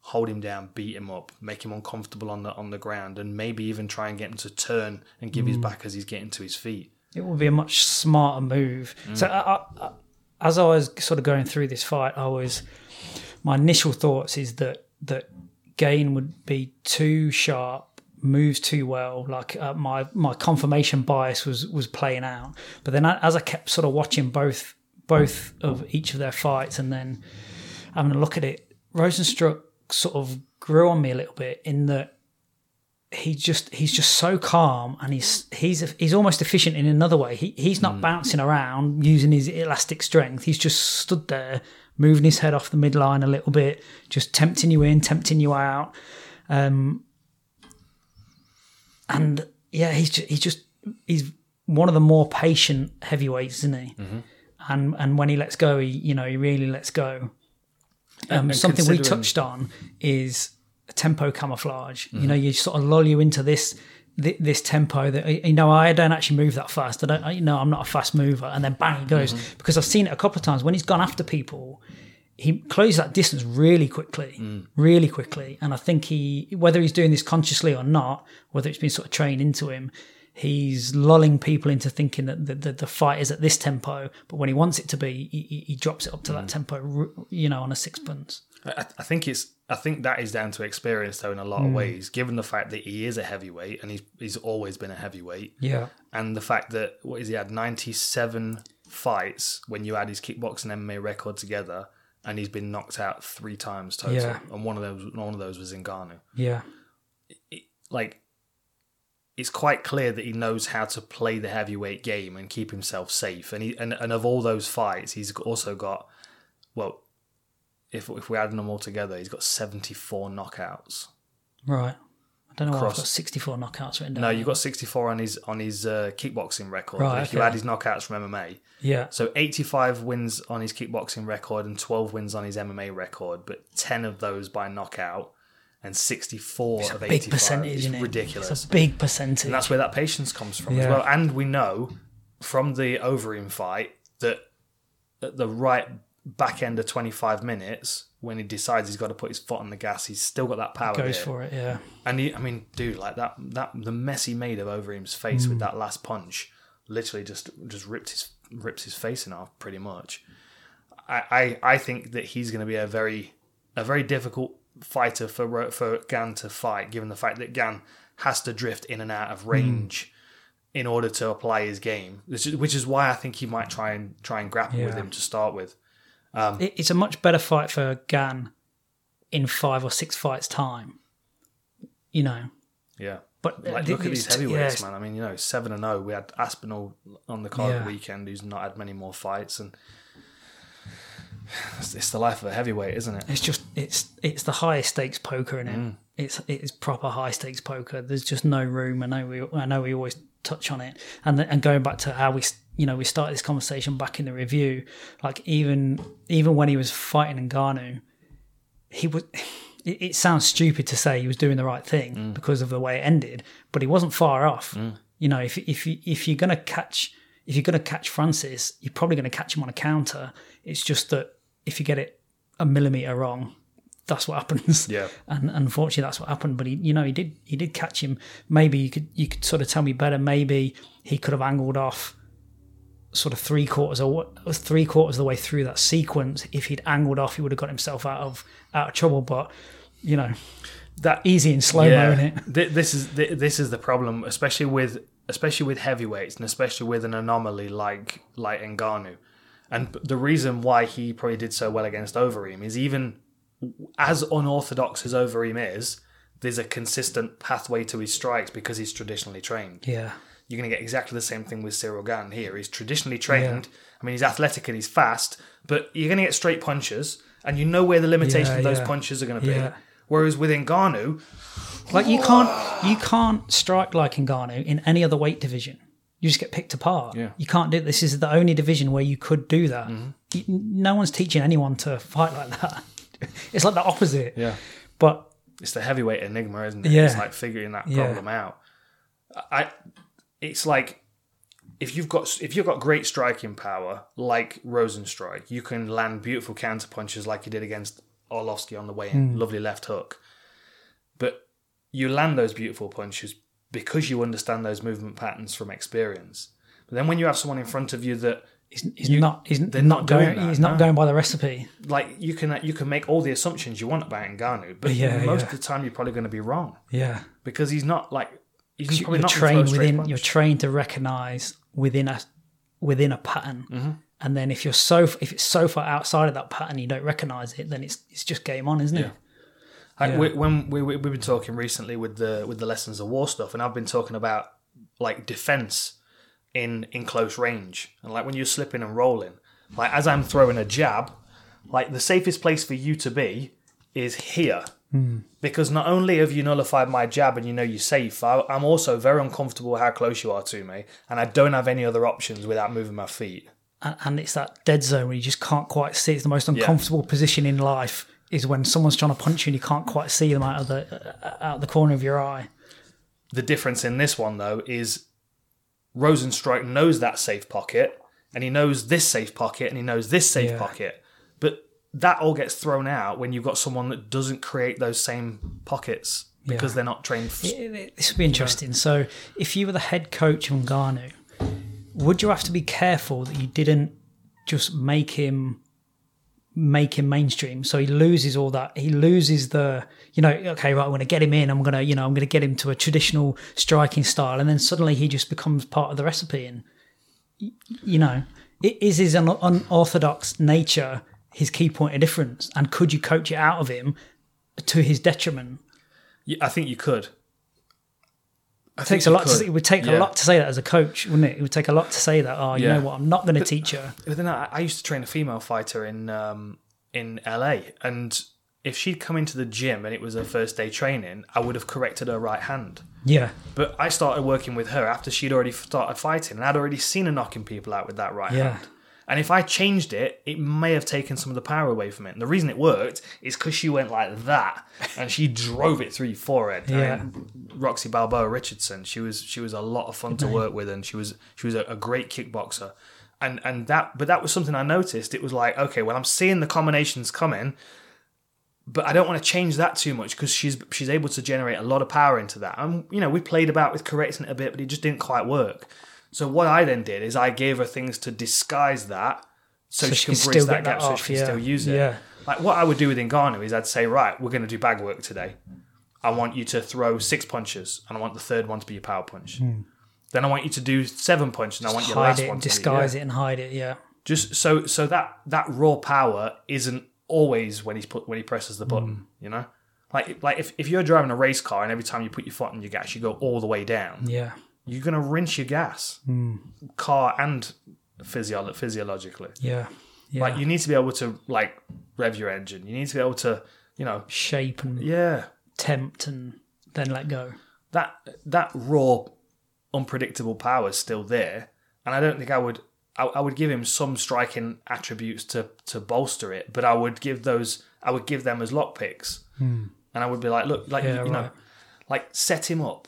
hold him down, beat him up, make him uncomfortable on the on the ground, and maybe even try and get him to turn and give his back as he's getting to his feet. it would be a much smarter move. Mm. So, I, I, I, as I was sort of going through this fight, I was my initial thoughts is that that Gane would be too sharp, moves too well. Like uh, my my confirmation bias was was playing out. But then I, as I kept sort of watching both both of each of their fights, and then having a look at it, Rozenstruik sort of grew on me a little bit in that he just he's just so calm and he's he's he's almost efficient in another way. He he's not bouncing around using his elastic strength. He's just stood there moving his head off the midline a little bit, just tempting you in, tempting you out. Um, and yeah, he's just, he's just he's one of the more patient heavyweights, isn't he? And and when he lets go, he you know he really lets go. Um, something we touched on is tempo camouflage. You know, mm-hmm. you sort of lull you into this this tempo that you know I don't actually move that fast. I don't, I, you know, I'm not a fast mover, and then bang he goes. Mm-hmm. Because I've seen it a couple of times. When he's gone after people. He closes that distance really quickly, mm. really quickly, and I think he, whether he's doing this consciously or not, whether it's been sort of trained into him, he's lulling people into thinking that the, the, the fight is at this tempo, but when he wants it to be, he, he- drops it up to that mm. tempo, you know, on a sixpence. I, I think it's I think that is down to experience though in a lot of hmm. ways, given the fact that he is a heavyweight and he's he's always been a heavyweight. Yeah, and the fact that what is he had 97 fights when you add his kickboxing and MMA record together and he's been knocked out three times total. Yeah. and one of those one of those was Ngannou yeah, like it's quite clear that he knows how to play the heavyweight game and keep himself safe. And he and, and of all those fights he's also got well if if we add them all together he's got 74 knockouts right. I don't know why I've got 64 knockouts written down. no you've got 64 on his on his uh, kickboxing record Right, but if you add his knockouts from MMA Yeah, So 85 wins on his kickboxing record and 12 wins on his MMA record, but 10 of those by knockout and 64 of big 85 percentage, is isn't it? ridiculous. It's a big percentage. and that's where that patience comes from as well. And we know from the Overeem fight that at the right back end of 25 minutes when he decides he's got to put his foot on the gas, he's still got that power. Goes here. for it, yeah. And he, I mean, dude, like that, that the mess he made of Overeem's face Mm. with that last punch, literally just just ripped his rips his face in half, pretty much. I, I, I think that he's going to be a very a very difficult fighter for for Gane to fight, given the fact that Gane has to drift in and out of range in order to apply his game, which is, which is why I think he might try and try and grapple with him to start with. It, it's a much better fight for Gane in five or six fights' time. You know, Yeah. but Like, the- look at these heavyweights, yeah, man. I mean, you know, seven and zero. We had Aspinall on the card Yeah. the weekend, who's not had many more fights, and it's, it's the life of a heavyweight, isn't it? It's just it's it's the highest stakes poker in it. Mm. It's it's proper high stakes poker. There's just no room. I know we I know we always touch on it. And and going back to how we you know we started this conversation back in the review, like even even when he was fighting Ngannou, he was. It, it sounds stupid to say he was doing the right thing Mm. because of the way it ended, but he wasn't far off. You know, if if you, if you're gonna catch if you're gonna catch Francis, you're probably gonna catch him on a counter. It's just that if you get it a millimeter wrong, that's what happens. Yeah. And unfortunately, that's what happened. But he, you know, he did he did catch him. Maybe you could you could sort of tell me better. Maybe he could have angled off sort of three quarters or what three quarters of the way through that sequence. If he'd angled off, he would have got himself out of out of trouble. But you know, That easy in slow mo, yeah, in it. Th- this is th- this is the problem, especially with especially with heavyweights, and especially with an anomaly like like Ngannou. And the reason why he probably did so well against Overeem is even as unorthodox as Overeem is, there's a consistent pathway to his strikes because he's traditionally trained. Yeah, You're going to get exactly the same thing with Ciryl Gane here. He's traditionally trained. I mean, he's athletic and he's fast, but you're going to get straight punches, and you know where the limitation Yeah, of those yeah. punches are going to be. Yeah. Whereas with Ngannou, like you can't you can't strike like Ngannou in any other weight division. You just get picked apart. Yeah. Mm-hmm. You can't do this. Is the only division where you could do that. You- no one's teaching anyone to fight like that. It's like the opposite. yeah, But it's the heavyweight enigma, isn't it? Yeah. It's like figuring that Yeah. problem out. I, it's like if you've got if you've got great striking power like Rozenstruik, you can land beautiful counter punches like you did against Arlovsky on the way in, hmm. lovely left hook. But you land those beautiful punches because you understand those movement patterns from experience. But then when you have someone in front of you that he's, he's not. He's they're not not going. that, he's not no. going by the recipe. like you can you can make all the assumptions you want about Ngannou, but Yeah, most yeah. of the time you're probably going to be wrong Yeah. because he's not like You- probably You're not gonna throw a trained within. punch. You're trained to recognize within a within a pattern. Mm-hmm. And then if you're so if it's so far outside of that pattern, you don't recognize it. Then it's it's just game on, isn't it? Like, Yeah. we, when we, we, we've been talking recently with the with the lessons of war stuff, and I've been talking about like defense in in close range, and like when you're slipping and rolling, like as I'm throwing a jab, like the safest place for you to be is here. Because not only have you nullified my jab and you know you're safe, I, I'm also very uncomfortable how close you are to me, and I don't have any other options without moving my feet. and, and it's that dead zone where you just can't quite see. It's the most uncomfortable position in life is when someone's trying to punch you and you can't quite see them out of the uh, out of the corner of your eye. The difference in this one, though, is Rozenstruik knows that safe pocket, and he knows this safe pocket, and he knows this safe Yeah. pocket. That all gets thrown out when you've got someone that doesn't create those same pockets because Yeah. they're not trained. F- It- it- This would be interesting. So, if you were the head coach of Ngannou, would you have to be careful that you didn't just make him make him mainstream? So he loses all that. He loses the you know okay right. I'm going to get him in. I'm going to you know I'm going to get him to a traditional striking style, and then suddenly he just becomes part of the recipe. And you know, it is is his unorthodox nature his key point of difference? And could you coach it out of him to his detriment? Yeah, I think you could. I It takes a lot. To, it would take Yeah. a lot to say that as a coach, wouldn't it? It would take a lot to say that. Oh, you Yeah. know what? I'm not going to teach her. But then I, I used to train a female fighter in um, in LA, and if she'd come into the gym and it was her first day training, I would have corrected her right hand. Yeah, But I started working with her after she'd already started fighting, and I'd already seen her knocking people out with that right Yeah. hand. And if I changed it, it may have taken some of the power away from it. And the reason it worked is because she went like that, and she drove it through your forehead. Yeah. Roxy Balboa Richardson, she was she was a lot of fun to work with, and she was she was a, a great kickboxer. and and that but that was something I noticed. It was like okay, well I'm seeing the combinations coming, but I don't want to change that too much because she's she's able to generate a lot of power into that. And you know we played about with correcting it a bit, but it just didn't quite work. So what I then did is I gave her things to disguise that, so, So she can bridge still that get that gap, so off, she can yeah. still use it. Yeah. Like what I would do with Ngannou is I'd say, right, we're going to do bag work today. I want you to throw six punches, and I want the third one to be your power punch. Then I want you to do seven punches, and I want your hide last it, one to disguise be, it, and hide it. Yeah, just so so that that raw power isn't always when he's put when he presses the button. Hmm. You know, like like if, if you're driving a race car and every time you put your foot on your gas, you go all the way down. yeah, You're gonna rinse your gas, Hmm. car and physio- physiologically. yeah, yeah. Like you need to be able to like rev your engine. You need to be able to you know Shape and yeah tempt, and then let go. that that raw unpredictable power is still there and i don't think i would I, I would give him some striking attributes to to bolster it but i would give those i would give them as lockpicks and i would be like look like Yeah, you, you know like set him up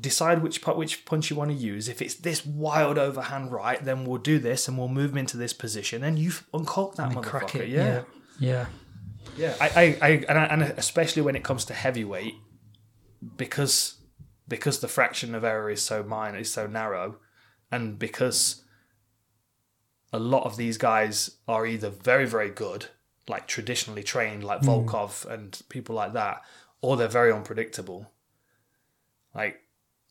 decide which which punch you want to use. If it's this wild overhand right then we'll do this and we'll move him into this position then you uncork that motherfucker Crack it. yeah. Yeah, yeah, yeah, I, I, I, and, I, and especially when it comes to heavyweight, because because the fraction of error is so minor, is so narrow, and because a lot of these guys are either very very good, like traditionally trained, like hmm. Volkov and people like that, or they're very unpredictable. Like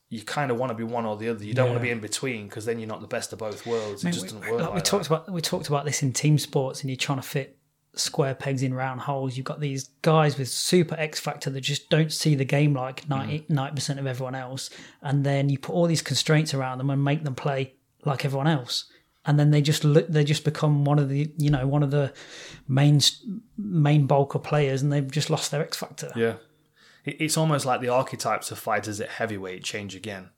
you kind of want to be one or the other. You don't want to be in between because then you're not the best of both worlds. It I mean, just we, doesn't work. like Like we that. talked about we talked about this in team sports, and you're trying to fit square pegs in round holes. You've got these guys with super X factor that just don't see the game like Mm. 90 percent of everyone else, and then you put all these constraints around them and make them play like everyone else. And then they just look, they just become one of the you know one of the main main bulk of players, and they've just lost their X factor. Yeah. It- It's almost like the archetypes of fighters at heavyweight change again.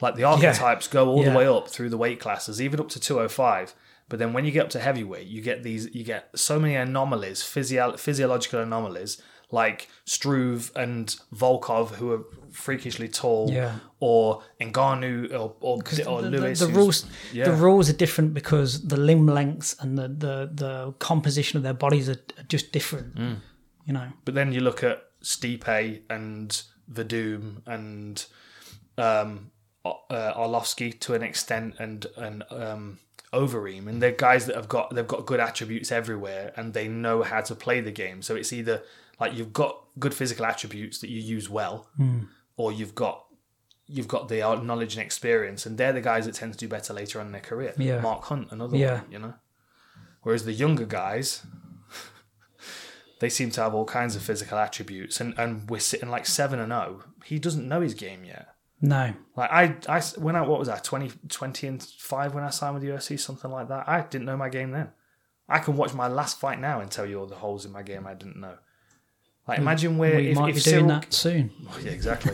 Like the archetypes go all. Yeah. the way up through the weight classes, even up to 205. But then when you get up to heavyweight, you get these, you get so many anomalies, physio- physiological anomalies, like Struve and Volkov, who are freakishly tall, Yeah. or Ngannou, or, or, or the, the- Lewis. the who's- rules yeah. the rules are different because the limb lengths and the the, the composition of their bodies are, are just different. Mm. You know, But then you look at Stipe and Werdum and um, uh, Arlovsky to an extent, and and um, Overeem, and they're guys that have got they've got good attributes everywhere, and they know how to play the game. So it's either like you've got good physical attributes that you use well, or you've got you've got the knowledge and experience, and they're the guys that tend to do better later on in their career. Yeah. Mark Hunt, another Yeah. one, you know. Whereas the younger guys, they seem to have all kinds of physical attributes, and, and we're sitting like seven and zero. He doesn't know his game yet. no, Like I, I when I what was that 20, 20 and five when I signed with UFC, something like that. I didn't know my game then. I can watch my last fight now and tell you all the holes in my game I didn't know. Like imagine where we if, might if be Ciryl, doing that soon. Oh, yeah, exactly.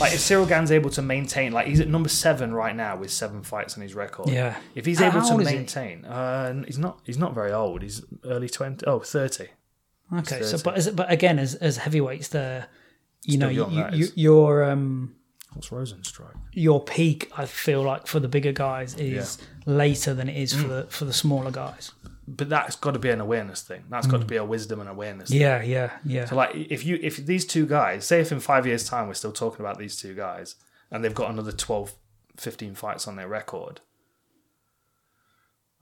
like if Ciryl Gane's able to maintain, like he's at number seven right now with seven fights on his record. Yeah. If he's How- able to is he? maintain, uh, he's not. He's not very old. He's early twenty. Oh, 30. Okay, so 30. but as, but again, as as heavyweights, they're you know young, you, you, is. your um What's Rozenstruik? your peak. I feel like for the bigger guys is later than it is Mm. for the for the smaller guys. But that's got to be an awareness thing. That's got to be a wisdom and awareness. thing. Mm. Yeah, yeah, yeah. So like if you if these two guys, say if in five years' time we're still talking about these two guys and they've got another 12, 15 fights on their record,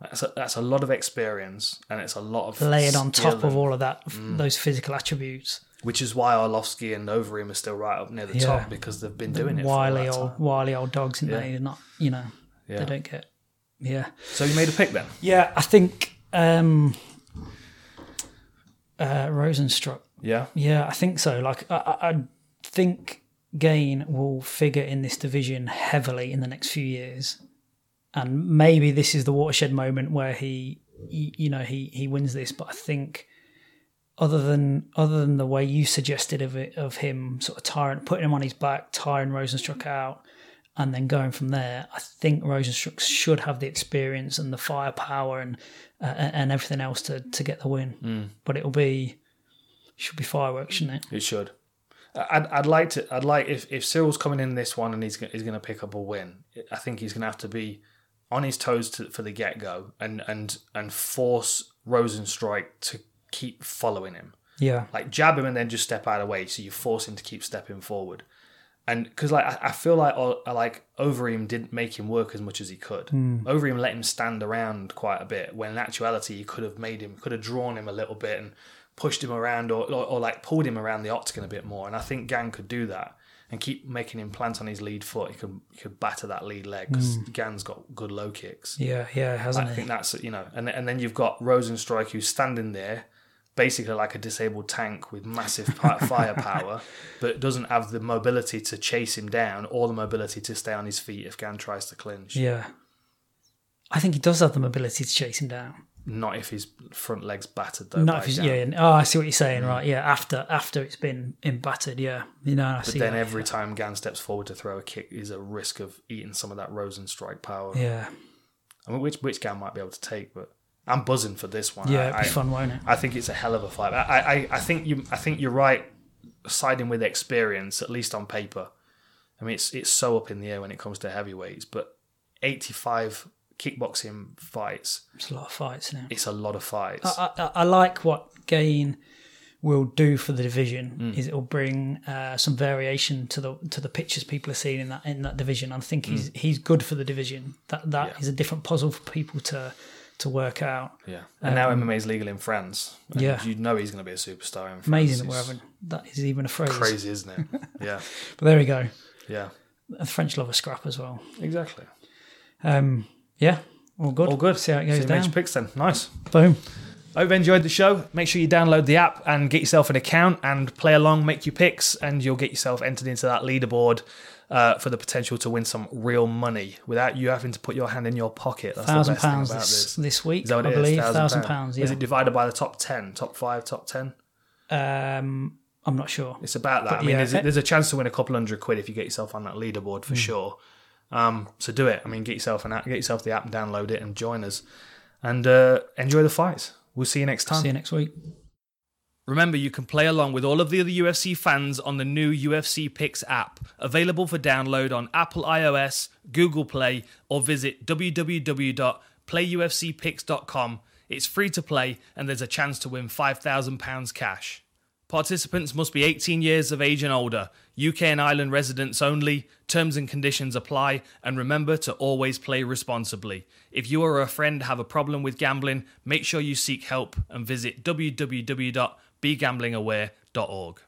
that's a, that's a lot of experience and it's a lot of Layered on top of all of that, Mm. those physical attributes. which is why Arlovsky and Overeem are still right up near the Yeah. top because they've been doing it. wily for all that old time. wily old dogs, and Yeah. they? They're not, you know, Yeah. they don't get. Yeah, So you made a pick then. yeah. I think um, uh, Rozenstruik. Yeah. Yeah, I think so. Like, I I think Gane will figure in this division heavily in the next few years, and maybe this is the watershed moment where he, you know, he he wins this. But I think, other than other than the way you suggested of it, of him sort of tiring, putting him on his back, tiring Rozenstruik out, and then going from there, I think Rozenstruik should have the experience and the firepower and uh, and everything else to to get the win. But it'll be should be fireworks, shouldn't it? It should. I'd, I'd like to. I'd like if, if Ciryl's coming in this one and he's he's going to pick up a win. I think he's going to have to be on his toes to, for the get go and and and force Rozenstruik to keep following him. Yeah. Like jab him and then just step out of the way, so you force him to keep stepping forward. And because like I, I feel like uh, like Overeem didn't make him work as much as he could. Overeem let him stand around quite a bit. When in actuality, he could have made him, could have drawn him a little bit and pushed him around, or, or, or like pulled him around the octagon a bit more. And I think Gane could do that and keep making him plant on his lead foot. He could he could batter that lead leg because hmm. Gane's got good low kicks. Yeah, yeah, hasn't I he? think that's you know, and and then you've got Rozenstruik who's standing there, basically like a disabled tank with massive firepower, but doesn't have the mobility to chase him down or the mobility to stay on his feet if Gane tries to clinch. Yeah. I think he does have the mobility to chase him down. Not if his front legs battered though. Not if he's, yeah, yeah. Oh, I see what you're saying. Mm. Right, yeah. After after it's been in battered, yeah. You know, I But see. then that. every time Gane steps forward to throw a kick, is a risk of eating some of that Rozenstruik power. yeah, I mean, which which Gane might be able to take, but I'm buzzing for this one. yeah, I, it'd be I- fun, won't it? I think it's a hell of a fight. I, I, I think you I think you're right siding with experience, at least on paper. I mean it's it's so up in the air when it comes to heavyweights, but eighty five kickboxing fights, It's a lot of fights now. it's a lot of fights. I, I, I like what Gane will do for the division. Mm. Is it will bring uh, some variation to the to the pictures people are seeing in that in that division. I think he's Mm. he's good for the division. That that is a different puzzle for people to to work out. yeah. And now MMA is legal in France. Um, yeah. You know he's gonna be a superstar in France. Amazing that we're having that is even a phrase. crazy, isn't it? yeah. But there we go. Yeah. The French love a scrap as well. Exactly. Um, yeah, all good. All good. See how it goes made down. picks then. Nice. Boom. I hope you enjoyed the show. Make sure you download the app and get yourself an account and play along, make your picks, and you'll get yourself entered into that leaderboard uh, for the potential to win some real money without you having to put your hand in your pocket. That's Thousand the best thing pounds about this, this. this week, Is that what I is? believe. Thousand pounds. Is Yeah. it divided by the top 10, top 5, top 10? Um, I'm not sure. It's about that. I mean, yeah, there's, eh- a, there's a chance to win a couple hundred quid if you get yourself on that leaderboard for sure. Um, so do it. I mean, get yourself an app, get yourself the app, and download it, and join us, and uh, enjoy the fights. We'll see you next time. See you next week. Remember, you can play along with all of the other UFC fans on the new UFC Picks app, available for download on Apple iOS, Google Play, or visit www.playufcpicks.com. It's free to play, and there's a chance to win £5,000 cash. Participants must be 18 years of age and older, UK and Ireland residents only. Terms and conditions apply, and remember to always play responsibly. If you or a friend have a problem with gambling, make sure you seek help and visit www.begambling.aware.org.